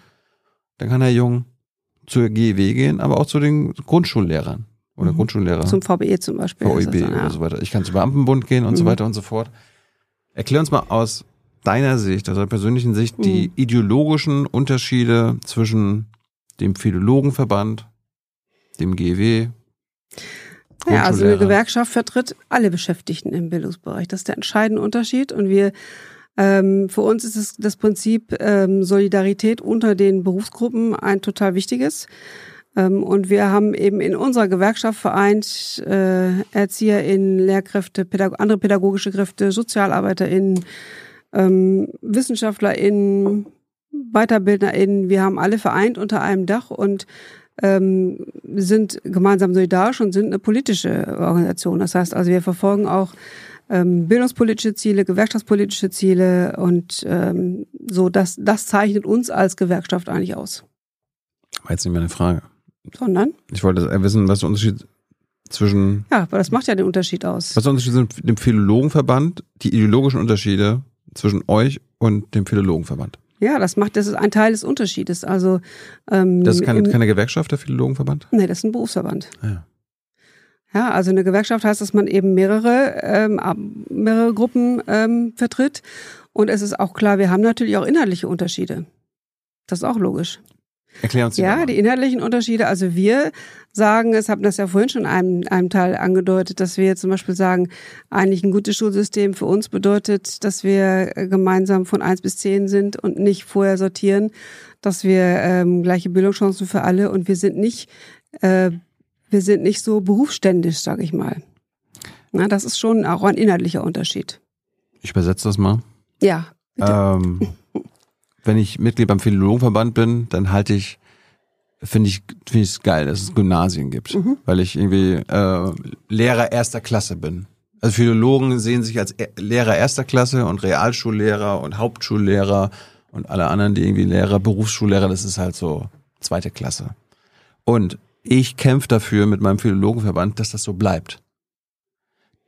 dann kann der Jung zur GEW gehen, aber auch zu den Grundschullehrern. oder mhm. Grundschullehrer. Zum VBE zum Beispiel. VEB ja. oder so weiter. Ich kann zum Beamtenbund gehen und mhm. so weiter und so fort. Erklär uns mal aus deiner Sicht, aus deiner persönlichen Sicht, mhm. die ideologischen Unterschiede zwischen dem Philologenverband, dem GW. Ja, also eine Gewerkschaft vertritt alle Beschäftigten im Bildungsbereich. Das ist der entscheidende Unterschied. Und wir ähm, für uns ist es das Prinzip ähm, Solidarität unter den Berufsgruppen ein total wichtiges. Ähm, und wir haben eben in unserer Gewerkschaft vereint äh, ErzieherInnen, Lehrkräfte, Pädag andere pädagogische Kräfte, SozialarbeiterInnen, ähm, WissenschaftlerInnen, WeiterbildnerInnen. Wir haben alle vereint unter einem Dach und ähm, sind gemeinsam solidarisch und sind eine politische Organisation. Das heißt also, wir verfolgen auch ähm, bildungspolitische Ziele, gewerkschaftspolitische Ziele und ähm, so, das, das zeichnet uns als Gewerkschaft eigentlich aus. War jetzt nicht meine Frage. Sondern? Ich wollte wissen, was der Unterschied zwischen. Ja, aber das macht ja den Unterschied aus. Was der Unterschied zwischen dem Philologenverband, die ideologischen Unterschiede zwischen euch und dem Philologenverband? Ja, das macht, das ist ein Teil des Unterschiedes. Also ähm, das ist keine, im, keine Gewerkschaft, der Philologenverband? Nee, das ist ein Berufsverband. Ah, ja. Ja, also eine Gewerkschaft heißt, dass man eben mehrere, ähm, mehrere Gruppen ähm, vertritt. Und es ist auch klar, wir haben natürlich auch inhaltliche Unterschiede. Das ist auch logisch. Erklär uns die Ja, die inhaltlichen Unterschiede. Also wir sagen, es haben das ja vorhin schon in einem, einem Teil angedeutet, dass wir zum Beispiel sagen, eigentlich ein gutes Schulsystem für uns bedeutet, dass wir gemeinsam von eins bis zehn sind und nicht vorher sortieren, dass wir ähm, gleiche Bildungschancen für alle und wir sind nicht, äh, wir sind nicht so berufsständisch, sage ich mal. Na, das ist schon auch ein inhaltlicher Unterschied. Ich übersetze das mal. Ja. Ähm, wenn ich Mitglied beim Philologenverband bin, dann halte ich, finde ich, finde ich es geil, dass es Gymnasien gibt, mhm. weil ich irgendwie äh, Lehrer erster Klasse bin. Also Philologen sehen sich als Lehrer erster Klasse und Realschullehrer und Hauptschullehrer und alle anderen, die irgendwie Lehrer, Berufsschullehrer, das ist halt so zweite Klasse. Und ich kämpfe dafür mit meinem Philologenverband, dass das so bleibt.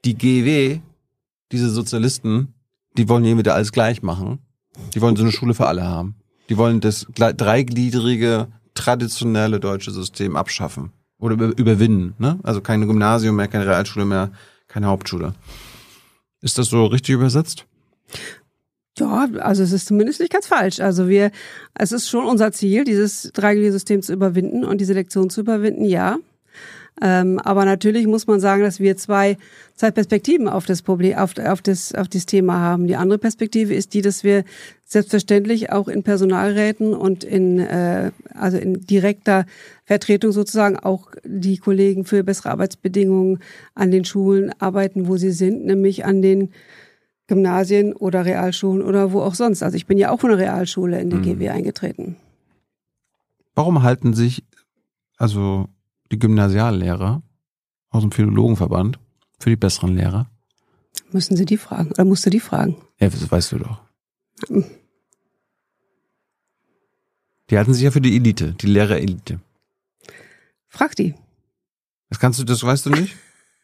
Die GW, diese Sozialisten, die wollen hier wieder alles gleich machen die wollen so eine Schule für alle haben. Die wollen das dreigliedrige, traditionelle deutsche System abschaffen oder überwinden. Ne? Also kein Gymnasium mehr, keine Realschule mehr, keine Hauptschule. Ist das so richtig übersetzt? Ja, also es ist zumindest nicht ganz falsch. Also wir, es ist schon unser Ziel, dieses dreigliedrige System zu überwinden und die Selektion zu überwinden, ja. Ähm, aber natürlich muss man sagen, dass wir zwei, zwei Perspektiven auf das Problem, auf, auf, das, auf das Thema haben. Die andere Perspektive ist die, dass wir selbstverständlich auch in Personalräten und in, äh, also in direkter Vertretung sozusagen auch die Kollegen für bessere Arbeitsbedingungen an den Schulen arbeiten, wo sie sind, nämlich an den Gymnasien oder Realschulen oder wo auch sonst. Also ich bin ja auch von der Realschule in die mhm. GW eingetreten. Warum halten sich also die Gymnasiallehrer aus dem Philologenverband für die besseren Lehrer? Müssen Sie die fragen oder musst du die fragen? Ja, das weißt du doch. Hm. Die halten sich ja für die Elite, die Lehrerelite. Frag die. Das kannst du, das weißt du nicht?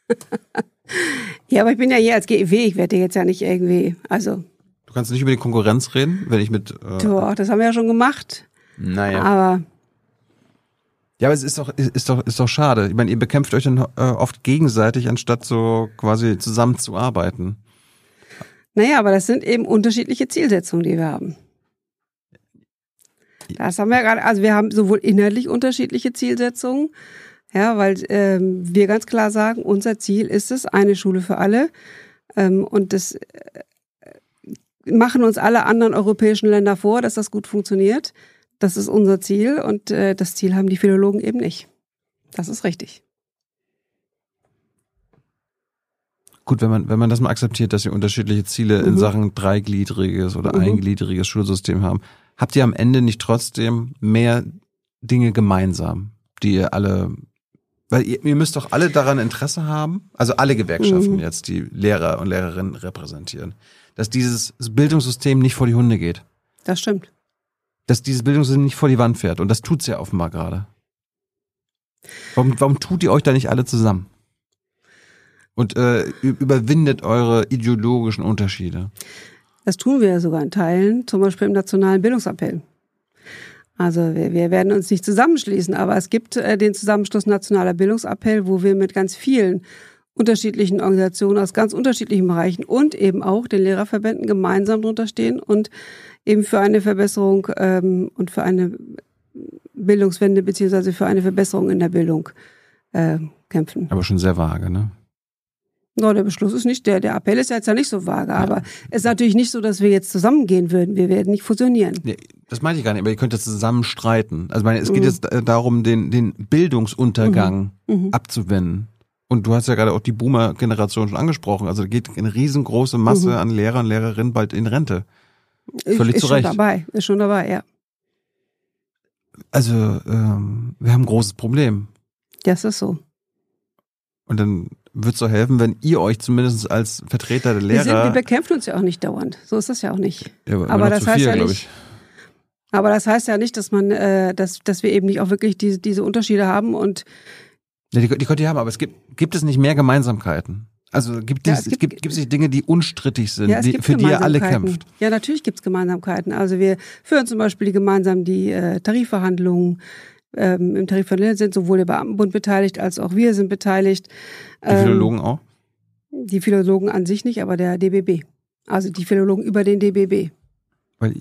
ja, aber ich bin ja hier als GEW, ich werde jetzt ja nicht irgendwie, also. Du kannst nicht über die Konkurrenz reden, wenn ich mit. Äh, Doch, das haben wir ja schon gemacht. Naja. Aber ja, aber es ist doch, ist doch, ist doch schade. Ich meine, ihr bekämpft euch dann äh, oft gegenseitig, anstatt so quasi zusammenzuarbeiten. Naja, aber das sind eben unterschiedliche Zielsetzungen, die wir haben. Das haben wir gerade, also wir haben sowohl inhaltlich unterschiedliche Zielsetzungen, ja, weil ähm, wir ganz klar sagen, unser Ziel ist es, eine Schule für alle. Ähm, und das äh, machen uns alle anderen europäischen Länder vor, dass das gut funktioniert. Das ist unser Ziel und äh, das Ziel haben die Philologen eben nicht. Das ist richtig. Gut, wenn man, wenn man das mal akzeptiert, dass sie unterschiedliche Ziele mhm. in Sachen dreigliedriges oder mhm. eingliedriges Schulsystem haben, habt ihr am Ende nicht trotzdem mehr Dinge gemeinsam, die ihr alle, weil ihr, ihr müsst doch alle daran Interesse haben, also alle Gewerkschaften mhm. jetzt, die Lehrer und Lehrerinnen repräsentieren, dass dieses Bildungssystem nicht vor die Hunde geht. Das stimmt dass dieses Bildungssystem nicht vor die Wand fährt. Und das tut's ja offenbar gerade. Warum, warum tut ihr euch da nicht alle zusammen? Und äh, überwindet eure ideologischen Unterschiede? Das tun wir ja sogar in Teilen, zum Beispiel im Nationalen Bildungsappell. Also wir, wir werden uns nicht zusammenschließen, aber es gibt äh, den Zusammenschluss Nationaler Bildungsappell, wo wir mit ganz vielen unterschiedlichen Organisationen aus ganz unterschiedlichen Bereichen und eben auch den Lehrerverbänden gemeinsam drunter stehen und eben für eine Verbesserung ähm, und für eine Bildungswende beziehungsweise für eine Verbesserung in der Bildung äh, kämpfen. Aber schon sehr vage, ne? No, der Beschluss ist nicht, der, der Appell ist jetzt ja nicht so vage, ja. aber es ist natürlich nicht so, dass wir jetzt zusammengehen würden. Wir werden nicht fusionieren. Nee, das meine ich gar nicht, aber ihr könnt jetzt zusammen streiten. Also meine, es geht mhm. jetzt darum, den, den Bildungsuntergang mhm. mhm. abzuwenden. Und du hast ja gerade auch die Boomer-Generation schon angesprochen. Also geht eine riesengroße Masse mhm. an Lehrern und Lehrerinnen bald in Rente. Völlig ist zu Recht. Schon dabei, ist schon dabei, ja. Also ähm, wir haben ein großes Problem. Das ist so. Und dann wird es doch helfen, wenn ihr euch zumindest als Vertreter der Lehrer. Wir, sind, wir bekämpfen uns ja auch nicht dauernd. So ist das ja auch nicht. Ja, aber, aber das heißt viel, ja nicht. Aber das heißt ja nicht, dass man, äh, dass, dass wir eben nicht auch wirklich diese, diese Unterschiede haben und ja, die, die könnt ihr haben, aber es gibt, gibt es nicht mehr Gemeinsamkeiten? Also gibt es, ja, es, gibt, gibt, gibt es Dinge, die unstrittig sind, ja, die, für die ihr alle kämpft? Ja, natürlich gibt es Gemeinsamkeiten. Also wir führen zum Beispiel die gemeinsam die äh, Tarifverhandlungen. Ähm, Im Tarifverhandlungen sind sowohl der Beamtenbund beteiligt als auch wir sind beteiligt. Die Philologen ähm, auch? Die Philologen an sich nicht, aber der DBB. Also die Philologen über den DBB. Weil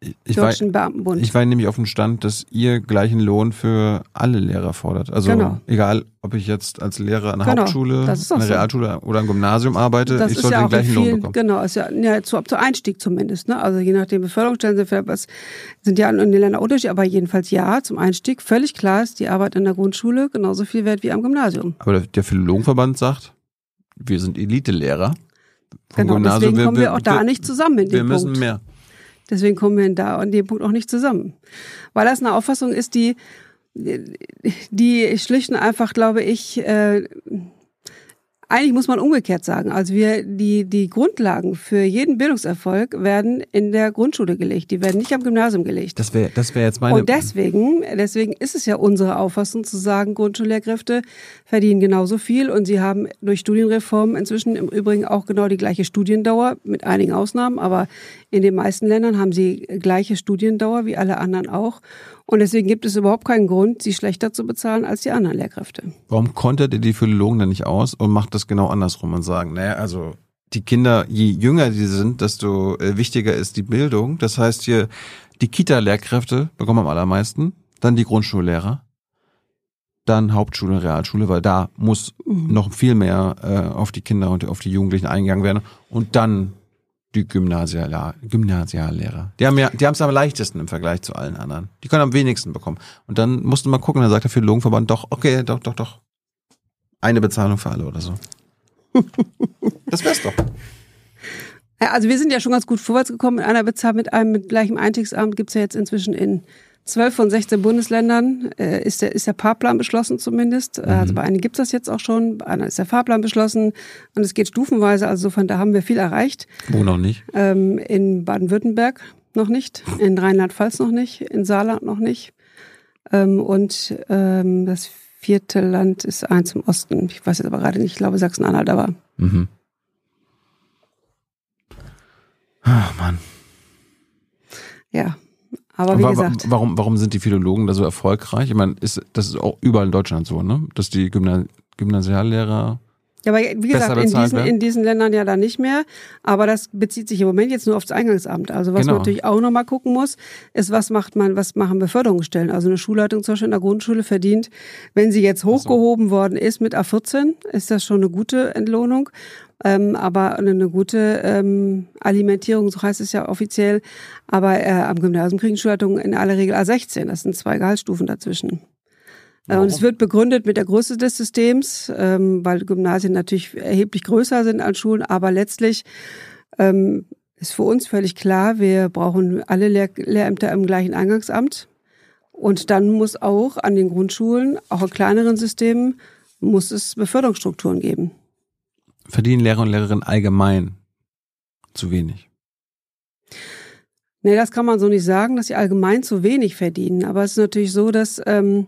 ich Deutschen war, Beamtenbund. Ich war nämlich auf dem Stand, dass ihr gleichen Lohn für alle Lehrer fordert. Also genau. egal, ob ich jetzt als Lehrer an einer genau. Hauptschule, an einer Realschule oder am Gymnasium arbeite, das ich sollte ja den gleichen vielen, Lohn bekommen. Genau, ist ja, ja zu, zu Einstieg zumindest. Ne? Also je nachdem Beförderungsstellen sind, was, sind ja in den Ländern unterschiedlich, aber jedenfalls ja, zum Einstieg völlig klar ist die Arbeit in der Grundschule genauso viel wert wie am Gymnasium. Aber der, der Philologenverband sagt, wir sind Elite-Lehrer. Genau, Gymnasium, deswegen kommen wir, wir auch da nicht zusammen in dem Wir müssen Punkt. mehr. Deswegen kommen wir da an dem Punkt auch nicht zusammen. Weil das eine Auffassung ist, die, die schlicht und einfach, glaube ich, äh, eigentlich muss man umgekehrt sagen. Also wir, die, die Grundlagen für jeden Bildungserfolg werden in der Grundschule gelegt. Die werden nicht am Gymnasium gelegt. Das wäre, das wäre jetzt meine. Und deswegen, deswegen ist es ja unsere Auffassung zu sagen, Grundschullehrkräfte verdienen genauso viel und sie haben durch Studienreformen inzwischen im Übrigen auch genau die gleiche Studiendauer, mit einigen Ausnahmen, aber in den meisten Ländern haben sie gleiche Studiendauer wie alle anderen auch. Und deswegen gibt es überhaupt keinen Grund, sie schlechter zu bezahlen als die anderen Lehrkräfte. Warum kontert ihr die Philologen dann nicht aus und macht das genau andersrum und sagen, naja, also die Kinder, je jünger die sind, desto äh, wichtiger ist die Bildung. Das heißt hier, die Kita-Lehrkräfte bekommen am allermeisten, dann die Grundschullehrer, dann Hauptschule, Realschule, weil da muss mhm. noch viel mehr äh, auf die Kinder und auf die Jugendlichen eingegangen werden und dann die Gymnasial Gymnasiallehrer. Die haben ja, die haben es am leichtesten im Vergleich zu allen anderen. Die können am wenigsten bekommen. Und dann musst du mal gucken, dann sagt der Philologenverband doch, okay, doch, doch, doch. Eine Bezahlung für alle oder so. das wär's doch. Ja, also wir sind ja schon ganz gut vorwärts gekommen mit einer Bezahlung, mit einem mit gleichem Einstiegsamt gibt's ja jetzt inzwischen in zwölf von 16 Bundesländern äh, ist, der, ist der Fahrplan beschlossen zumindest. Mhm. Also bei einigen gibt es das jetzt auch schon, bei einer ist der Fahrplan beschlossen und es geht stufenweise. Also insofern, da haben wir viel erreicht. Wo noch nicht? Ähm, in Baden-Württemberg noch nicht, in Rheinland-Pfalz noch nicht, in Saarland noch nicht. Ähm, und ähm, das vierte Land ist eins im Osten. Ich weiß jetzt aber gerade nicht, ich glaube Sachsen-Anhalt, aber. Mhm. Ach, Mann. Ja, aber wie gesagt. Warum, warum sind die Philologen da so erfolgreich? Ich meine, ist, das ist auch überall in Deutschland so, ne? Dass die Gymna Gymnasiallehrer ja, aber wie gesagt, in diesen, in diesen Ländern ja dann nicht mehr. Aber das bezieht sich im Moment jetzt nur aufs Eingangsamt. Also was genau. man natürlich auch nochmal gucken muss, ist, was macht man, was machen Beförderungsstellen? Also eine Schulleitung zum Beispiel in der Grundschule verdient, wenn sie jetzt hochgehoben so. worden ist mit A14, ist das schon eine gute Entlohnung. Ähm, aber eine gute ähm, Alimentierung, so heißt es ja offiziell. Aber äh, am Gymnasium kriegen Schulleitungen in aller Regel A16. Das sind zwei Gehaltsstufen dazwischen. Warum? Und es wird begründet mit der Größe des Systems, ähm, weil Gymnasien natürlich erheblich größer sind als Schulen, aber letztlich ähm, ist für uns völlig klar, wir brauchen alle Lehr Lehrämter im gleichen Eingangsamt. Und dann muss auch an den Grundschulen, auch in kleineren Systemen, muss es Beförderungsstrukturen geben. Verdienen Lehrer und Lehrerinnen allgemein zu wenig? Nee, das kann man so nicht sagen, dass sie allgemein zu wenig verdienen. Aber es ist natürlich so, dass ähm,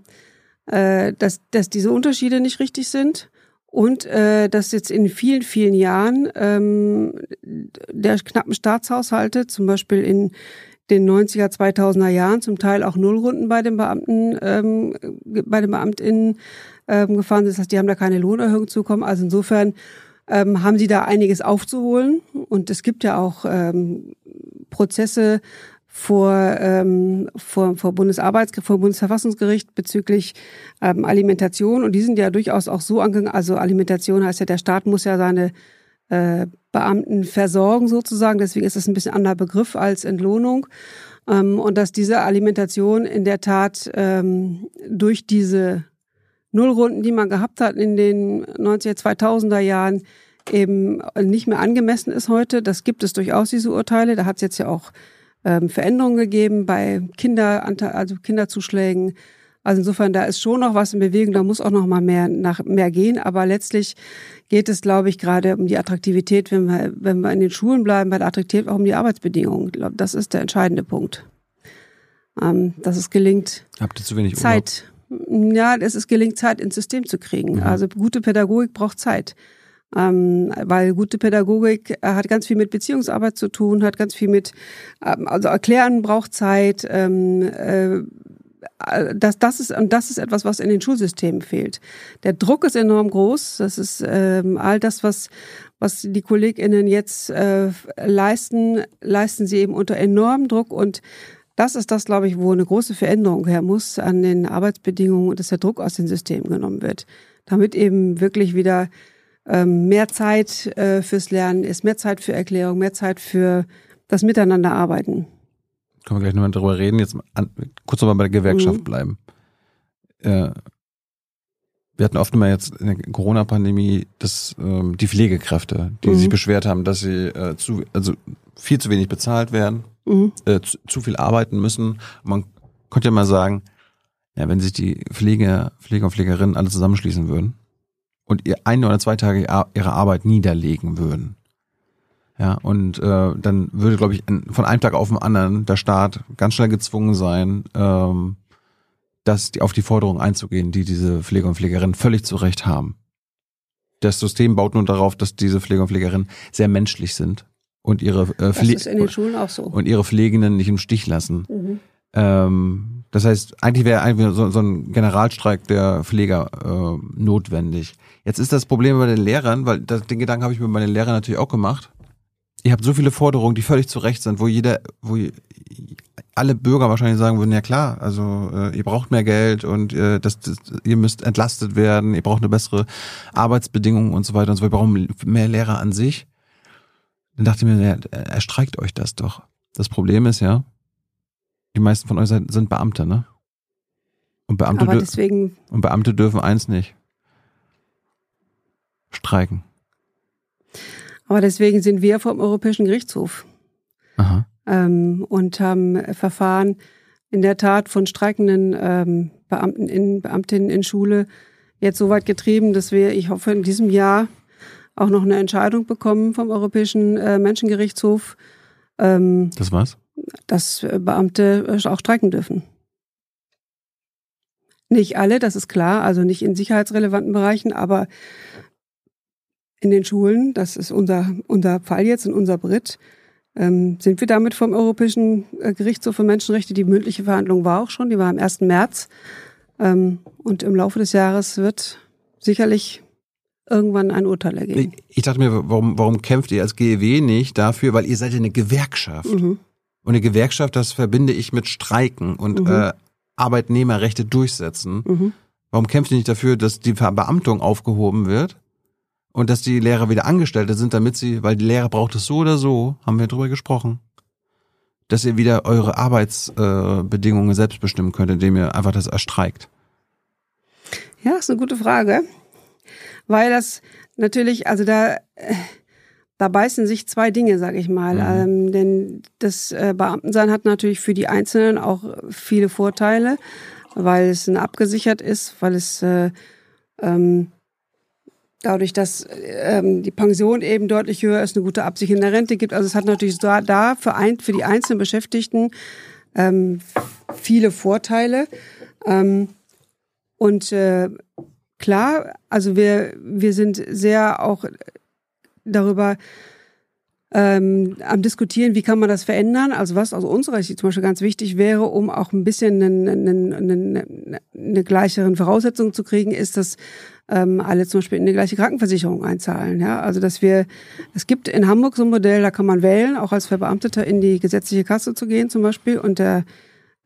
äh, dass, dass diese Unterschiede nicht richtig sind und äh, dass jetzt in vielen, vielen Jahren ähm, der knappen Staatshaushalte, zum Beispiel in den 90er, 2000er Jahren zum Teil auch Nullrunden bei den Beamten, ähm, bei den BeamtInnen ähm, gefahren sind. Das heißt, die haben da keine Lohnerhöhung zukommen. Also insofern ähm, haben sie da einiges aufzuholen. Und es gibt ja auch ähm, Prozesse vor, ähm, vor, vor Bundesarbeitsgericht, vor Bundesverfassungsgericht bezüglich ähm, Alimentation. Und die sind ja durchaus auch so angegangen. Also Alimentation heißt ja, der Staat muss ja seine äh, Beamten versorgen sozusagen. Deswegen ist es ein bisschen anderer Begriff als Entlohnung. Ähm, und dass diese Alimentation in der Tat ähm, durch diese Nullrunden, die man gehabt hat in den 90er, 2000er Jahren, eben nicht mehr angemessen ist heute. Das gibt es durchaus, diese Urteile. Da hat es jetzt ja auch ähm, Veränderungen gegeben bei Kinder, also Kinderzuschlägen. Also insofern, da ist schon noch was in Bewegung, da muss auch noch mal mehr nach mehr gehen. Aber letztlich geht es, glaube ich, gerade um die Attraktivität, wenn wir, wenn wir in den Schulen bleiben, bei der Attraktivität auch um die Arbeitsbedingungen. Ich glaube, das ist der entscheidende Punkt. Ähm, dass es gelingt. Habt ihr zu wenig Zeit. Urlaub? Ja, es ist gelingt, Zeit ins System zu kriegen. Mhm. Also gute Pädagogik braucht Zeit. Ähm, weil gute Pädagogik äh, hat ganz viel mit Beziehungsarbeit zu tun, hat ganz viel mit, ähm, also erklären braucht Zeit, ähm, äh, das, das ist und das ist etwas, was in den Schulsystemen fehlt. Der Druck ist enorm groß. Das ist ähm, all das, was was die KollegInnen jetzt äh, leisten, leisten sie eben unter enormem Druck und das ist das, glaube ich, wo eine große Veränderung her muss an den Arbeitsbedingungen und dass der Druck aus den Systemen genommen wird, damit eben wirklich wieder ähm, mehr Zeit äh, fürs Lernen ist, mehr Zeit für Erklärung, mehr Zeit für das Miteinanderarbeiten. Können wir gleich nochmal drüber reden. Jetzt an, kurz nochmal bei der Gewerkschaft mhm. bleiben. Äh, wir hatten oft immer jetzt in der Corona-Pandemie ähm, die Pflegekräfte, die mhm. sich beschwert haben, dass sie äh, zu, also viel zu wenig bezahlt werden, mhm. äh, zu, zu, viel arbeiten müssen. Man konnte ja mal sagen, ja, wenn sich die Pflege, Pfleger und Pflegerinnen alle zusammenschließen würden, und ihr ein oder zwei Tage ihre Arbeit niederlegen würden. Ja, und äh, dann würde, glaube ich, von einem Tag auf den anderen der Staat ganz schnell gezwungen sein, ähm, dass die auf die Forderung einzugehen, die diese Pfleger und Pflegerinnen völlig zu Recht haben. Das System baut nur darauf, dass diese Pfleger und Pflegerinnen sehr menschlich sind und ihre äh, Pfle so. und ihre Pflegenden nicht im Stich lassen. Mhm. Ähm, das heißt, eigentlich wäre eigentlich so, so ein Generalstreik der Pfleger äh, notwendig. Jetzt ist das Problem bei den Lehrern, weil das, den Gedanken habe ich mir bei den Lehrern natürlich auch gemacht. Ihr habt so viele Forderungen, die völlig zu Recht sind, wo jeder, wo alle Bürger wahrscheinlich sagen würden, ja klar, also äh, ihr braucht mehr Geld und äh, das, das, ihr müsst entlastet werden, ihr braucht eine bessere Arbeitsbedingungen und so weiter und so. Wir brauchen mehr Lehrer an sich. Dann dachte ich mir, ja, erstreikt euch das doch. Das Problem ist ja, die meisten von euch sind Beamte, ne? Und Beamte, Aber deswegen und Beamte dürfen eins nicht. Streiken. Aber deswegen sind wir vom Europäischen Gerichtshof Aha. Ähm, und haben Verfahren in der Tat von streikenden ähm, Beamten in, Beamtinnen in Schule jetzt so weit getrieben, dass wir, ich hoffe, in diesem Jahr auch noch eine Entscheidung bekommen vom Europäischen äh, Menschengerichtshof. Ähm, das war's? Dass Beamte auch streiken dürfen. Nicht alle, das ist klar, also nicht in sicherheitsrelevanten Bereichen, aber in den Schulen, das ist unser, unser Fall jetzt und unser Brit, ähm, sind wir damit vom Europäischen äh, Gerichtshof für Menschenrechte. Die mündliche Verhandlung war auch schon, die war am 1. März. Ähm, und im Laufe des Jahres wird sicherlich irgendwann ein Urteil ergeben. Ich, ich dachte mir, warum, warum kämpft ihr als GEW nicht dafür? Weil ihr seid ja eine Gewerkschaft. Mhm. Und eine Gewerkschaft, das verbinde ich mit Streiken und mhm. äh, Arbeitnehmerrechte durchsetzen. Mhm. Warum kämpft ihr nicht dafür, dass die Verbeamtung aufgehoben wird und dass die Lehrer wieder Angestellte sind, damit sie, weil die Lehrer braucht es so oder so, haben wir drüber gesprochen, dass ihr wieder eure Arbeitsbedingungen äh, selbst bestimmen könnt, indem ihr einfach das erstreikt? Ja, ist eine gute Frage, weil das natürlich, also da äh, da beißen sich zwei Dinge, sage ich mal. Mhm. Ähm, denn das äh, Beamtensein hat natürlich für die Einzelnen auch viele Vorteile, weil es abgesichert ist, weil es äh, ähm, dadurch, dass ähm, die Pension eben deutlich höher ist, eine gute Absicht in der Rente gibt. Also es hat natürlich da, da für, ein, für die einzelnen Beschäftigten ähm, viele Vorteile. Ähm, und äh, klar, also wir, wir sind sehr auch darüber ähm, am diskutieren, wie kann man das verändern. Also was aus unserer Sicht zum Beispiel ganz wichtig wäre, um auch ein bisschen eine, eine, eine, eine gleicheren Voraussetzung zu kriegen, ist, dass ähm, alle zum Beispiel in die gleiche Krankenversicherung einzahlen. Ja, also dass wir, es gibt in Hamburg so ein Modell, da kann man wählen, auch als Verbeamteter in die gesetzliche Kasse zu gehen zum Beispiel und der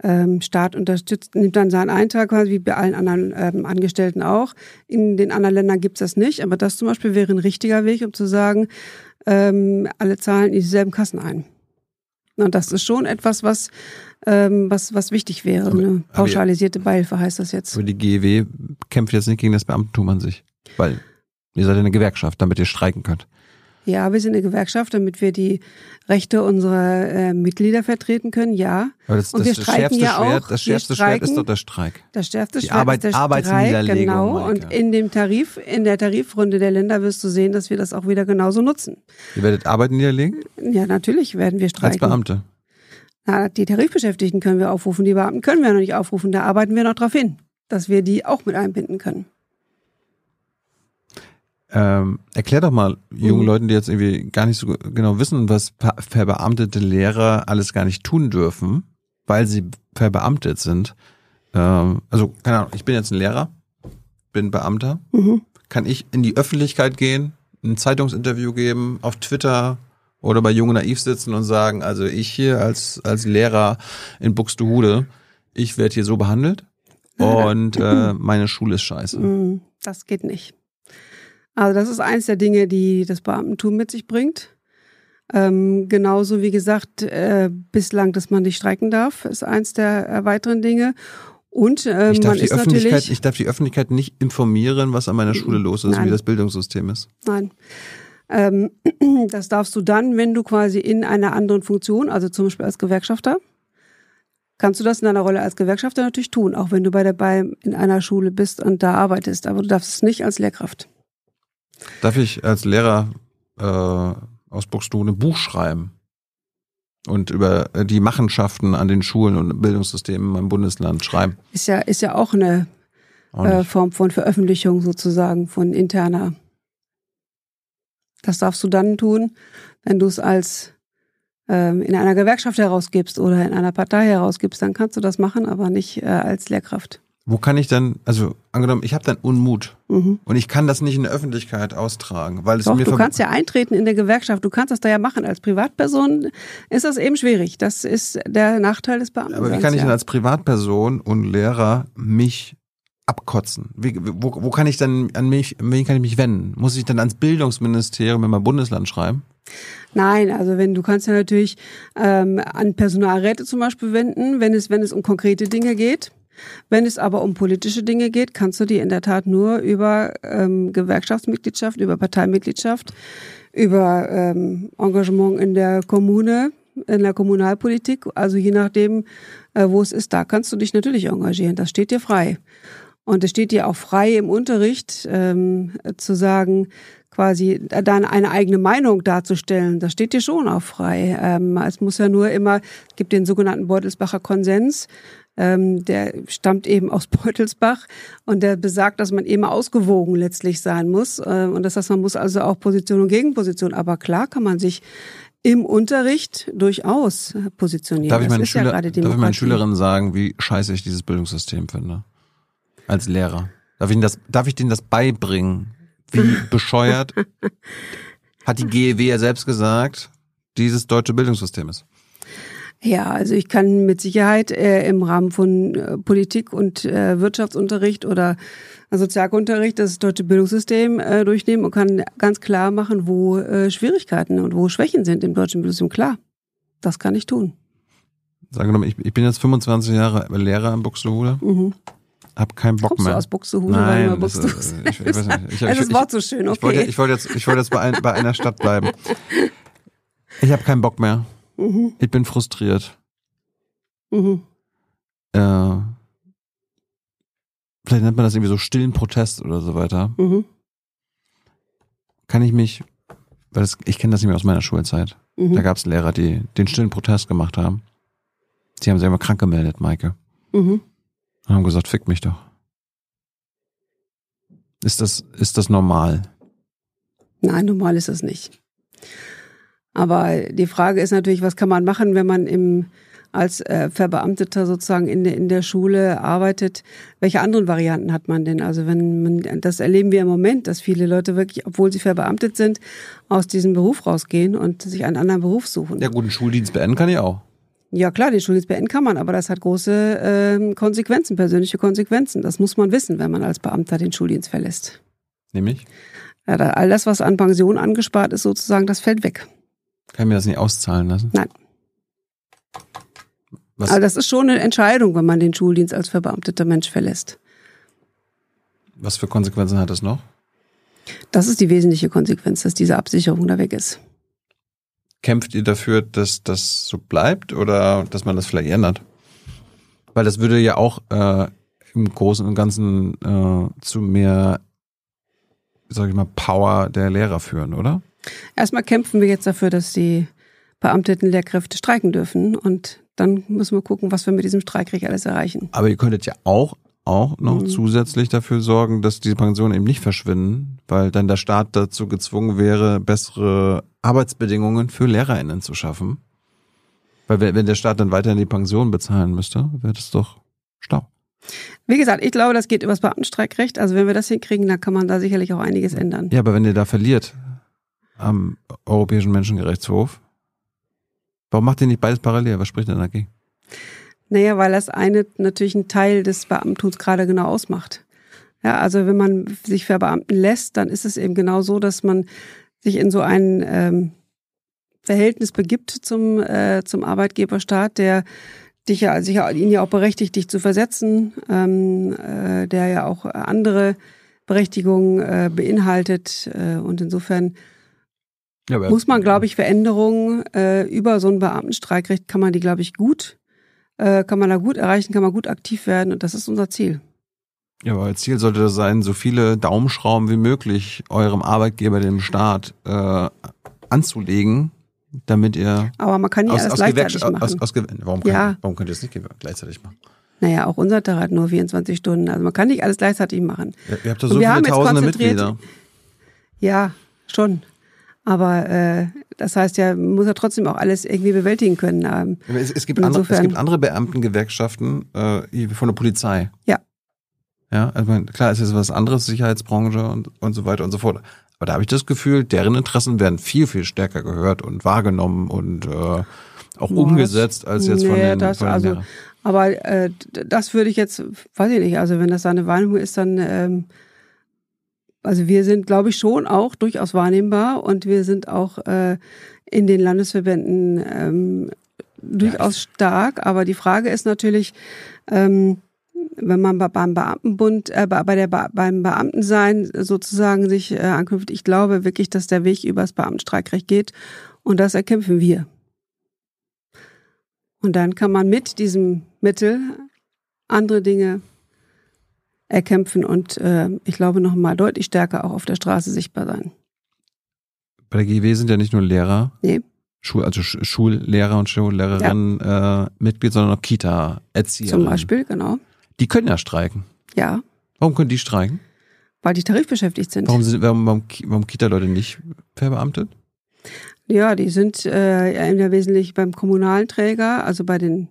ähm, Staat unterstützt, nimmt dann seinen Eintrag quasi wie bei allen anderen ähm, Angestellten auch. In den anderen Ländern gibt's das nicht, aber das zum Beispiel wäre ein richtiger Weg, um zu sagen, ähm, alle zahlen in dieselben Kassen ein. Und das ist schon etwas, was, ähm, was, was wichtig wäre. Aber, eine pauschalisierte Beihilfe heißt das jetzt. Aber die GEW kämpft jetzt nicht gegen das Beamtentum an sich, weil ihr seid eine Gewerkschaft, damit ihr streiken könnt. Ja, wir sind eine Gewerkschaft, damit wir die Rechte unserer äh, Mitglieder vertreten können, ja. Aber das, und das, wir streiken ja Schwert, auch. das schärfste Schwert ist doch der Streik. Das schärfste die Schwert Arbeit, ist der Arbeitsniederlegung, Streik, genau. Maike. Und in dem Tarif, in der Tarifrunde der Länder wirst du sehen, dass wir das auch wieder genauso nutzen. Ihr werdet Arbeit niederlegen? Ja, natürlich werden wir streiken. Als Beamte? Na, die Tarifbeschäftigten können wir aufrufen, die Beamten können wir noch nicht aufrufen. Da arbeiten wir noch darauf hin, dass wir die auch mit einbinden können. Ähm, erklär doch mal jungen Mhm. Leuten, die jetzt irgendwie gar nicht so genau wissen, was verbeamtete Lehrer alles gar nicht tun dürfen, weil sie verbeamtet sind. Ähm, also, keine Ahnung, ich bin jetzt ein Lehrer, bin Beamter. Mhm. Kann ich in die Öffentlichkeit gehen, ein Zeitungsinterview geben, auf Twitter oder bei Junge Naiv sitzen und sagen, also ich hier als, als Lehrer in Buxtehude, ich werde hier so behandelt und äh, meine Schule ist scheiße. Mm, Das geht nicht. Also das ist eins der Dinge, die das Beamtentum mit sich bringt. Ähm, genauso wie gesagt, äh, bislang, dass man nicht streiken darf, ist eins der äh, weiteren Dinge. Und äh, Ich darf, man die ist Öffentlichkeit, natürlich. ich darf die Öffentlichkeit nicht informieren, was an meiner Schule los ist, Nein. wie das Bildungssystem ist. Nein. Ähm, das darfst du dann, wenn du quasi in einer anderen Funktion, also zum Beispiel als Gewerkschafter, kannst du das in deiner Rolle als Gewerkschafter natürlich tun, auch wenn du bei der bei in einer Schule bist und da arbeitest. Aber du darfst es nicht als Lehrkraft. Darf ich als Lehrer äh, aus Buxtehude ein Buch schreiben und über äh, die Machenschaften an den Schulen und Bildungssystemen im Bundesland schreiben? Ist ja, ist ja auch eine Auch äh. Form von Veröffentlichung sozusagen, von interner. Das darfst du dann tun, wenn du es als ähm, in einer Gewerkschaft herausgibst oder in einer Partei herausgibst, dann kannst du das machen, aber nicht äh, als Lehrkraft. Wo kann ich dann, also angenommen, ich habe dann Unmut Mhm. und ich kann das nicht in der Öffentlichkeit austragen, weil es Doch, mir du kannst ja eintreten in der Gewerkschaft, du kannst das da ja machen. Als Privatperson ist das eben schwierig. Das ist der Nachteil des Beamten. Aber wie kann ich denn als Privatperson und Lehrer mich abkotzen? Wie, wo, wo kann ich dann an mich, an wen kann ich mich wenden? Muss ich dann ans Bildungsministerium in meinem Bundesland schreiben? Nein, also wenn du kannst ja natürlich ähm, an Personalräte zum Beispiel wenden, wenn es wenn es um konkrete Dinge geht. Wenn es aber um politische Dinge geht, kannst du die in der Tat nur über ähm, Gewerkschaftsmitgliedschaft, über Parteimitgliedschaft, über ähm, Engagement in der Kommune, in der Kommunalpolitik, also je nachdem, äh, wo es ist, da kannst du dich natürlich engagieren. Das steht dir frei. Und es steht dir auch frei im Unterricht ähm, zu sagen, quasi dann eine eigene Meinung darzustellen. Das steht dir schon auch frei. Ähm, es muss ja nur immer, es gibt den sogenannten Beutelsbacher Konsens, ähm, der stammt eben aus Beutelsbach und der besagt, dass man immer ausgewogen letztlich sein muss. Äh, und das heißt, man muss also auch Position und Gegenposition. Aber klar kann man sich im Unterricht durchaus positionieren. Darf ich, meinen ja Schüler, gerade darf ich meinen Demokratie. Schülerinnen sagen, wie scheiße ich dieses Bildungssystem finde? Als Lehrer. Darf ich, ihnen das, darf ich denen das beibringen? Wie bescheuert hat die GEW ja selbst gesagt, dieses deutsche Bildungssystem ist? Ja, also ich kann mit Sicherheit äh, im Rahmen von äh, Politik und äh, Wirtschaftsunterricht oder Sozialunterricht das deutsche Bildungssystem äh, durchnehmen und kann ganz klar machen, wo äh, Schwierigkeiten und wo Schwächen sind im deutschen Bildungssystem. Klar, das kann ich tun. Sagen wir mal, ich, ich bin jetzt 25 Jahre Lehrer in Buxtehude, Mhm. hab keinen Bock Kommst mehr. du aus Buxtehude? Nein, weil das, Buxtehude äh, ich, ich weiß nicht. Ich, Also ich, das ich, Wort so schön, ich, wollte, okay. ich wollte jetzt, ich wollte jetzt bei, ein, bei einer Stadt bleiben. Ich habe keinen Bock mehr. Mhm. Ich bin frustriert. Mhm. Äh, vielleicht nennt man das irgendwie so stillen Protest oder so weiter. Mhm. Kann ich mich, weil das, ich kenne das nicht mehr aus meiner Schulzeit. Mhm. Da gab es Lehrer, die den stillen Protest gemacht haben. Sie haben sich immer krank gemeldet, Maike. Mhm. Und haben gesagt, fick mich doch. Ist das, ist das normal? Nein, normal ist es nicht. Aber die Frage ist natürlich, was kann man machen, wenn man im als äh, Verbeamteter sozusagen in der, in der Schule arbeitet, welche anderen Varianten hat man denn? Also wenn man, das erleben wir im Moment, dass viele Leute wirklich, obwohl sie verbeamtet sind, aus diesem Beruf rausgehen und sich einen anderen Beruf suchen. Ja, guten Schuldienst beenden kann ich auch. Ja klar, den Schuldienst beenden kann man, aber das hat große äh, Konsequenzen, persönliche Konsequenzen. Das muss man wissen, wenn man als Beamter den Schuldienst verlässt. Nämlich? Ja, all das, was an Pension angespart ist, sozusagen, das fällt weg. Kann ich mir das nicht auszahlen lassen? Nein. Was? Also das ist schon eine Entscheidung, wenn man den Schuldienst als verbeamteter Mensch verlässt. Was für Konsequenzen hat das noch? Das ist die wesentliche Konsequenz, dass diese Absicherung da weg ist. Kämpft ihr dafür, dass das so bleibt oder dass man das vielleicht ändert? Weil das würde ja auch äh, im Großen und Ganzen äh, zu mehr, sag ich mal, Power der Lehrer führen, oder? Erstmal kämpfen wir jetzt dafür, dass die beamteten Lehrkräfte streiken dürfen und dann müssen wir gucken, was wir mit diesem Streikrecht alles erreichen. Aber ihr könntet ja auch auch noch mhm. zusätzlich dafür sorgen, dass diese Pensionen eben nicht verschwinden, weil dann der Staat dazu gezwungen wäre, bessere Arbeitsbedingungen für LehrerInnen zu schaffen. Weil wenn der Staat dann weiterhin die Pension bezahlen müsste, wäre das doch Stau. Wie gesagt, ich glaube, das geht übers Beamtenstreikrecht. Also wenn wir das hinkriegen, dann kann man da sicherlich auch einiges ändern. Ja, aber wenn ihr da verliert am Europäischen Menschengerichtshof, Warum macht ihr nicht beides parallel? Was spricht denn dagegen? Naja, weil das eine natürlich einen Teil des Beamtums gerade genau ausmacht. Ja, also wenn man sich verbeamten lässt, dann ist es eben genau so, dass man sich in so ein ähm, Verhältnis begibt zum, äh, zum Arbeitgeberstaat, der dich ja, ja, ihn ja auch berechtigt, dich zu versetzen, ähm, äh, der ja auch andere Berechtigungen äh, beinhaltet. Äh, und insofern ja, muss man, glaube ich, Veränderungen äh, über so ein Beamtenstreikrecht kann man die, glaube ich, gut, äh, kann man da gut erreichen, kann man gut aktiv werden und das ist unser Ziel. Ja, aber euer Ziel sollte das sein, so viele Daumenschrauben wie möglich eurem Arbeitgeber, dem Staat, äh, anzulegen, damit ihr. Aber man kann nicht aus, alles aus gleichzeitig machen. Aus, aus, warum, kann, ja. warum könnt ihr es nicht gleichzeitig machen? Naja, auch unser Tag hat nur 24 Stunden. Also man kann nicht alles gleichzeitig machen. Ja, ihr habt doch so viele tausende Mitglieder. Ja, schon. Aber äh, das heißt ja, man muss ja trotzdem auch alles irgendwie bewältigen können. Ähm, es, es, gibt andere, es gibt andere Beamtengewerkschaften äh, von der Polizei. Ja. Ja, also klar, es ist was anderes, Sicherheitsbranche und, und so weiter und so fort. Aber da habe ich das Gefühl, deren Interessen werden viel, viel stärker gehört und wahrgenommen und äh, auch Boah, umgesetzt als jetzt nee, von den, das, von den also, Lehrern. Aber äh, das würde ich jetzt, weiß ich nicht, also wenn das seine Wahrnehmung ist, dann ähm, also wir sind, glaube ich, schon auch durchaus wahrnehmbar und wir sind auch äh, in den Landesverbänden ähm, durchaus stark. Aber die Frage ist natürlich, ähm, wenn man beim Beamtenbund, äh, bei der beim Beamtensein sozusagen sich äh, anknüpft, ich glaube wirklich, dass der Weg übers Beamtenstreikrecht geht und das erkämpfen wir. Und dann kann man mit diesem Mittel andere Dinge erkämpfen und äh, ich glaube noch mal deutlich stärker auch auf der Straße sichtbar sein. Bei der GW sind ja nicht nur Lehrer, nee. Schul, also Schullehrer und Schullehrerinnen ja. äh, Mitglied, sondern auch Kita-Erzieher. Zum Beispiel, genau. Die können ja streiken. Ja. Warum können die streiken? Weil die tarifbeschäftigt sind. Warum sind warum, warum, warum Kita-Leute nicht verbeamtet? Ja, die sind äh, in der Wesentlichen beim kommunalen Träger, also bei den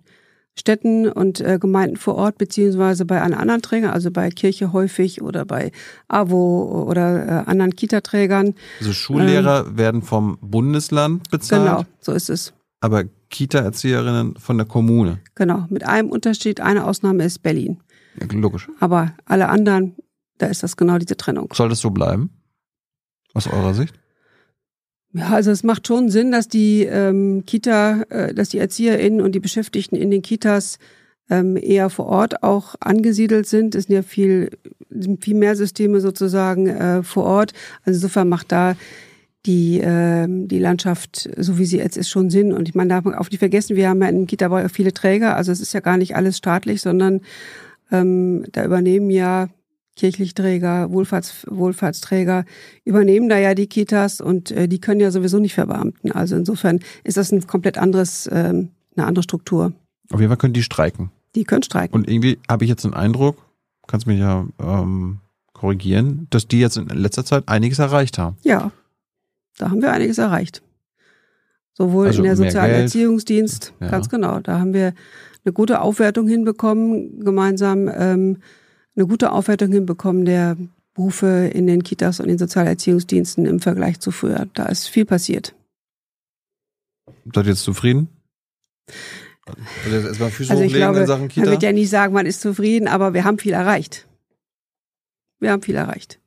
Städten und äh, Gemeinden vor Ort, beziehungsweise bei einem anderen Träger, also bei Kirche häufig oder bei AWO oder äh, anderen Kita-Trägern. Also Schullehrer ähm, werden vom Bundesland bezahlt? Genau, so ist es. Aber Kita-Erzieherinnen von der Kommune? Genau, mit einem Unterschied. Eine Ausnahme ist Berlin. Ja, logisch. Aber alle anderen, da ist das genau diese Trennung. Soll das so bleiben? Aus eurer Sicht? Ja, also es macht schon Sinn, dass die ähm, Kita, äh, dass die ErzieherInnen und die Beschäftigten in den Kitas ähm, eher vor Ort auch angesiedelt sind. Es sind ja viel, viel mehr Systeme sozusagen äh, vor Ort. Also insofern macht da die, äh, die Landschaft, so wie sie jetzt ist, schon Sinn. Und ich meine, darf man auch nicht vergessen, wir haben ja in Kita auch viele Träger. Also es ist ja gar nicht alles staatlich, sondern ähm, da übernehmen ja Kirchlichträger, Wohlfahrts, Wohlfahrtsträger übernehmen da ja die Kitas und äh, die können ja sowieso nicht verbeamten. Also insofern ist das ein komplett anderes, ähm, eine andere Struktur. Auf jeden Fall können die streiken. Die können streiken. Und irgendwie habe ich jetzt den Eindruck, kannst mich ja ähm, korrigieren, dass die jetzt in letzter Zeit einiges erreicht haben. Ja, da haben wir einiges erreicht. Sowohl also in der Sozialerziehungsdienst, ja. ganz genau. Da haben wir eine gute Aufwertung hinbekommen, gemeinsam ähm, eine gute Aufwertung hinbekommen der Berufe in den Kitas und den Sozialerziehungsdiensten im Vergleich zu früher. Da ist viel passiert. Seid ihr jetzt zufrieden? Also, erstmal Füße also ich glaube, in Sachen Kita? man wird ja nie sagen, man ist zufrieden, aber wir haben viel erreicht. Wir haben viel erreicht.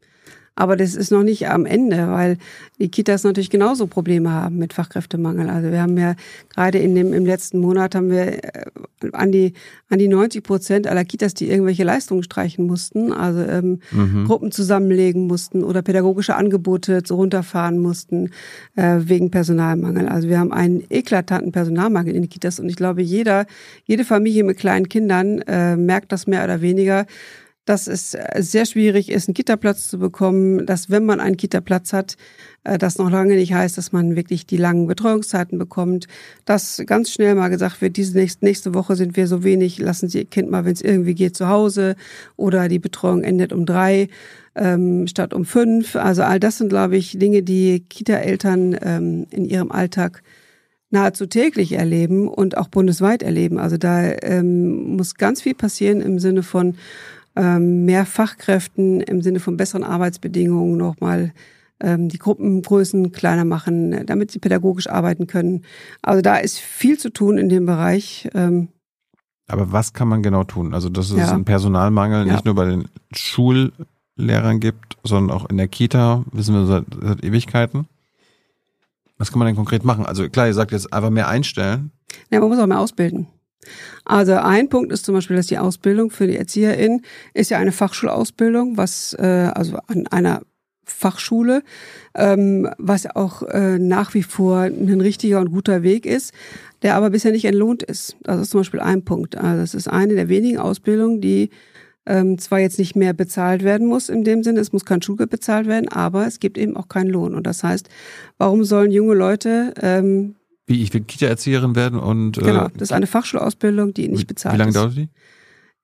Aber das ist noch nicht am Ende, weil die Kitas natürlich genauso Probleme haben mit Fachkräftemangel. Also wir haben ja gerade in dem, im letzten Monat haben wir äh, an die, an die 90 Prozent aller Kitas, die irgendwelche Leistungen streichen mussten, also ähm, mhm. Gruppen zusammenlegen mussten oder pädagogische Angebote so runterfahren mussten äh, wegen Personalmangel. Also wir haben einen eklatanten Personalmangel in den Kitas und ich glaube, jeder, jede Familie mit kleinen Kindern äh, merkt das mehr oder weniger dass es äh, sehr schwierig ist, einen Kita-Platz zu bekommen, dass wenn man einen Kita-Platz hat, äh, das noch lange nicht heißt, dass man wirklich die langen Betreuungszeiten bekommt, dass ganz schnell mal gesagt wird, diese nächste, Woche sind wir so wenig, lassen Sie Ihr Kind mal, wenn es irgendwie geht, zu Hause oder die Betreuung endet um drei ähm, statt um fünf. Also all das sind, glaube ich, Dinge, die Kita-Eltern ähm, in ihrem Alltag nahezu täglich erleben und auch bundesweit erleben. Also da ähm, muss ganz viel passieren im Sinne von mehr Fachkräften im Sinne von besseren Arbeitsbedingungen nochmal ähm, die Gruppengrößen kleiner machen, damit sie pädagogisch arbeiten können. Also da ist viel zu tun in dem Bereich. Ähm, aber was kann man genau tun? Also, dass es ja. einen Personalmangel ja. nicht nur bei den Schullehrern gibt, sondern auch in der Kita, wissen wir seit, seit Ewigkeiten. Was kann man denn konkret machen? Also klar, ihr sagt jetzt einfach mehr einstellen. Ja, man muss auch mehr ausbilden. Also ein Punkt ist zum Beispiel, dass die Ausbildung für die ErzieherInnen ist ja eine Fachschulausbildung, was äh, also an einer Fachschule, ähm, was auch äh, nach wie vor ein richtiger und guter Weg ist, der aber bisher nicht entlohnt ist. Das ist zum Beispiel ein Punkt. Also das ist eine der wenigen Ausbildungen, die ähm, zwar jetzt nicht mehr bezahlt werden muss in dem Sinne, es muss kein Schulgeld bezahlt werden, aber es gibt eben auch keinen Lohn. Und das heißt, warum sollen junge Leute ähm, wie ich will Kita-Erzieherin werden und. Äh, genau, das ist eine Fachschulausbildung, die nicht bezahlt ist. Wie lange dauert die?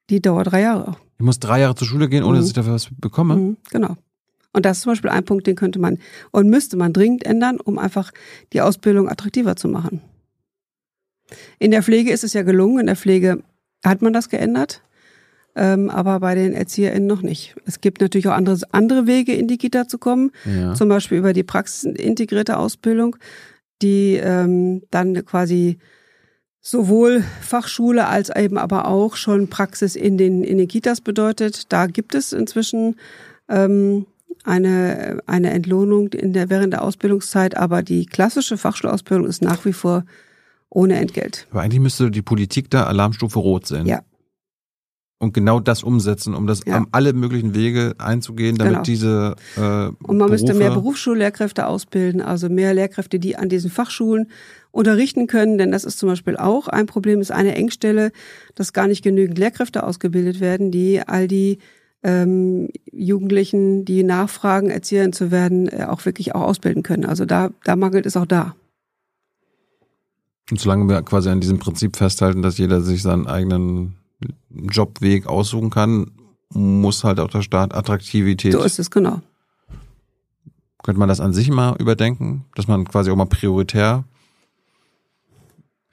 Die dauert drei Jahre. Ich muss drei Jahre zur Schule gehen, ohne mhm. dass ich dafür was bekomme. Mhm, genau. Und das ist zum Beispiel ein Punkt, den könnte man und müsste man dringend ändern, um einfach die Ausbildung attraktiver zu machen. In der Pflege ist es ja gelungen. In der Pflege hat man das geändert, ähm, aber bei den ErzieherInnen noch nicht. Es gibt natürlich auch andere, andere Wege, in die Kita zu kommen, ja. zum Beispiel über die praxisintegrierte Ausbildung die ähm, dann quasi sowohl Fachschule als eben aber auch schon Praxis in den, in den Kitas bedeutet. Da gibt es inzwischen ähm, eine, eine Entlohnung in der, während der Ausbildungszeit, aber die klassische Fachschulausbildung ist nach wie vor ohne Entgelt. Aber eigentlich müsste die Politik da Alarmstufe Rot sein. Ja, und genau das umsetzen, um das ja. um alle möglichen Wege einzugehen, damit genau. diese äh, und man Berufe müsste mehr Berufsschullehrkräfte ausbilden, also mehr Lehrkräfte, die an diesen Fachschulen unterrichten können, denn das ist zum Beispiel auch ein Problem, ist eine Engstelle, dass gar nicht genügend Lehrkräfte ausgebildet werden, die all die ähm, Jugendlichen, die nachfragen, Erzieherin zu werden, äh, auch wirklich auch ausbilden können. Also da, da mangelt es auch da. Und solange wir quasi an diesem Prinzip festhalten, dass jeder sich seinen eigenen Jobweg aussuchen kann, muss halt auch der Staat Attraktivität. So ist es, genau. Könnte man das an sich mal überdenken, dass man quasi auch mal prioritär,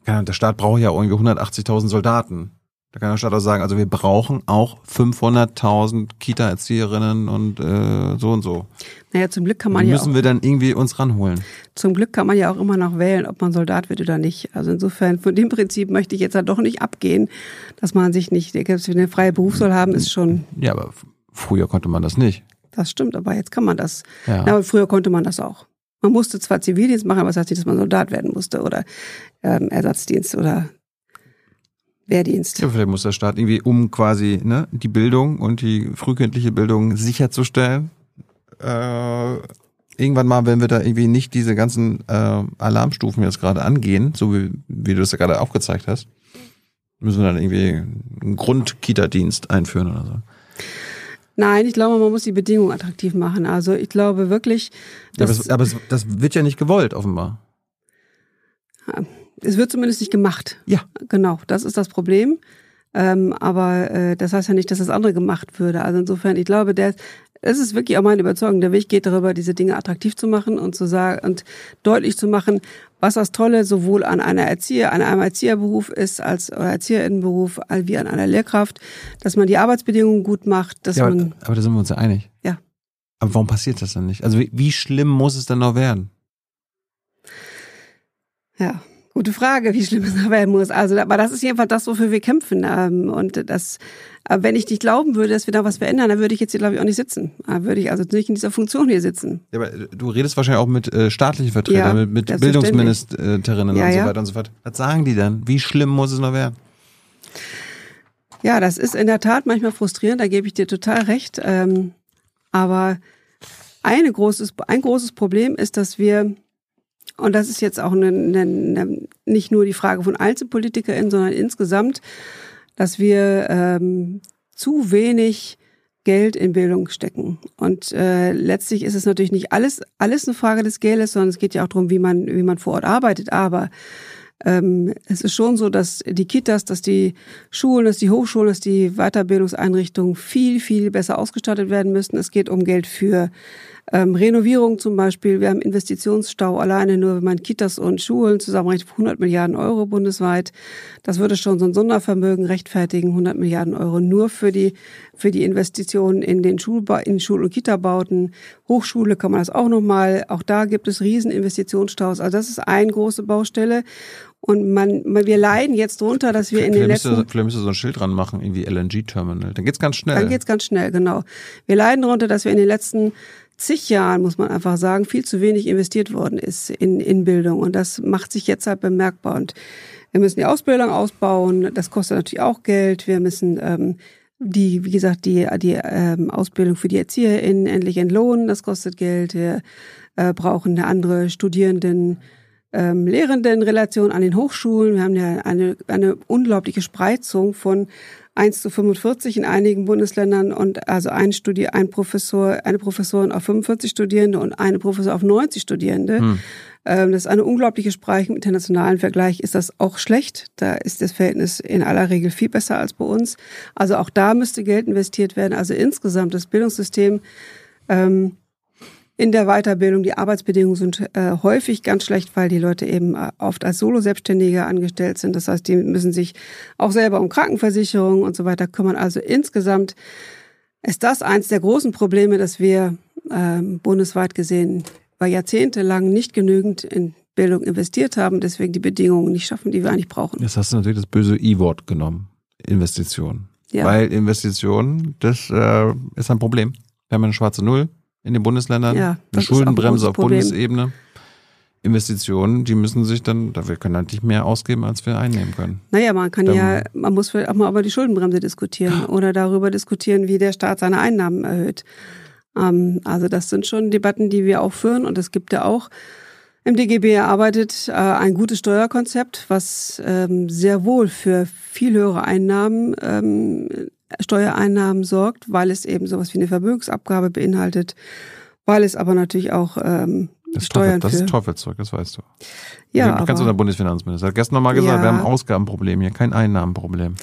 der Staat braucht ja irgendwie 180.000 Soldaten. Da kann der Staat auch sagen, also wir brauchen auch 500.000 Kita-Erzieherinnen und äh, so und so. Naja, zum Glück kann man ja Müssen wir dann irgendwie uns ranholen. Zum Glück kann man ja auch immer noch wählen, ob man Soldat wird oder nicht. Also insofern, von dem Prinzip möchte ich jetzt halt doch nicht abgehen, dass man sich nicht, eine freie Berufswahl haben, ist schon... Ja, aber früher konnte man das nicht. Das stimmt, aber jetzt kann man das. Ja. aber früher konnte man das auch. Man musste zwar Zivildienst machen, aber es das heißt nicht, dass man Soldat werden musste oder ähm, Ersatzdienst oder Wehrdienst. Ja, vielleicht muss der Staat irgendwie, um quasi ne, die Bildung und die frühkindliche Bildung sicherzustellen, äh, irgendwann mal, wenn wir da irgendwie nicht diese ganzen äh, Alarmstufen jetzt gerade angehen, so wie, wie du das ja gerade aufgezeigt hast, müssen wir dann irgendwie einen Grund-Kita-Dienst einführen oder so. Nein, ich glaube, man muss die Bedingungen attraktiv machen. Also ich glaube wirklich. Dass ja, aber, es, aber es, das wird ja nicht gewollt, offenbar. Es wird zumindest nicht gemacht. Ja. Genau, das ist das Problem. Ähm, aber äh, das heißt ja nicht, dass das andere gemacht würde. Also insofern, ich glaube, der, es ist wirklich auch meine Überzeugung, der Weg geht darüber, diese Dinge attraktiv zu machen und zu sagen und deutlich zu machen, was das Tolle sowohl an einer Erzieher, an einem Erzieherberuf ist, als oder Erzieherinnenberuf, wie an einer Lehrkraft, dass man die Arbeitsbedingungen gut macht, dass ja, man. Aber, aber da sind wir uns ja einig. Ja. Aber warum passiert das dann nicht? Also wie, wie schlimm muss es dann noch werden? Ja, gute Frage, wie schlimm es noch werden muss. Also, aber das ist jedenfalls das, wofür wir kämpfen. Ähm, und das, wenn ich nicht glauben würde, dass wir da was verändern, dann würde ich jetzt hier, glaube ich, auch nicht sitzen. Da würde ich also nicht in dieser Funktion hier sitzen. Ja, aber du redest wahrscheinlich auch mit äh, staatlichen Vertretern, ja, mit, mit Bildungsministerinnen ja, und so weiter und so fort. Was sagen die dann? Wie schlimm muss es noch werden? Ja, das ist in der Tat manchmal frustrierend, da gebe ich dir total recht. Ähm, aber eine großes, ein großes Problem ist, dass wir und das ist jetzt auch eine, eine, eine, nicht nur die Frage von EinzelpolitikerInnen, sondern insgesamt, dass wir ähm, zu wenig Geld in Bildung stecken. Und äh, letztlich ist es natürlich nicht alles, alles eine Frage des Geldes, sondern es geht ja auch darum, wie man, wie man vor Ort arbeitet. Aber ähm, es ist schon so, dass die Kitas, dass die Schulen, dass die Hochschulen, dass die Weiterbildungseinrichtungen viel, viel besser ausgestattet werden müssen. Es geht um Geld für ähm, Renovierung zum Beispiel. Wir haben Investitionsstau alleine nur, wenn man Kitas und Schulen zusammenrechnet, 100 Milliarden Euro bundesweit. Das würde schon so ein Sondervermögen rechtfertigen, 100 Milliarden Euro nur für die, für die Investitionen in den Schulba in Schul- und Kita-Bauten. Hochschule kann man das auch nochmal. Auch da gibt es riesen Investitionsstaus. Also das ist eine große Baustelle. Und man, man, wir leiden jetzt drunter, dass wir in den letzten... Müsste, vielleicht müsste so ein Schild dran machen, irgendwie LNG-Terminal. Dann geht's ganz schnell. Dann geht's ganz schnell, genau. Wir leiden darunter, dass wir in den letzten zig Jahren, muss man einfach sagen, viel zu wenig investiert worden ist in, in Bildung. Und das macht sich jetzt halt bemerkbar. Und wir müssen die Ausbildung ausbauen. Das kostet natürlich auch Geld. Wir müssen ähm, die, wie gesagt, die, die ähm, Ausbildung für die ErzieherInnen endlich entlohnen. Das kostet Geld. Wir äh, brauchen eine andere Studierenden ähm, Lehrendenrelation an den Hochschulen. Wir haben ja eine, eine unglaubliche Spreizung von 1 zu 45 in einigen Bundesländern und also ein Studi ein Professor, eine Professorin auf 45 Studierende und eine Professor auf 90 Studierende. Hm. Ähm, das ist eine unglaubliche Spreizung. Im internationalen Vergleich ist das auch schlecht. Da ist das Verhältnis in aller Regel viel besser als bei uns. Also auch da müsste Geld investiert werden. Also insgesamt das Bildungssystem ähm, in der Weiterbildung. Die Arbeitsbedingungen sind äh, häufig ganz schlecht, weil die Leute eben äh, oft als Solo-Selbstständige angestellt sind. Das heißt, die müssen sich auch selber um Krankenversicherung und so weiter kümmern. Also insgesamt ist das eins der großen Probleme, dass wir äh, bundesweit gesehen bei jahrzehntelang nicht genügend in Bildung investiert haben, deswegen die Bedingungen nicht schaffen, die wir eigentlich brauchen. Jetzt hast du natürlich das böse I-Wort genommen. Investition. Ja. Weil Investition, das äh, ist ein Problem. Wir haben eine schwarze Null in den Bundesländern, ja, eine Schuldenbremse ein auf. Bundesebene. Investitionen, die müssen sich dann, wir können halt nicht mehr ausgeben, als wir einnehmen können. Naja, man kann dann, ja, man muss auch mal über die Schuldenbremse diskutieren oder darüber diskutieren, wie der Staat seine Einnahmen erhöht. Ähm, also das sind schon Debatten, die wir auch führen und es gibt ja auch im DGB erarbeitet äh, ein gutes Steuerkonzept, was ähm, sehr wohl für viel höhere Einnahmen ähm, Steuereinnahmen sorgt, weil es eben sowas wie eine Vermögensabgabe beinhaltet, weil es aber natürlich auch ähm, das Steuern Teufel, Das ist Teufelszeug, das weißt du. Ja, du kennst unser Bundesfinanzminister. Hat gestern nochmal gesagt, ja, wir haben ein Ausgabenproblem hier, kein Einnahmenproblem.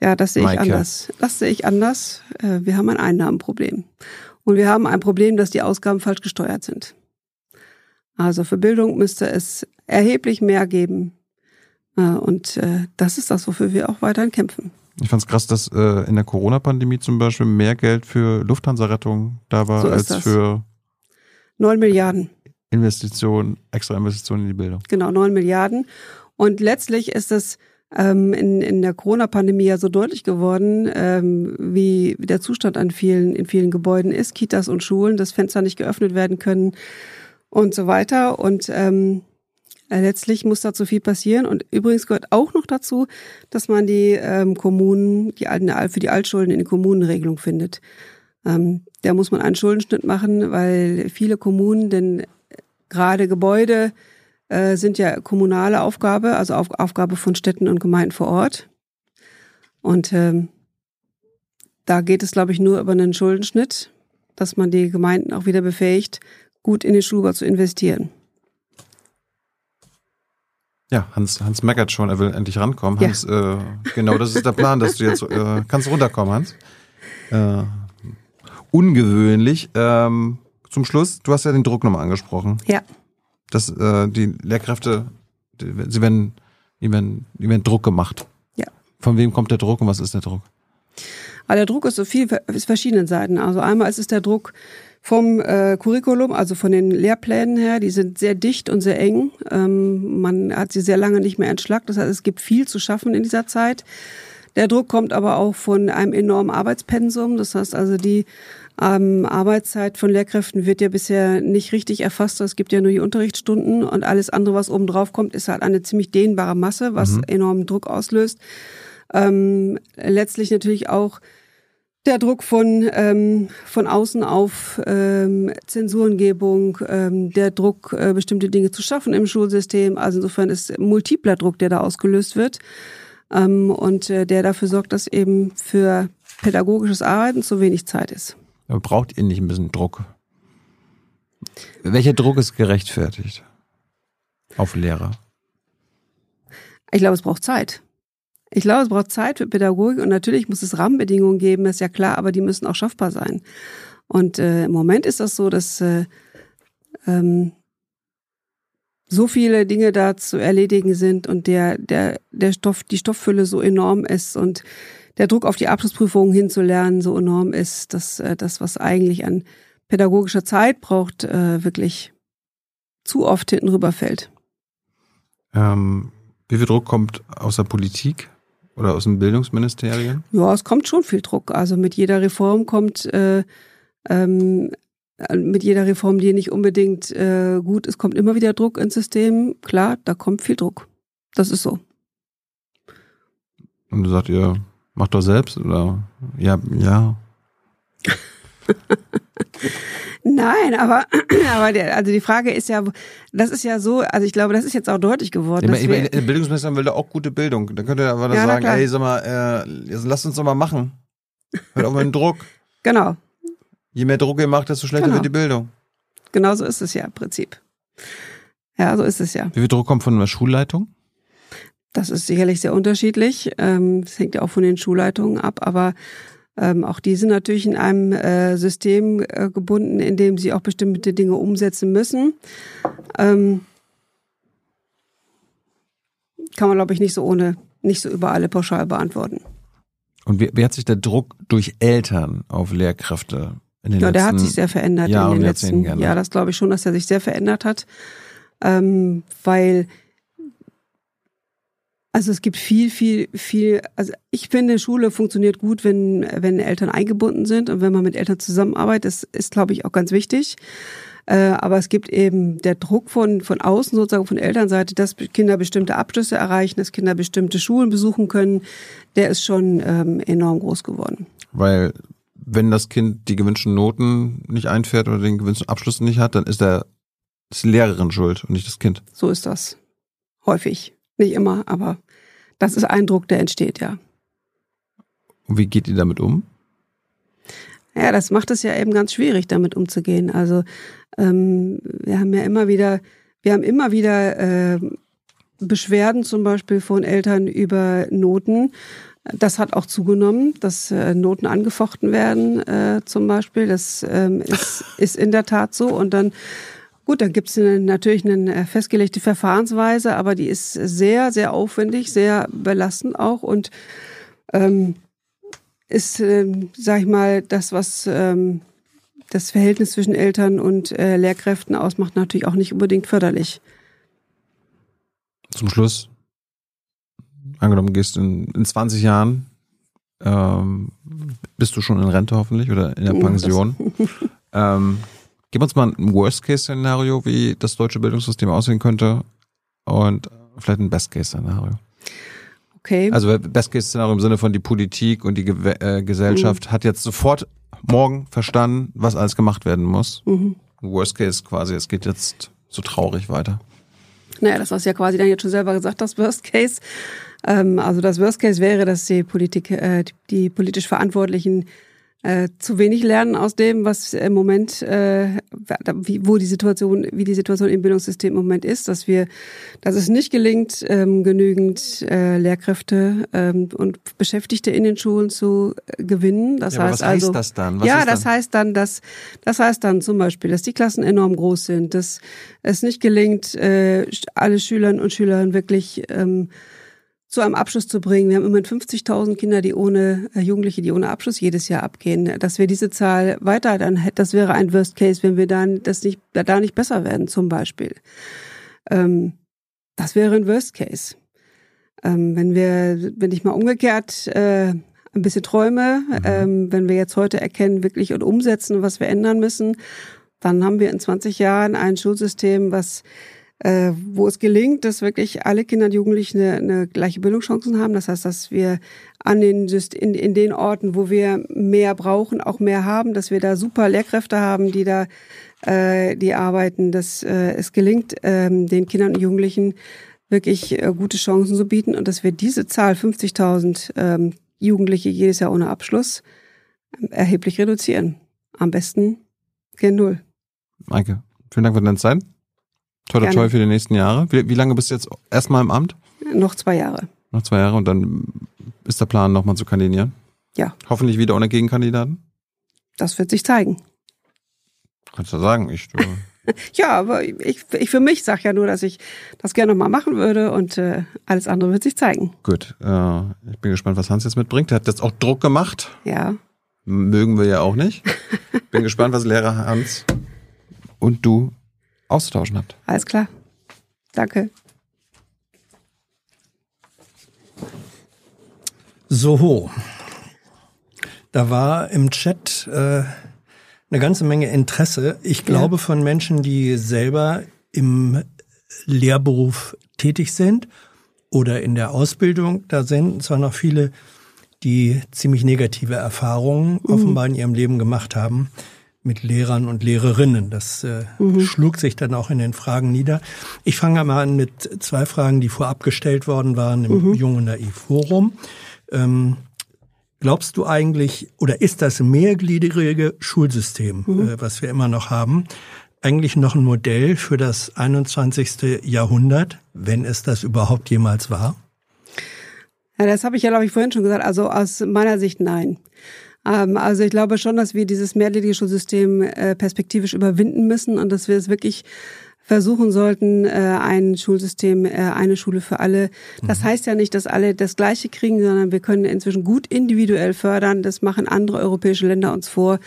Ja, das sehe ich Maike. anders. Das sehe ich anders. Äh, wir haben ein Einnahmenproblem. Und wir haben ein Problem, dass die Ausgaben falsch gesteuert sind. Also für Bildung müsste es erheblich mehr geben. Äh, und äh, das ist das, wofür wir auch weiterhin kämpfen. Ich fand es krass, dass äh, in der Corona-Pandemie zum Beispiel mehr Geld für Lufthansa-Rettung da war, so als das. für neun Milliarden. Investitionen, extra Investitionen in die Bildung. Genau, neun Milliarden. Und letztlich ist es ähm, in, in der Corona-Pandemie ja so deutlich geworden, ähm, wie, der Zustand an vielen, in vielen Gebäuden ist, Kitas und Schulen, dass Fenster nicht geöffnet werden können und so weiter. Und ähm, äh, letztlich muss dazu viel passieren. Und übrigens gehört auch noch dazu, dass man die ähm, Kommunen, die für die Altschulden in die Kommunenregelung findet. Ähm, da muss man einen Schuldenschnitt machen, weil viele Kommunen, denn gerade Gebäude äh, sind ja kommunale Aufgabe, also Auf, Aufgabe von Städten und Gemeinden vor Ort. Und ähm, da geht es, glaube ich, nur über einen Schuldenschnitt, dass man die Gemeinden auch wieder befähigt, gut in den Schulbau zu investieren. Ja, Hans, Hans meckert schon, er will endlich rankommen. Ja. Hans, äh, genau, das ist der Plan, dass du jetzt äh, kannst runterkommen, Hans. Äh, ungewöhnlich. Ähm, zum Schluss, du hast ja den Druck nochmal angesprochen. Ja. Dass äh, die Lehrkräfte Sie werden, die werden, die werden Druck gemacht. Ja. Von wem kommt der Druck und was ist der Druck? Aber der Druck ist so viel, ist verschiedenen Seiten. Also einmal ist es der Druck vom äh, Curriculum, also von den Lehrplänen her, die sind sehr dicht und sehr eng. Ähm, man hat sie sehr lange nicht mehr entschlackt. Das heißt, es gibt viel zu schaffen in dieser Zeit. Der Druck kommt aber auch von einem enormen Arbeitspensum. Das heißt also, die ähm, Arbeitszeit von Lehrkräften wird ja bisher nicht richtig erfasst. Es gibt ja nur die Unterrichtsstunden und alles andere, was oben drauf kommt, ist halt eine ziemlich dehnbare Masse, was mhm. enormen Druck auslöst. Ähm, letztlich natürlich auch der Druck von, ähm, von außen auf ähm, Zensurengebung, ähm, der Druck, äh, bestimmte Dinge zu schaffen im Schulsystem. Also insofern ist multipler Druck, der da ausgelöst wird ähm, und äh, der dafür sorgt, dass eben für pädagogisches Arbeiten zu wenig Zeit ist. Aber braucht ihr nicht ein bisschen Druck? Welcher Druck ist gerechtfertigt auf Lehrer? Ich glaube, es braucht Zeit. Ich glaube, es braucht Zeit für Pädagogik und natürlich muss es Rahmenbedingungen geben, ist ja klar, aber die müssen auch schaffbar sein. Und äh, im Moment ist das so, dass äh, ähm, so viele Dinge da zu erledigen sind und der, der, der Stoff, die Stofffülle so enorm ist und der Druck auf die Abschlussprüfungen hinzulernen so enorm ist, dass äh, das, was eigentlich an pädagogischer Zeit braucht, äh, wirklich zu oft hinten rüberfällt. Ähm, wie viel Druck kommt aus der Politik? Oder aus dem Bildungsministerium? Ja, es kommt schon viel Druck. Also mit jeder Reform kommt, äh, ähm, mit jeder Reform, die nicht unbedingt äh, gut ist, kommt immer wieder Druck ins System. Klar, da kommt viel Druck. Das ist so. Und du sagst ihr, macht doch selbst oder ja, ja. Nein, aber, aber der, also die Frage ist ja, das ist ja so, also ich glaube, das ist jetzt auch deutlich geworden. Ja, ich der Bildungsminister will da auch gute Bildung. Dann könnte er aber ja, sagen, ey, sag mal, äh, lasst uns doch mal machen. Hört auf mit dem Druck. Genau. Je mehr Druck ihr macht, desto schlechter genau. wird die Bildung. Genau so ist es ja im Prinzip. Ja, so ist es ja. Wie viel Druck kommt von der Schulleitung? Das ist sicherlich sehr unterschiedlich. Ähm, das hängt ja auch von den Schulleitungen ab, aber ähm, auch die sind natürlich in einem äh, System äh, gebunden, in dem sie auch bestimmte Dinge umsetzen müssen. Ähm, kann man, glaube ich, nicht so ohne, nicht so über alle pauschal beantworten. Und wie, wie hat sich der Druck durch Eltern auf Lehrkräfte in den ja, letzten der hat sich sehr verändert Jahr in den letzten Jahren. Ja, das glaube ich schon, dass er sich sehr verändert hat, ähm, weil also es gibt viel, viel, viel, also ich finde, Schule funktioniert gut, wenn, wenn Eltern eingebunden sind und wenn man mit Eltern zusammenarbeitet. Das ist, glaube ich, auch ganz wichtig. Äh, aber es gibt eben der Druck von, von außen, sozusagen von Elternseite, dass Kinder bestimmte Abschlüsse erreichen, dass Kinder bestimmte Schulen besuchen können, der ist schon ähm, enorm groß geworden. Weil wenn das Kind die gewünschten Noten nicht einfährt oder den gewünschten Abschluss nicht hat, dann ist der ist die Lehrerin schuld und nicht das Kind. So ist das. Häufig. Nicht immer, aber das ist ein Druck, der entsteht, ja. Und wie geht ihr damit um? Ja, das macht es ja eben ganz schwierig, damit umzugehen. Also ähm, wir haben ja immer wieder, wir haben immer wieder äh, Beschwerden zum Beispiel von Eltern über Noten. Das hat auch zugenommen, dass äh, Noten angefochten werden, äh, zum Beispiel. Das ähm, ist, ist in der Tat so. Und dann Gut, dann gibt es natürlich eine festgelegte Verfahrensweise, aber die ist sehr, sehr aufwendig, sehr belastend auch und ähm, ist, ähm, sag ich mal, das, was ähm, das Verhältnis zwischen Eltern und äh, Lehrkräften ausmacht, natürlich auch nicht unbedingt förderlich. Zum Schluss, angenommen, gehst in, in 20 Jahren, ähm, bist du schon in Rente hoffentlich oder in der Pension. ähm, Gib uns mal ein Worst-Case-Szenario, wie das deutsche Bildungssystem aussehen könnte und vielleicht ein Best-Case-Szenario. Okay. Also Best-Case-Szenario im Sinne von die Politik und die Ge äh, Gesellschaft mhm. hat jetzt sofort morgen verstanden, was alles gemacht werden muss. Mhm. Worst-Case quasi, es geht jetzt so traurig weiter. Naja, das hast du ja quasi dann jetzt schon selber gesagt, das Worst-Case. Ähm, also das Worst-Case wäre, dass die Politik, äh, die politisch Verantwortlichen äh, zu wenig lernen aus dem, was im Moment, äh, wie, wo die Situation, wie die Situation im Bildungssystem im Moment ist, dass wir, dass es nicht gelingt, ähm, genügend äh, Lehrkräfte ähm, und Beschäftigte in den Schulen zu äh, gewinnen. Das ja, heißt was also, heißt das dann? Was ja, das dann? heißt dann, dass das heißt dann zum Beispiel, dass die Klassen enorm groß sind, dass es nicht gelingt, äh, alle Schülerinnen und Schülern wirklich ähm, zu einem Abschluss zu bringen. Wir haben immerhin 50.000 Kinder, die ohne äh, Jugendliche, die ohne Abschluss jedes Jahr abgehen. Dass wir diese Zahl weiter dann hätten, das wäre ein Worst Case, wenn wir dann das nicht da nicht besser werden, zum Beispiel. Ähm, das wäre ein Worst Case. Ähm, wenn wir, wenn ich mal umgekehrt äh, ein bisschen träume, mhm. ähm, wenn wir jetzt heute erkennen wirklich und umsetzen, was wir ändern müssen, dann haben wir in 20 Jahren ein Schulsystem, was äh, wo es gelingt, dass wirklich alle Kinder und Jugendlichen eine, eine gleiche Bildungschancen haben. Das heißt, dass wir an den in, in den Orten, wo wir mehr brauchen, auch mehr haben, dass wir da super Lehrkräfte haben, die da äh, die arbeiten, dass äh, es gelingt, äh, den Kindern und Jugendlichen wirklich äh, gute Chancen zu bieten und dass wir diese Zahl 50.000 ähm, Jugendliche jedes Jahr ohne Abschluss ähm, erheblich reduzieren. Am besten gen Null. Maike, vielen Dank für deine Zeit. Toi, toi, toi für die nächsten Jahre. Wie, wie lange bist du jetzt erstmal im Amt? Noch zwei Jahre. Noch zwei Jahre und dann ist der Plan, nochmal zu kandidieren? Ja. Hoffentlich wieder ohne Gegenkandidaten? Das wird sich zeigen. Kannst du sagen, ich. Du ja, aber ich, ich für mich sage ja nur, dass ich das gerne nochmal machen würde und äh, alles andere wird sich zeigen. Gut. Äh, ich bin gespannt, was Hans jetzt mitbringt. Er hat jetzt auch Druck gemacht. Ja. Mögen wir ja auch nicht. bin gespannt, was Lehrer Hans und du auszutauschen habt. Alles klar. Danke. So, da war im Chat äh, eine ganze Menge Interesse. Ich glaube ja. von Menschen, die selber im Lehrberuf tätig sind oder in der Ausbildung. Da sind zwar noch viele, die ziemlich negative Erfahrungen mhm. offenbar in ihrem Leben gemacht haben mit Lehrern und Lehrerinnen. Das äh, mhm. schlug sich dann auch in den Fragen nieder. Ich fange mal an mit zwei Fragen, die vorab gestellt worden waren im mhm. Jung und Naiv Forum. Ähm, glaubst du eigentlich, oder ist das mehrgliedrige Schulsystem, mhm. äh, was wir immer noch haben, eigentlich noch ein Modell für das 21. Jahrhundert, wenn es das überhaupt jemals war? Ja, das habe ich ja, glaube ich, vorhin schon gesagt. Also aus meiner Sicht nein. Ähm, also ich glaube schon, dass wir dieses mehrgliedrige Schulsystem äh, perspektivisch überwinden müssen und dass wir es wirklich versuchen sollten, äh, ein Schulsystem, äh, eine Schule für alle. Das mhm. heißt ja nicht, dass alle das Gleiche kriegen, sondern wir können inzwischen gut individuell fördern. Das machen andere europäische Länder uns vor.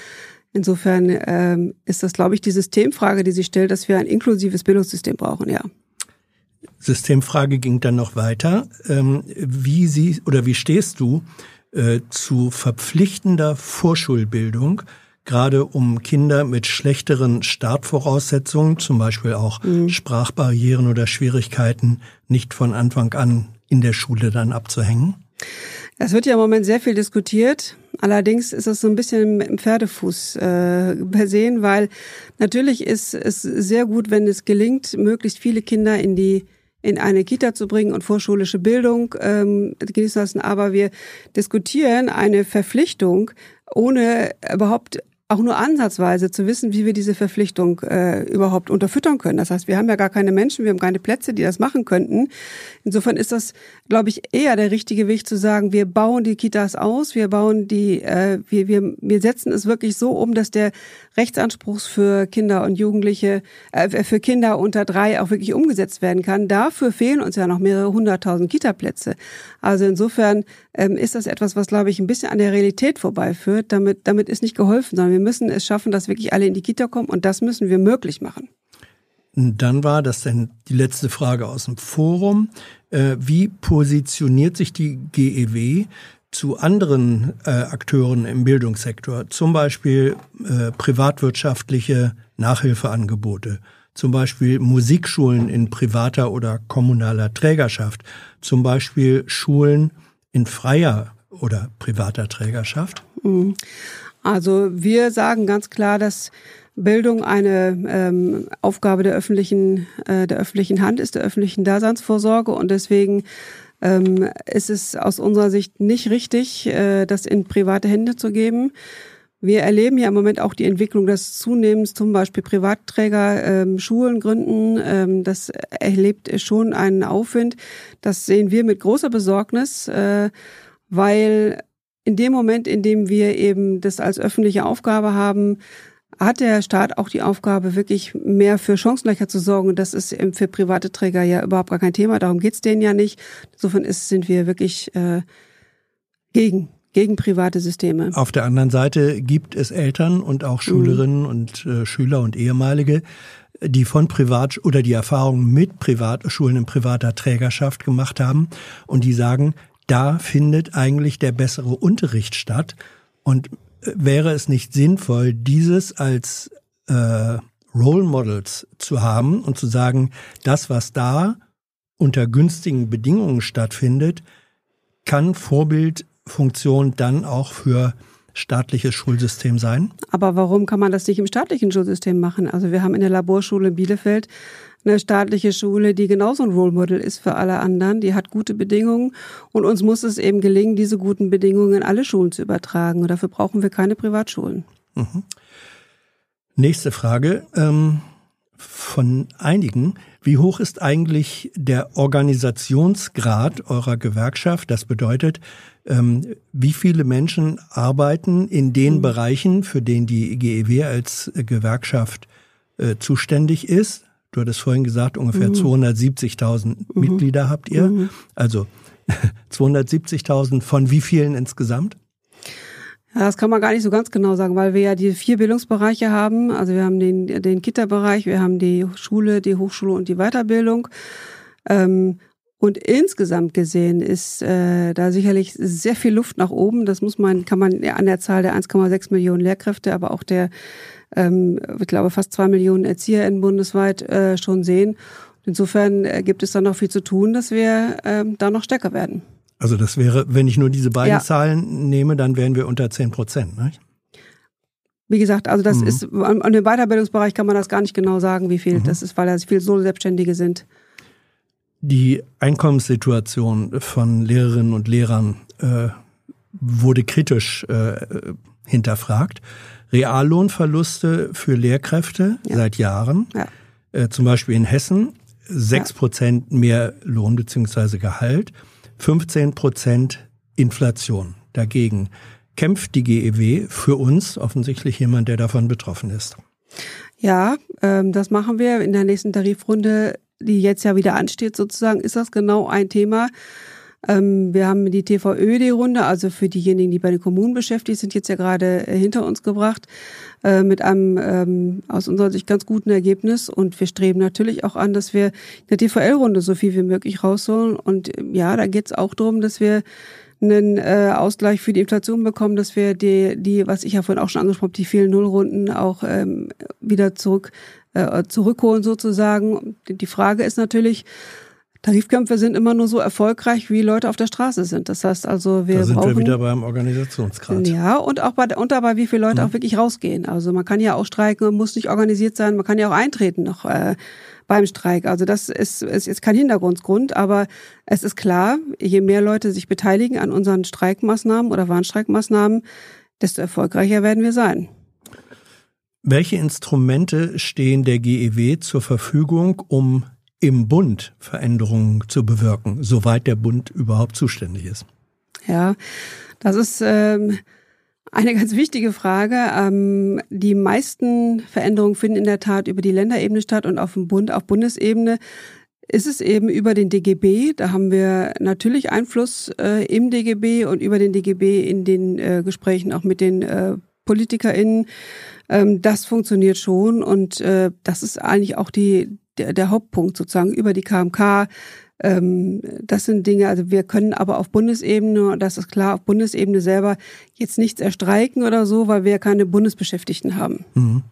Insofern ähm, ist das, glaube ich, die Systemfrage, die sich stellt, dass wir ein inklusives Bildungssystem brauchen, ja. Systemfrage ging dann noch weiter. Ähm, wie sie oder wie stehst du äh, zu verpflichtender Vorschulbildung, gerade um Kinder mit schlechteren Startvoraussetzungen, zum Beispiel auch mhm. Sprachbarrieren oder Schwierigkeiten, nicht von Anfang an in der Schule dann abzuhängen? Es wird ja im Moment sehr viel diskutiert. Allerdings ist es so ein bisschen im Pferdefuß äh, versehen, weil natürlich ist es sehr gut, wenn es gelingt, möglichst viele Kinder in die in eine Kita zu bringen und vorschulische Bildung ähm, genießen lassen. Aber wir diskutieren eine Verpflichtung, ohne überhaupt auch nur ansatzweise zu wissen, wie wir diese Verpflichtung äh, überhaupt unterfüttern können. Das heißt, wir haben ja gar keine Menschen, wir haben keine Plätze, die das machen könnten. Insofern ist das, glaube ich, eher der richtige Weg zu sagen, wir bauen die Kitas aus, wir bauen die, äh, wir, wir, wir setzen es wirklich so um, dass der Rechtsanspruch für Kinder und Jugendliche, äh, für Kinder unter drei auch wirklich umgesetzt werden kann. Dafür fehlen uns ja noch mehrere hunderttausend Kita-Plätze. Also insofern ähm, ist das etwas, was, glaube ich, ein bisschen an der Realität vorbeiführt. Damit, damit ist nicht geholfen, sondern wir müssen es schaffen, dass wirklich alle in die Kita kommen und das müssen wir möglich machen. Dann war das dann die letzte Frage aus dem Forum. Äh, wie positioniert sich die GEW zu anderen äh, Akteuren im Bildungssektor, zum Beispiel äh, privatwirtschaftliche Nachhilfeangebote, zum Beispiel Musikschulen in privater oder kommunaler Trägerschaft, zum Beispiel Schulen in freier oder privater Trägerschaft? Also wir sagen ganz klar, dass Bildung eine ähm, Aufgabe der öffentlichen, äh, der öffentlichen Hand ist, der öffentlichen Daseinsvorsorge und deswegen ähm, ist es aus unserer Sicht nicht richtig, äh, das in private Hände zu geben. wir erleben ja im Moment auch die Entwicklung des zunehmend zum Beispiel Privatträger ähm, Schulen gründen. Ähm, das erlebt schon einen Aufwind. Das sehen wir mit großer Besorgnis, äh, weil in dem Moment, in dem wir eben das als öffentliche Aufgabe haben, hat der Staat auch die Aufgabe, wirklich mehr für Chancenlöcher zu sorgen. Und das ist für private Träger ja überhaupt gar kein Thema. Darum geht's denen ja nicht. Insofern ist, sind wir wirklich äh, gegen gegen private Systeme. Auf der anderen Seite gibt es Eltern und auch Schülerinnen mhm. und äh, Schüler und ehemalige, die von Privat oder die Erfahrung mit Privatschulen in privater Trägerschaft gemacht haben und die sagen, da findet eigentlich der bessere Unterricht statt und äh, wäre es nicht sinnvoll, dieses als äh, Role Models zu haben und zu sagen, das, was da unter günstigen Bedingungen stattfindet, kann Vorbild Funktion dann auch für staatliches Schulsystem sein. Aber warum kann man das nicht im staatlichen Schulsystem machen? Also wir haben in der Laborschule Bielefeld eine staatliche Schule, die genauso ein Role Model ist für alle anderen. Die hat gute Bedingungen und uns muss es eben gelingen, diese guten Bedingungen in alle Schulen zu übertragen. Und dafür brauchen wir keine Privatschulen. Mhm. Nächste Frage. Ähm, von einigen. Wie hoch ist eigentlich der Organisationsgrad eurer Gewerkschaft? Das bedeutet, ähm, wie viele Menschen arbeiten in den mhm. Bereichen, für den die GEW als Gewerkschaft äh, zuständig ist? Du hattest vorhin gesagt, ungefähr mhm. 270.000 mhm. Mitglieder habt ihr. Mhm. Also 270.000 von wie vielen insgesamt? Ja, das kann man gar nicht so ganz genau sagen, weil wir ja die vier Bildungsbereiche haben. Also wir haben den, den Kita-Bereich, wir haben die Schule, die Hochschule und die Weiterbildung. Ähm, und insgesamt gesehen ist äh, da sicherlich sehr viel Luft nach oben. Das muss man, kann man an der Zahl der 1,6 Millionen Lehrkräfte, aber auch der, ähm, ich glaube, fast zwei Millionen ErzieherInnen bundesweit äh, schon sehen. Insofern äh, gibt es da noch viel zu tun, dass wir ähm, da noch stärker werden. Also das wäre, wenn ich nur diese beiden ja. Zahlen nehme, dann wären wir unter 10 Prozent. Ne? Wie gesagt, also das mhm. ist, an, dem Weiterbildungsbereich kann man das gar nicht genau sagen, wie viel mhm. das ist, weil da viel so Selbstständige sind. Die Einkommenssituation von Lehrerinnen und Lehrern äh, wurde kritisch äh, hinterfragt. Reallohnverluste für Lehrkräfte ja. seit Jahren, ja. äh, zum Beispiel in Hessen, sechs Prozent mehr Lohn beziehungsweise Gehalt, 15 Prozent Inflation. Dagegen kämpft die GEW für uns, offensichtlich jemand, der davon betroffen ist. Ja, ähm, das machen wir in der nächsten Tarifrunde die jetzt ja wieder ansteht sozusagen, ist das genau ein Thema. Ähm, wir haben die TVÖD-Runde, also für diejenigen, die bei den Kommunen beschäftigt sind, jetzt ja gerade äh, hinter uns gebracht, äh, mit einem ähm, aus unserer Sicht ganz guten Ergebnis. Und wir streben natürlich auch an, dass wir in der TVL-Runde so viel wie möglich rausholen. Und ja, da geht es auch darum, dass wir einen äh, Ausgleich für die Inflation bekommen, dass wir die, die, was ich ja vorhin auch schon angesprochen habe, die vielen Nullrunden auch ähm, wieder zurück äh, zurückholen sozusagen. Die Frage ist natürlich, Tarifkämpfe sind immer nur so erfolgreich, wie Leute auf der Straße sind. Das heißt also, wir da sind brauchen, wir wieder beim Organisationsgrad. Ja, und auch bei, und dabei, wie viele Leute ja. auch wirklich rausgehen. Also man kann ja auch streiken und muss nicht organisiert sein. Man kann ja auch eintreten noch äh, beim Streik. Also das ist, ist jetzt kein Hintergrundgrund, aber es ist klar, je mehr Leute sich beteiligen an unseren Streikmaßnahmen oder Warnstreikmaßnahmen, desto erfolgreicher werden wir sein. Welche Instrumente stehen der GEW zur Verfügung, um im Bund Veränderungen zu bewirken, soweit der Bund überhaupt zuständig ist? Ja, das ist ähm, eine ganz wichtige Frage. Ähm, die meisten Veränderungen finden in der Tat über die Länderebene statt und auf dem Bund, auf Bundesebene ist es eben über den DGB. Da haben wir natürlich Einfluss äh, im DGB und über den DGB in den äh, Gesprächen auch mit den äh, PolitikerInnen. Ähm, das funktioniert schon und äh, das ist eigentlich auch die, der, der Hauptpunkt sozusagen über die KMK. Ähm, das sind Dinge, also wir können aber auf Bundesebene, und das ist klar, auf Bundesebene selber jetzt nichts erstreiken oder so, weil wir keine Bundesbeschäftigten haben. Mhm.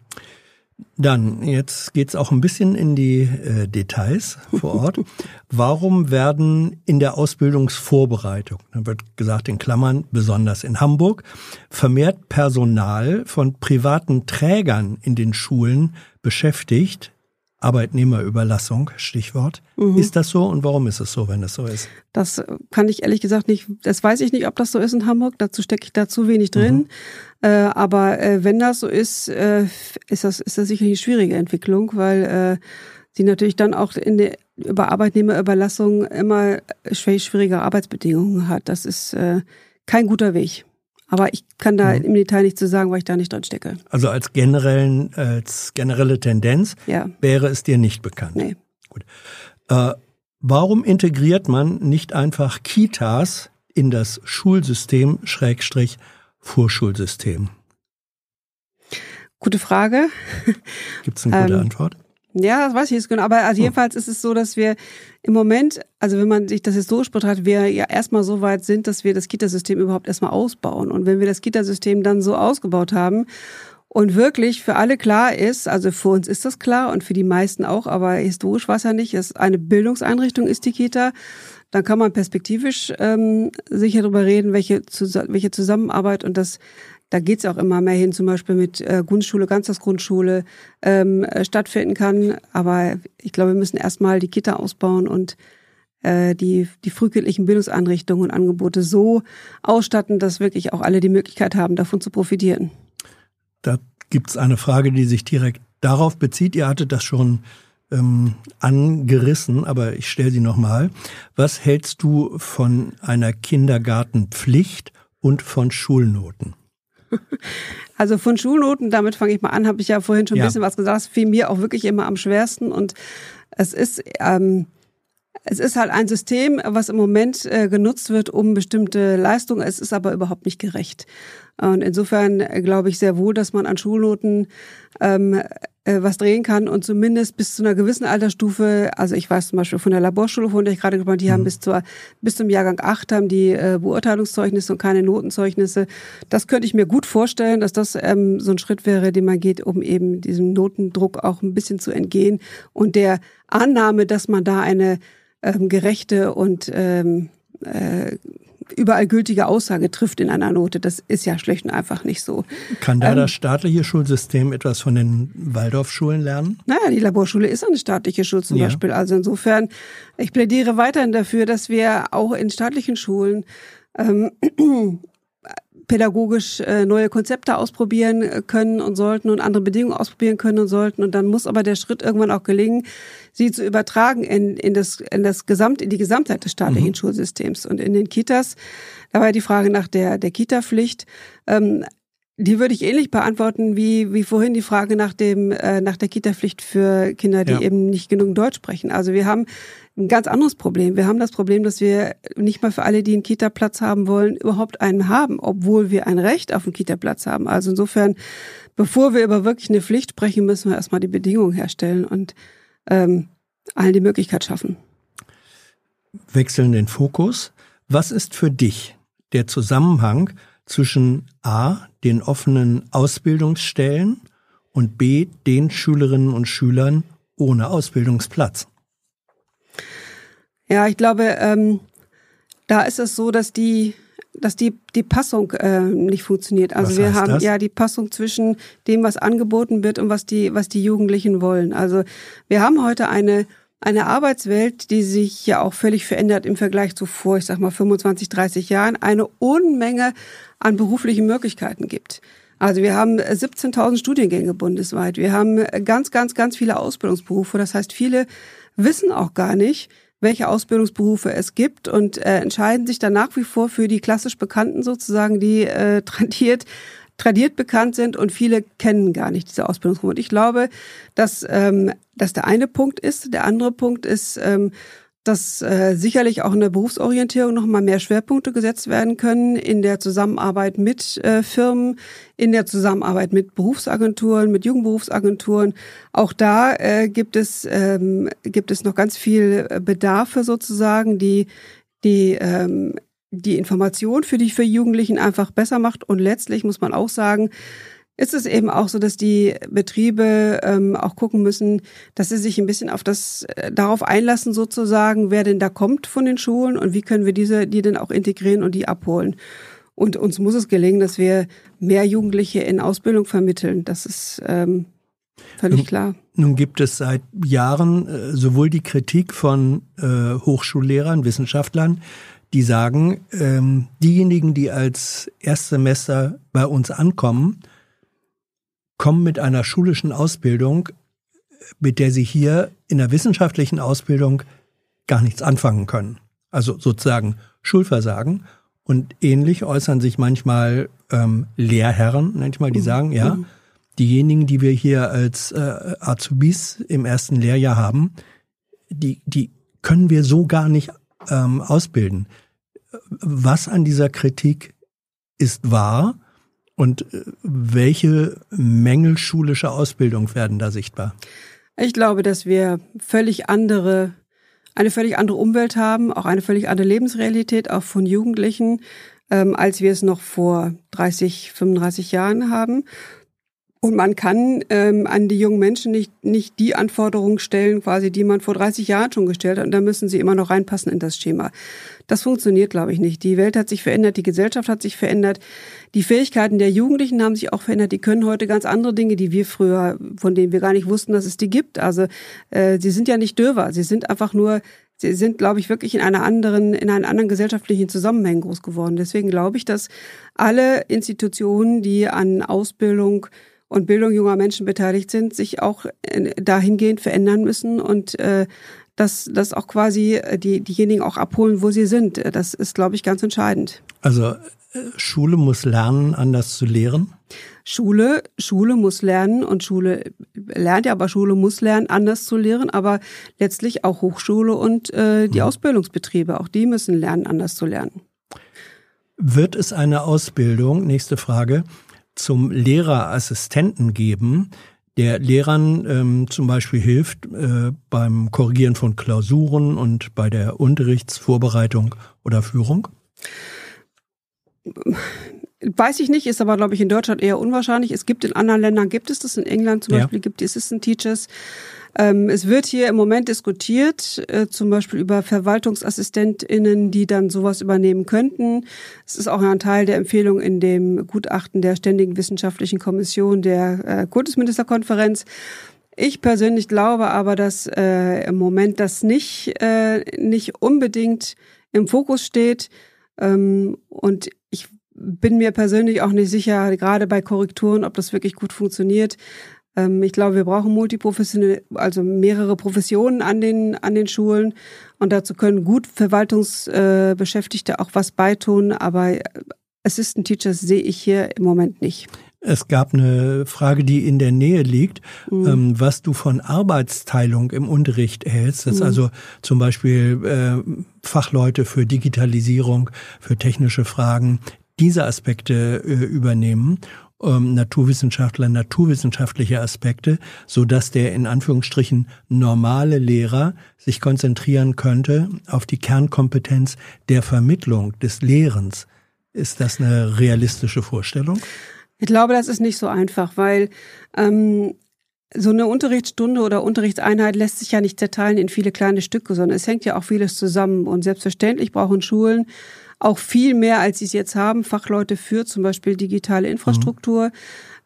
Dann, jetzt geht's auch ein bisschen in die äh, Details vor Ort. Warum werden in der Ausbildungsvorbereitung, da wird gesagt in Klammern, besonders in Hamburg, vermehrt Personal von privaten Trägern in den Schulen beschäftigt, Arbeitnehmerüberlassung, Stichwort. Mhm. Ist das so und warum ist es so, wenn das so ist? Das kann ich ehrlich gesagt nicht, das weiß ich nicht, ob das so ist in Hamburg. Dazu stecke ich da zu wenig drin. Mhm. Äh, aber äh, wenn das so ist, äh, ist das, ist das sicherlich eine schwierige Entwicklung, weil äh, sie natürlich dann auch in der über Arbeitnehmerüberlassung immer schwierige Arbeitsbedingungen hat. Das ist äh, kein guter Weg. Aber ich kann da mhm. im Detail nicht zu sagen, weil ich da nicht drin stecke. Also als generellen, als generelle Tendenz ja. wäre es dir nicht bekannt. Nee. Gut. Äh, warum integriert man nicht einfach Kitas in das Schulsystem Schrägstrich Vorschulsystem? Gute Frage. Gibt es eine gute ähm, Antwort? Ja, das weiß ich jetzt genau. Aber also jedenfalls ist es so, dass wir im Moment, also wenn man sich das historisch betrachtet, wir ja erstmal so weit sind, dass wir das Kitasystem überhaupt erstmal ausbauen. Und wenn wir das Kitasystem dann so ausgebaut haben und wirklich für alle klar ist, also für uns ist das klar und für die meisten auch, aber historisch war es ja nicht, es eine Bildungseinrichtung ist die Kita, dann kann man perspektivisch ähm, sicher darüber reden, welche, welche Zusammenarbeit und das da geht's auch immer mehr hin, zum Beispiel mit äh, Grundschule, Ganztagsgrundschule ähm, äh, stattfinden kann. Aber ich glaube, wir müssen erstmal die Kita ausbauen und äh, die, die frühkindlichen Bildungseinrichtungen und Angebote so ausstatten, dass wirklich auch alle die Möglichkeit haben, davon zu profitieren. Da gibt's eine Frage, die sich direkt darauf bezieht. Ihr hattet das schon ähm, angerissen, aber ich stelle sie nochmal. Was hältst du von einer Kindergartenpflicht und von Schulnoten? Also von Schulnoten, damit fange ich mal an, habe ich ja vorhin schon ein ja. bisschen was gesagt, das fiel mir auch wirklich immer am schwersten und es ist, ähm, es ist halt ein System, was im Moment äh, genutzt wird, um bestimmte Leistungen. Es ist aber überhaupt nicht gerecht. Und insofern äh, glaube ich sehr wohl, dass man an Schulnoten ähm, äh, was drehen kann und zumindest bis zu einer gewissen Altersstufe, also ich weiß zum Beispiel von der Laborschule, von der ich gerade gesprochen die mhm. haben bis, zur, bis zum Jahrgang 8 haben die äh, Beurteilungszeugnisse und keine Notenzeugnisse. Das könnte ich mir gut vorstellen, dass das ähm, so ein Schritt wäre, den man geht, um eben diesem Notendruck auch ein bisschen zu entgehen und der Annahme, dass man da eine ähm, gerechte und ähm, äh, überall gültige Aussage trifft in einer Note. Das ist ja schlecht und einfach nicht so. Kann da ähm, das staatliche Schulsystem etwas von den Waldorfschulen lernen? Naja, die Laborschule ist eine staatliche Schule zum ja. Beispiel. Also insofern, ich plädiere weiterhin dafür, dass wir auch in staatlichen Schulen ähm, pädagogisch äh, neue Konzepte ausprobieren äh, können und sollten und andere Bedingungen ausprobieren können und sollten. Und dann muss aber der Schritt irgendwann auch gelingen, sie zu übertragen in, in das, in das Gesamt, in die Gesamtheit des staatlichen mhm. Schulsystems. Und in den Kitas, da war die Frage nach der, der Kita-Pflicht. Ähm, die würde ich ähnlich beantworten wie, wie vorhin die Frage nach dem, äh, nach der Kita-Pflicht für Kinder, die ja. eben nicht genug Deutsch sprechen. Also wir haben ein ganz anderes Problem. Wir haben das Problem, dass wir nicht mal für alle, die einen Kita-Platz haben wollen, überhaupt einen haben, obwohl wir ein Recht auf einen Kita-Platz haben. Also insofern, bevor wir über wirklich eine Pflicht sprechen, müssen wir erstmal die Bedingungen herstellen und ähm, allen die Möglichkeit schaffen. Wechseln den Fokus. Was ist für dich der Zusammenhang zwischen A, den offenen Ausbildungsstellen und B, den Schülerinnen und Schülern ohne Ausbildungsplatz? Ja, ich glaube, ähm, da ist es so, dass die dass die die Passung äh, nicht funktioniert. Also was wir haben das? ja die Passung zwischen dem, was angeboten wird und was die was die Jugendlichen wollen. Also wir haben heute eine eine Arbeitswelt, die sich ja auch völlig verändert im Vergleich zu vor, ich sag mal 25, 30 Jahren, eine Unmenge an beruflichen Möglichkeiten gibt. Also wir haben 17.000 Studiengänge bundesweit. Wir haben ganz, ganz, ganz viele Ausbildungsberufe. Das heißt, viele wissen auch gar nicht, welche Ausbildungsberufe es gibt und äh, entscheiden sich dann nach wie vor für die klassisch Bekannten sozusagen, die äh, tradiert tradiert bekannt sind und viele kennen gar nicht diese Ausbildungsberufe. Und ich glaube, dass ähm, das der eine Punkt ist. Der andere Punkt ist, ähm, dass äh, sicherlich auch in der Berufsorientierung noch mal mehr Schwerpunkte gesetzt werden können in der Zusammenarbeit mit äh, Firmen, in der Zusammenarbeit mit Berufsagenturen, mit Jugendberufsagenturen. Auch da äh, gibt es ähm, gibt es noch ganz viel Bedarfe sozusagen, die die ähm, die Information für die für Jugendlichen einfach besser macht und letztlich muss man auch sagen, ist es eben auch so, dass die Betriebe ähm, auch gucken müssen, dass sie sich ein bisschen auf das äh, darauf einlassen, sozusagen, wer denn da kommt von den Schulen und wie können wir diese, die denn auch integrieren und die abholen. Und uns muss es gelingen, dass wir mehr Jugendliche in Ausbildung vermitteln. Das ist ähm, Völlig nun, klar. Nun gibt es seit Jahren äh, sowohl die Kritik von äh, Hochschullehrern, Wissenschaftlern, die sagen, ähm, diejenigen, die als Erstsemester bei uns ankommen, kommen mit einer schulischen Ausbildung, mit der sie hier in der wissenschaftlichen Ausbildung gar nichts anfangen können. Also sozusagen Schulversagen. Und ähnlich äußern sich manchmal ähm, Lehrherren, manchmal, die mhm. sagen, ja, mhm. diejenigen, die wir hier als äh, Azubis im ersten Lehrjahr haben, die, die können wir so gar nicht ähm, ausbilden. Was an dieser Kritik ist wahr und äh, welche Mängel schulischer Ausbildung werden da sichtbar? Ich glaube, dass wir völlig andere, eine völlig andere Umwelt haben, auch eine völlig andere Lebensrealität, auch von Jugendlichen, ähm, als wir es noch vor 30, 35 Jahren haben. Und man kann ähm, an die jungen Menschen nicht, nicht die Anforderungen stellen, quasi, die man vor 30 Jahren schon gestellt hat. Und da müssen sie immer noch reinpassen in das Schema. Das funktioniert, glaube ich, nicht. Die Welt hat sich verändert, die Gesellschaft hat sich verändert. Die Fähigkeiten der Jugendlichen haben sich auch verändert. Die können heute ganz andere Dinge, die wir früher, von denen wir gar nicht wussten, dass es die gibt. Also äh, sie sind ja nicht döver. Sie sind einfach nur sie sind, glaube ich, wirklich in einer anderen, in einem anderen gesellschaftlichen Zusammenhang groß geworden. Deswegen glaube ich, dass alle Institutionen, die an Ausbildung und Bildung junger Menschen beteiligt sind, sich auch äh, dahingehend verändern müssen und äh, dass, dass auch quasi äh, die, diejenigen auch abholen, wo sie sind. Das ist, glaube ich, ganz entscheidend. Also äh, Schule muss lernen, anders zu lehren? Schule, Schule muss lernen und Schule lernt ja, aber Schule muss lernen, anders zu lehren, aber letztlich auch Hochschule und äh, die mhm. Ausbildungsbetriebe, auch die müssen lernen, anders zu lernen. Wird es eine Ausbildung, nächste Frage, zum Lehrerassistenten geben, der Lehrern ähm, zum Beispiel hilft äh, beim Korrigieren von Klausuren und bei der Unterrichtsvorbereitung oder Führung? Weiß ich nicht, ist aber, glaube ich, in Deutschland eher unwahrscheinlich. Es gibt in anderen Ländern, gibt es das, in England zum ja. Beispiel gibt es Assistant Teachers. Ähm, es wird hier im Moment diskutiert, äh, zum Beispiel über VerwaltungsassistentInnen, die dann sowas übernehmen könnten. Es ist auch ein Teil der Empfehlung in dem Gutachten der Ständigen Wissenschaftlichen Kommission der äh, Kultusministerkonferenz. Ich persönlich glaube aber, dass äh, im Moment das nicht, nicht unbedingt im Fokus steht. Ähm, und ich bin mir persönlich auch nicht sicher, gerade bei Korrekturen, ob das wirklich gut funktioniert. Ähm, ich glaube, wir brauchen multiprofessionelle, also mehrere Professionen an den, an den Schulen. Und dazu können gut Verwaltungsbeschäftigte auch was beitun. Aber Assistant Teachers sehe ich hier im Moment nicht. Es gab eine Frage, die in der Nähe liegt, mhm. ähm, was du von Arbeitsteilung im Unterricht erhältst. Das mhm. also zum Beispiel äh, Fachleute für Digitalisierung, für technische Fragen, diese Aspekte äh, übernehmen ähm, Naturwissenschaftler naturwissenschaftliche Aspekte, so dass der in Anführungsstrichen normale Lehrer sich konzentrieren könnte auf die Kernkompetenz der Vermittlung des Lehrens. Ist das eine realistische Vorstellung? Ich glaube, das ist nicht so einfach, weil ähm, so eine Unterrichtsstunde oder Unterrichtseinheit lässt sich ja nicht zerteilen in viele kleine Stücke, sondern es hängt ja auch vieles zusammen. Und selbstverständlich brauchen Schulen auch viel mehr, als sie es jetzt haben, Fachleute für zum Beispiel digitale Infrastruktur. Mhm.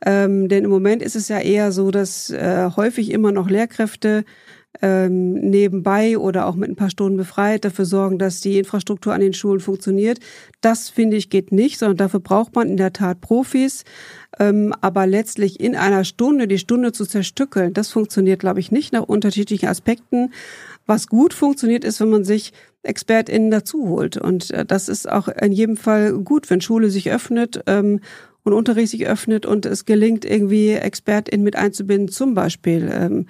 Ähm, denn im Moment ist es ja eher so, dass äh, häufig immer noch Lehrkräfte ähm, nebenbei oder auch mit ein paar Stunden befreit dafür sorgen, dass die Infrastruktur an den Schulen funktioniert. Das finde ich geht nicht, sondern dafür braucht man in der Tat Profis. Ähm, aber letztlich in einer Stunde die Stunde zu zerstückeln, das funktioniert, glaube ich, nicht nach unterschiedlichen Aspekten. Was gut funktioniert, ist, wenn man sich ExpertInnen dazu holt. Und äh, das ist auch in jedem Fall gut, wenn Schule sich öffnet ähm, und Unterricht sich öffnet und es gelingt, irgendwie ExpertInnen mit einzubinden, zum Beispiel ähm,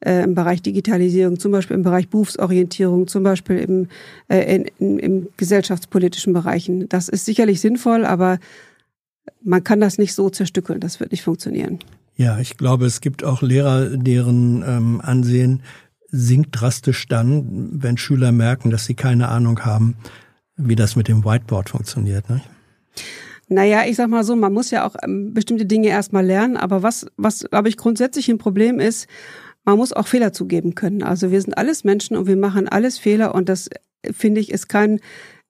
äh, im Bereich Digitalisierung, zum Beispiel im Bereich Berufsorientierung, zum Beispiel im, äh, in, in, im gesellschaftspolitischen Bereichen. Das ist sicherlich sinnvoll, aber man kann das nicht so zerstückeln. Das wird nicht funktionieren. Ja, ich glaube, es gibt auch Lehrer, deren ähm, Ansehen sinkt drastisch dann, wenn Schüler merken, dass sie keine Ahnung haben, wie das mit dem Whiteboard funktioniert. Ne? Naja, ich sag mal so, man muss ja auch ähm, bestimmte Dinge erstmal lernen, aber was, was, glaube ich, grundsätzlich ein Problem ist, man muss auch Fehler zugeben können. Also wir sind alles Menschen und wir machen alles Fehler und das, finde ich, ist kein,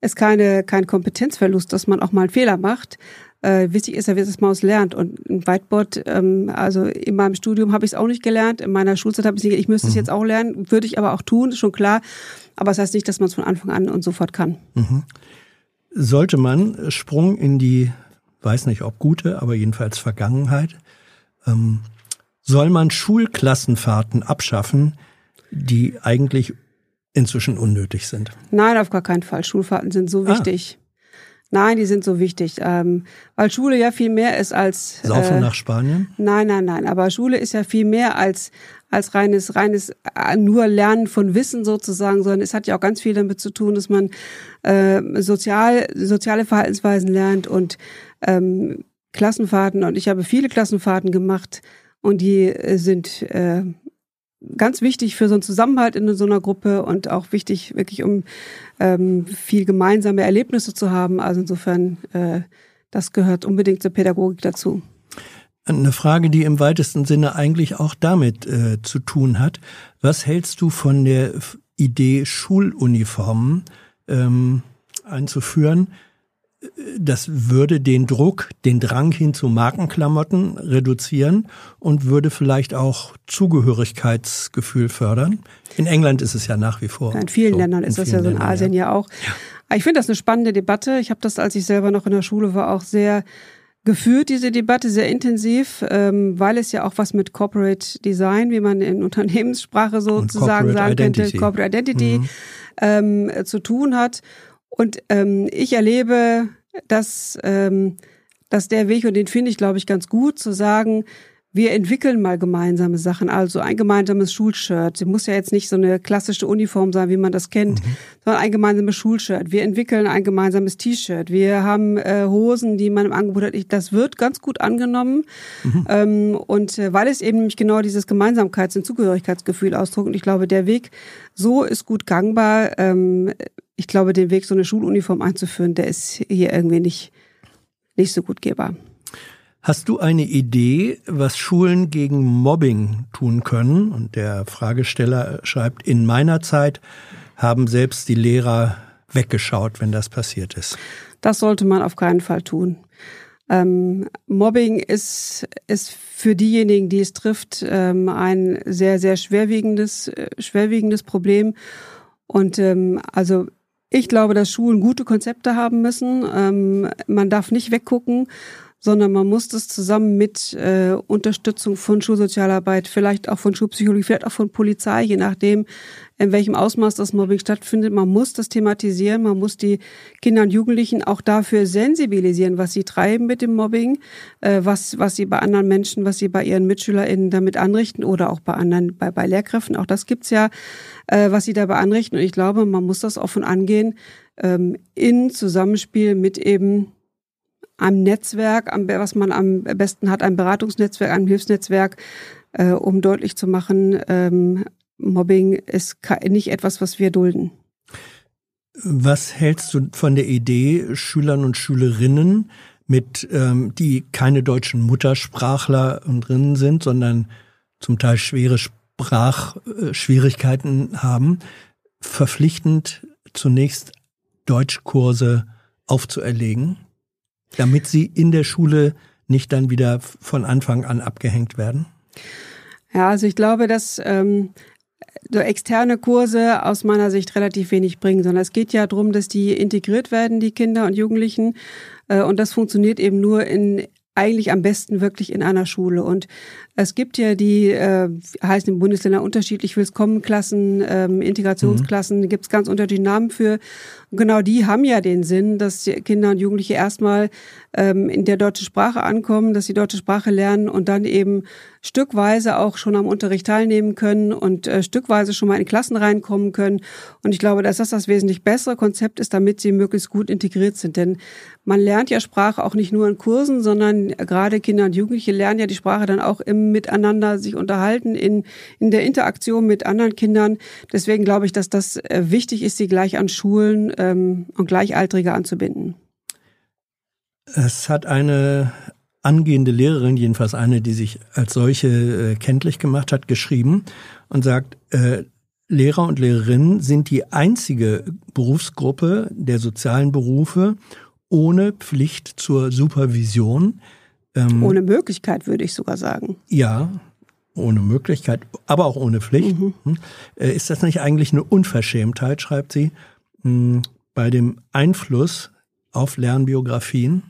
ist keine, kein Kompetenzverlust, dass man auch mal einen Fehler macht, äh, wichtig ist ja, wie das Maus lernt. Und ein Whiteboard, ähm, also in meinem Studium habe ich es auch nicht gelernt, in meiner Schulzeit habe ich es nicht, ich müsste es mhm. jetzt auch lernen, würde ich aber auch tun, ist schon klar. Aber das heißt nicht, dass man es von Anfang an und sofort kann. Mhm. Sollte man Sprung in die, weiß nicht ob gute, aber jedenfalls Vergangenheit, ähm, soll man Schulklassenfahrten abschaffen, die eigentlich inzwischen unnötig sind? Nein, auf gar keinen Fall. Schulfahrten sind so ah. wichtig. Ah. Nein, die sind so wichtig, ähm, weil Schule ja viel mehr ist als Saufen äh, nach Spanien. Nein, nein, nein. Aber Schule ist ja viel mehr als als reines reines äh, nur Lernen von Wissen sozusagen, sondern es hat ja auch ganz viel damit zu tun, dass man äh, sozial soziale Verhaltensweisen lernt und ähm, Klassenfahrten. Und ich habe viele Klassenfahrten gemacht und die äh, sind äh, ganz wichtig für so einen Zusammenhalt in so einer Gruppe und auch wichtig wirklich, um ähm, viel gemeinsame Erlebnisse zu haben. Also insofern, äh, das gehört unbedingt zur Pädagogik dazu. Eine Frage, die im weitesten Sinne eigentlich auch damit äh, zu tun hat. Was hältst du von der Idee, Schuluniformen ähm, einzuführen? Das würde den Druck, den Drang hin zu Markenklamotten reduzieren und würde vielleicht auch Zugehörigkeitsgefühl fördern. In England ist es ja nach wie vor. in vielen so. Ländern ist das ja so, in Asien ja, ja auch. Ja. Ich finde das eine spannende Debatte. Ich habe das, als ich selber noch in der Schule war, auch sehr geführt, diese Debatte, sehr intensiv, ähm, weil es ja auch was mit Corporate Design, wie man in Unternehmenssprache sozusagen sagen Identity. könnte, Corporate Identity mhm. ähm, zu tun hat. Und ähm, ich erlebe, dass, ähm, dass der Weg, und den finde ich, glaube ich, ganz gut, zu sagen, wir entwickeln mal gemeinsame Sachen, also ein gemeinsames Schulshirt. Muss ja jetzt nicht so eine klassische Uniform sein, wie man das kennt, mhm. sondern ein gemeinsames Schulshirt. Wir entwickeln ein gemeinsames T-Shirt. Wir haben äh, Hosen, die man im Angebot hat. Das wird ganz gut angenommen. Mhm. Ähm, und äh, weil es eben nämlich genau dieses Gemeinsamkeits- und Zugehörigkeitsgefühl ausdrückt. Und ich glaube, der Weg so ist gut gangbar. Ähm, ich glaube, den Weg, so eine Schuluniform einzuführen, der ist hier irgendwie nicht, nicht so gut gehbar. Hast du eine Idee, was Schulen gegen Mobbing tun können? Und der Fragesteller schreibt, in meiner Zeit haben selbst die Lehrer weggeschaut, wenn das passiert ist. Das sollte man auf keinen Fall tun. Ähm, Mobbing ist, ist für diejenigen, die es trifft, ähm, ein sehr, sehr schwerwiegendes, äh, schwerwiegendes Problem. Und ähm, also ich glaube, dass Schulen gute Konzepte haben müssen. Ähm, man darf nicht weggucken sondern man muss das zusammen mit äh, Unterstützung von Schulsozialarbeit, vielleicht auch von Schulpsychologie, vielleicht auch von Polizei, je nachdem, in welchem Ausmaß das Mobbing stattfindet. Man muss das thematisieren, man muss die Kinder und Jugendlichen auch dafür sensibilisieren, was sie treiben mit dem Mobbing, äh, was, was sie bei anderen Menschen, was sie bei ihren MitschülerInnen damit anrichten oder auch bei anderen, bei, bei Lehrkräften, auch das gibt's ja, äh, was sie dabei anrichten. Und ich glaube, man muss das offen angehen, ähm, in Zusammenspiel mit eben am Netzwerk, was man am besten hat, ein Beratungsnetzwerk, ein Hilfsnetzwerk, äh, um deutlich zu machen, ähm, Mobbing ist nicht etwas, was wir dulden. Was hältst du von der Idee, Schülern und Schülerinnen, mit, ähm, die keine deutschen Muttersprachler drin sind, sondern zum Teil schwere Sprachschwierigkeiten haben, verpflichtend zunächst Deutschkurse aufzuerlegen? Damit sie in der Schule nicht dann wieder von Anfang an abgehängt werden? Ja, also ich glaube, dass ähm, so externe Kurse aus meiner Sicht relativ wenig bringen, sondern es geht ja darum, dass die integriert werden, die Kinder und Jugendlichen. Äh, und das funktioniert eben nur in eigentlich am besten wirklich in einer Schule. Und es gibt ja die, äh, heißen in Bundesländern unterschiedlich, Willkommenklassen, ähm, Integrationsklassen, mhm. gibt es ganz unterschiedliche Namen für. Und genau die haben ja den Sinn, dass die Kinder und Jugendliche erstmal ähm, in der deutschen Sprache ankommen, dass sie deutsche Sprache lernen und dann eben stückweise auch schon am Unterricht teilnehmen können und äh, stückweise schon mal in Klassen reinkommen können. Und ich glaube, dass das das wesentlich bessere Konzept ist, damit sie möglichst gut integriert sind. Denn man lernt ja Sprache auch nicht nur in Kursen, sondern gerade Kinder und Jugendliche lernen ja die Sprache dann auch im Miteinander sich unterhalten, in, in der Interaktion mit anderen Kindern. Deswegen glaube ich, dass das äh, wichtig ist, sie gleich an Schulen ähm, und Gleichaltrige anzubinden. Es hat eine angehende Lehrerin, jedenfalls eine, die sich als solche äh, kenntlich gemacht hat, geschrieben und sagt, äh, Lehrer und Lehrerinnen sind die einzige Berufsgruppe der sozialen Berufe ohne Pflicht zur Supervision. Ähm, ohne Möglichkeit, würde ich sogar sagen. Ja, ohne Möglichkeit, aber auch ohne Pflicht. Mhm. Hm? Äh, ist das nicht eigentlich eine Unverschämtheit, schreibt sie, hm, bei dem Einfluss auf Lernbiografien?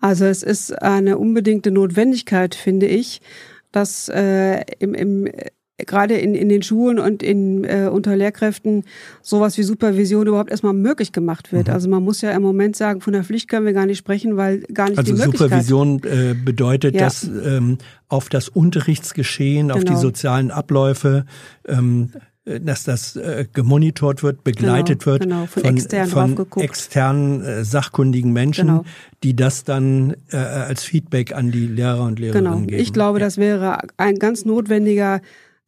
Also es ist eine unbedingte Notwendigkeit, finde ich, dass äh, im, im gerade in, in den Schulen und in, äh, unter Lehrkräften sowas wie Supervision überhaupt erstmal möglich gemacht wird. Mhm. Also man muss ja im Moment sagen, von der Pflicht können wir gar nicht sprechen, weil gar nicht also die Möglichkeit. Also Supervision äh, bedeutet, ja. dass ähm, auf das Unterrichtsgeschehen, genau. auf die genau. sozialen Abläufe ähm, dass das äh, gemonitort wird, begleitet genau, wird genau, von, von, extern von externen äh, sachkundigen Menschen, genau. die das dann äh, als Feedback an die Lehrer und Lehrerinnen genau. geben. Ich glaube, ja. das wäre ein ganz notwendiger, äh,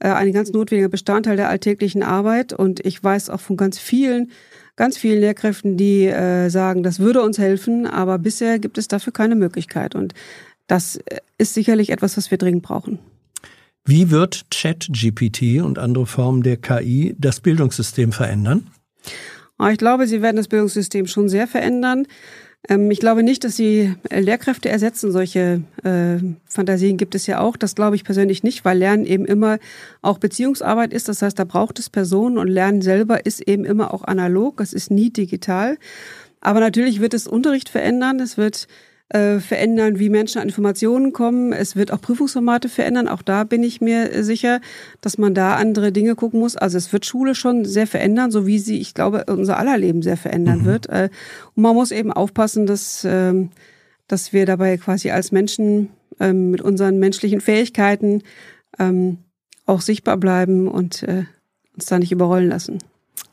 ein ganz notwendiger Bestandteil der alltäglichen Arbeit. Und ich weiß auch von ganz vielen, ganz vielen Lehrkräften, die äh, sagen, das würde uns helfen, aber bisher gibt es dafür keine Möglichkeit. Und das äh, ist sicherlich etwas, was wir dringend brauchen. Wie wird ChatGPT und andere Formen der KI das Bildungssystem verändern? Ah, ich glaube, sie werden das Bildungssystem schon sehr verändern. Ähm, ich glaube nicht, dass sie äh, Lehrkräfte ersetzen. Solche äh, Fantasien gibt es ja auch. Das glaube ich persönlich nicht, weil Lernen eben immer auch Beziehungsarbeit ist. Das heißt, da braucht es Personen und Lernen selber ist eben immer auch analog. Es ist nie digital. Aber natürlich wird es Unterricht verändern. Es wird äh, verändern, wie Menschen an Informationen kommen. Es wird auch Prüfungsformate verändern. Auch da bin ich mir sicher, dass man da andere Dinge gucken muss. Also es wird Schule schon sehr verändern, so wie sie, ich glaube, unser aller Leben sehr verändern mhm. wird. Äh, und man muss eben aufpassen, dass, ähm, dass wir dabei quasi als Menschen ähm, mit unseren menschlichen Fähigkeiten ähm, auch sichtbar bleiben und äh, uns da nicht überrollen lassen.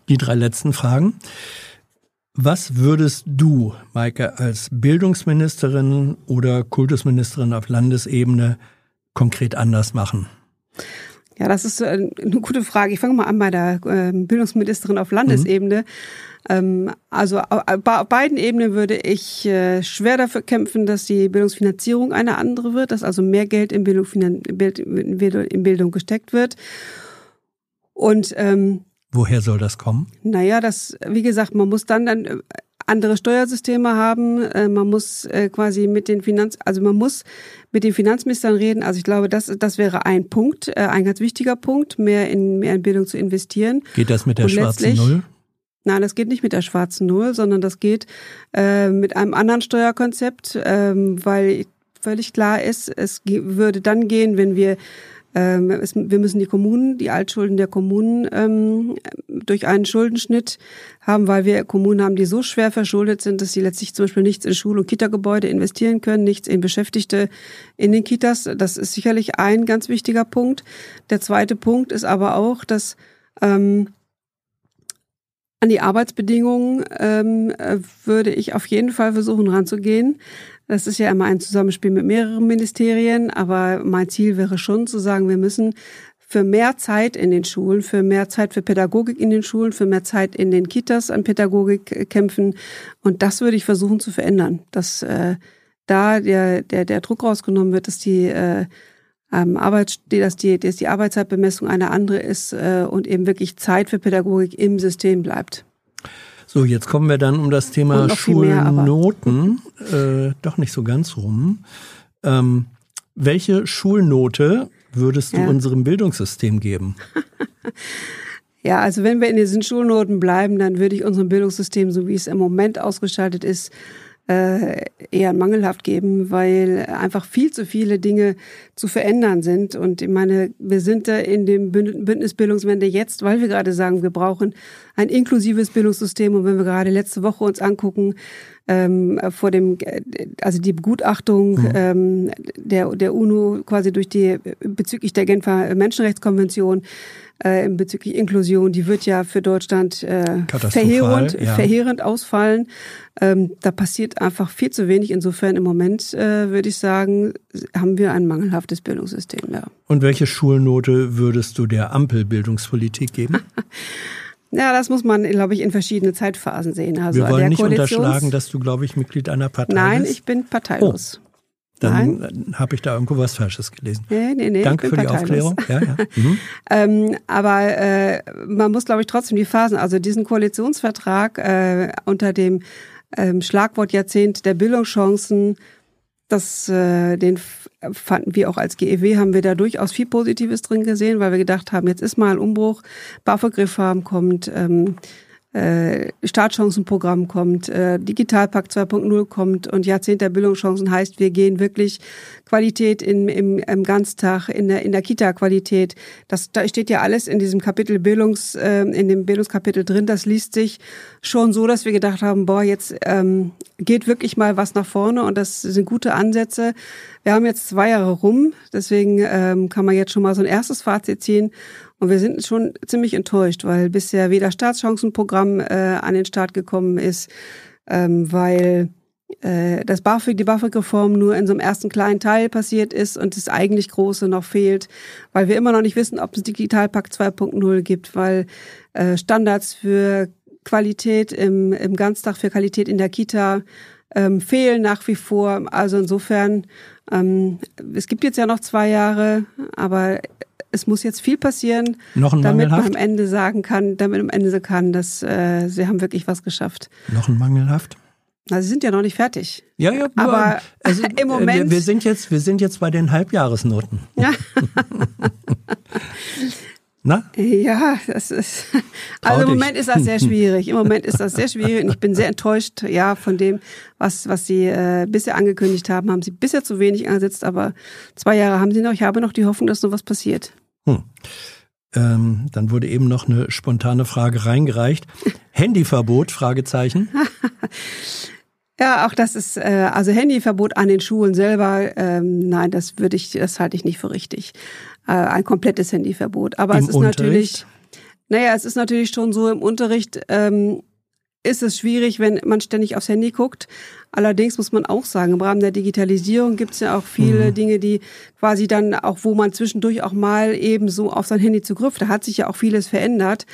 Die drei letzten Fragen. Was würdest du, Maike, als Bildungsministerin oder Kultusministerin auf Landesebene konkret anders machen? Ja, das ist äh, eine gute Frage. Ich fange mal an bei der ähm, Bildungsministerin auf Landesebene. Mhm. Also auf beiden Ebenen würde ich äh, schwer dafür kämpfen, dass die Bildungsfinanzierung eine andere wird, dass also mehr Geld in Bildung, in Bildung gesteckt wird. Und ähm, Woher soll das kommen? Naja, das, wie gesagt, man muss dann dann äh, andere Steuersysteme haben. Äh, man muss äh, quasi mit den Finanz, also man muss mit den Finanzministern reden. Also ich glaube, das, das wäre ein Punkt, ein ganz wichtiger Punkt, mehr in, mehr in Bildung zu investieren. Geht das mit der Und schwarzen Null? Nein, das geht nicht mit der schwarzen Null, sondern das geht mit einem anderen Steuerkonzept, ähm, weil völlig klar ist, es würde dann gehen, wenn wir ähm, es, wir müssen die Kommunen, die Altschulden der Kommunen ähm, durch einen Schuldenschnitt haben, weil wir Kommunen haben, die so schwer verschuldet sind, dass sie letztlich zum Beispiel nichts in Schul- und Kita-Gebäude investieren können, nichts in Beschäftigte in den Kitas. Das ist sicherlich ein ganz wichtiger Punkt. Der zweite Punkt ist aber auch, dass ähm, an die Arbeitsbedingungen ähm, äh, würde ich auf jeden Fall versuchen ranzugehen. Das ist ja immer ein Zusammenspiel mit mehreren Ministerien, aber mein Ziel wäre schon zu sagen, wir müssen für mehr Zeit in den Schulen, für mehr Zeit für Pädagogik in den Schulen, für mehr Zeit in den Kitas an Pädagogik kämpfen. Und das würde ich versuchen zu verändern, dass äh, da der, der, der Druck rausgenommen wird, dass die äh, ähm, Arbeit, dass die, dass die Arbeitszeitbemessung eine andere ist äh, und eben wirklich Zeit für Pädagogik im System bleibt. So, jetzt kommen wir dann um das Thema Schulnoten, äh, doch nicht so ganz rum. Ähm, welche Schulnote würdest du ja. unserem Bildungssystem geben? ja, also wenn wir in diesen Schulnoten bleiben, dann würde ich unserem Bildungssystem, so wie es im Moment ausgestaltet ist, äh, eher mangelhaft geben, weil einfach viel zu viele Dinge zu verändern sind. Und ich meine, wir sind da in dem Bündnis Bildungswende jetzt, weil wir gerade sagen, wir brauchen ein inklusives Bildungssystem. Und wenn wir gerade letzte Woche uns angucken, ähm, vor dem, also die Begutachtung mhm. ähm, der, der UNO quasi durch die bezüglich der Genfer Menschenrechtskonvention äh, bezüglich Inklusion, die wird ja für Deutschland äh, verheerend, ja. verheerend ausfallen. Ähm, da passiert einfach viel zu wenig. Insofern im Moment äh, würde ich sagen, haben wir ein mangelhaftes Bildungssystem. Ja. Und welche Schulnote würdest du der Ampelbildungspolitik geben? Ja, das muss man, glaube ich, in verschiedene Zeitphasen sehen. Also Wir wollen nicht unterschlagen, dass du, glaube ich, Mitglied einer Partei Nein, bist. ich bin parteilos. Oh. Dann habe ich da irgendwo was Falsches gelesen. Nee, nee, nee, Danke für die Aufklärung. Ja, ja. Mhm. ähm, aber äh, man muss, glaube ich, trotzdem die Phasen, also diesen Koalitionsvertrag äh, unter dem ähm, Schlagwort Jahrzehnt der Bildungschancen. Das, äh, den fanden wir auch als GEW, haben wir da durchaus viel Positives drin gesehen, weil wir gedacht haben, jetzt ist mal ein Umbruch, BAföG-Reform kommt, ähm, äh, Startchancenprogramm kommt, äh, Digitalpakt 2.0 kommt und Jahrzehnt der Bildungschancen heißt, wir gehen wirklich Qualität in, im, im Ganztag, in der, in der Kita-Qualität. Das da steht ja alles in diesem Kapitel Bildungs, äh, in dem Bildungskapitel drin. Das liest sich schon so, dass wir gedacht haben, boah, jetzt ähm, geht wirklich mal was nach vorne und das sind gute Ansätze. Wir haben jetzt zwei Jahre rum, deswegen ähm, kann man jetzt schon mal so ein erstes Fazit ziehen. Und wir sind schon ziemlich enttäuscht, weil bisher weder Staatschancenprogramm äh, an den Start gekommen ist, ähm, weil äh, das BAföG, die BAföG-Reform nur in so einem ersten kleinen Teil passiert ist und das eigentlich Große noch fehlt, weil wir immer noch nicht wissen, ob es Digitalpakt 2.0 gibt, weil äh, Standards für Qualität im, im Ganztag, für Qualität in der Kita ähm, fehlen nach wie vor. Also insofern, ähm, es gibt jetzt ja noch zwei Jahre, aber es muss jetzt viel passieren, damit man am Ende sagen kann, damit am Ende kann, dass äh, sie haben wirklich was geschafft. Noch ein mangelhaft? Na, sie sind ja noch nicht fertig. Ja, ja, aber also, im Moment. Wir, wir, sind jetzt, wir sind jetzt bei den Halbjahresnoten. Ja. Na? Ja, das ist. Also im Moment ist das sehr schwierig. Im Moment ist das sehr schwierig und ich bin sehr enttäuscht, ja, von dem, was was sie äh, bisher angekündigt haben. Haben sie bisher zu wenig angesetzt, aber zwei Jahre haben sie noch. Ich habe noch die Hoffnung, dass noch was passiert. Hm. Ähm, dann wurde eben noch eine spontane Frage reingereicht. Handyverbot? Fragezeichen. Ja, auch das ist äh, also Handyverbot an den Schulen selber. Ähm, nein, das würde ich, das halte ich nicht für richtig. Äh, ein komplettes Handyverbot. Aber Im es ist Unterricht? natürlich, naja, es ist natürlich schon so im Unterricht. Ähm, ist es schwierig, wenn man ständig aufs Handy guckt. Allerdings muss man auch sagen, im Rahmen der Digitalisierung gibt es ja auch viele mhm. Dinge, die quasi dann auch, wo man zwischendurch auch mal eben so auf sein Handy zugriff. Da hat sich ja auch vieles verändert.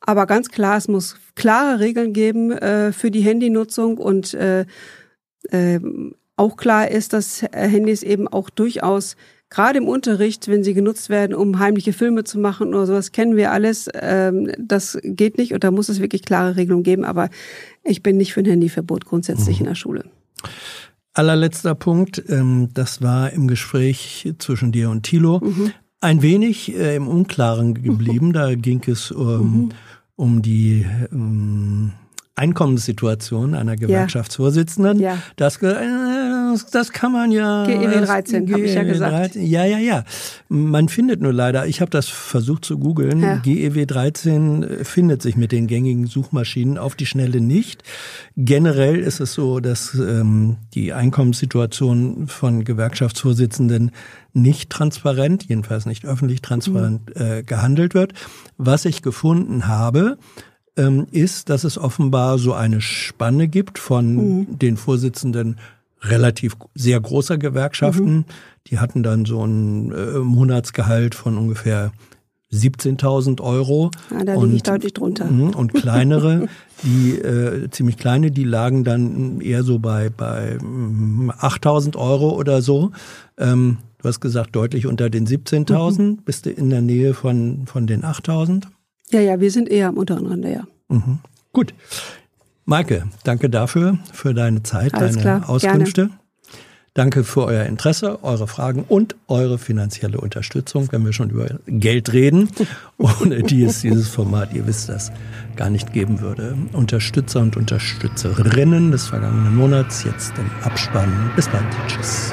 Aber ganz klar, es muss klare Regeln geben äh, für die Handynutzung und äh, äh, auch klar ist, dass Handys eben auch durchaus gerade im Unterricht, wenn sie genutzt werden, um heimliche Filme zu machen oder sowas, kennen wir alles. Ähm, das geht nicht und da muss es wirklich klare Regelungen geben. Aber ich bin nicht für ein Handyverbot grundsätzlich mhm. in der Schule. Allerletzter Punkt, ähm, das war im Gespräch zwischen dir und Thilo. Mhm. Ein wenig äh, im Unklaren geblieben. Mhm. Da ging es um, mhm. um die um, Einkommenssituation einer Gewerkschaftsvorsitzenden. Ja. Das, äh, das kann man ja. GEW 13, habe ich ja gesagt. 13, ja, ja, ja. Man findet nur leider, ich habe das versucht zu googeln, ja. GEW 13 findet sich mit den gängigen Suchmaschinen auf die Schnelle nicht. Generell ist es so, dass ähm, die Einkommenssituation von Gewerkschaftsvorsitzenden nicht transparent, jedenfalls nicht öffentlich transparent mhm. äh, gehandelt wird. Was ich gefunden habe, ähm, ist, dass es offenbar so eine Spanne gibt von mhm. den Vorsitzenden relativ sehr großer Gewerkschaften. Mhm. Die hatten dann so ein äh, Monatsgehalt von ungefähr 17.000 Euro. Ja, da liege ich deutlich drunter. Mhm, und kleinere, die äh, ziemlich kleine, die lagen dann eher so bei bei 8.000 Euro oder so. Ähm, du hast gesagt deutlich unter den 17.000. Mhm. Bist du in der Nähe von von den 8.000? Ja, ja, wir sind eher am unteren Rande, ja. Mhm. Gut. Maike, danke dafür, für deine Zeit, Alles deine klar, Auskünfte. Gerne. Danke für euer Interesse, eure Fragen und eure finanzielle Unterstützung, wenn wir schon über Geld reden, ohne die es dieses Format, ihr wisst das, gar nicht geben würde. Unterstützer und Unterstützerinnen des vergangenen Monats, jetzt im Abspann. Bis bald. Tschüss.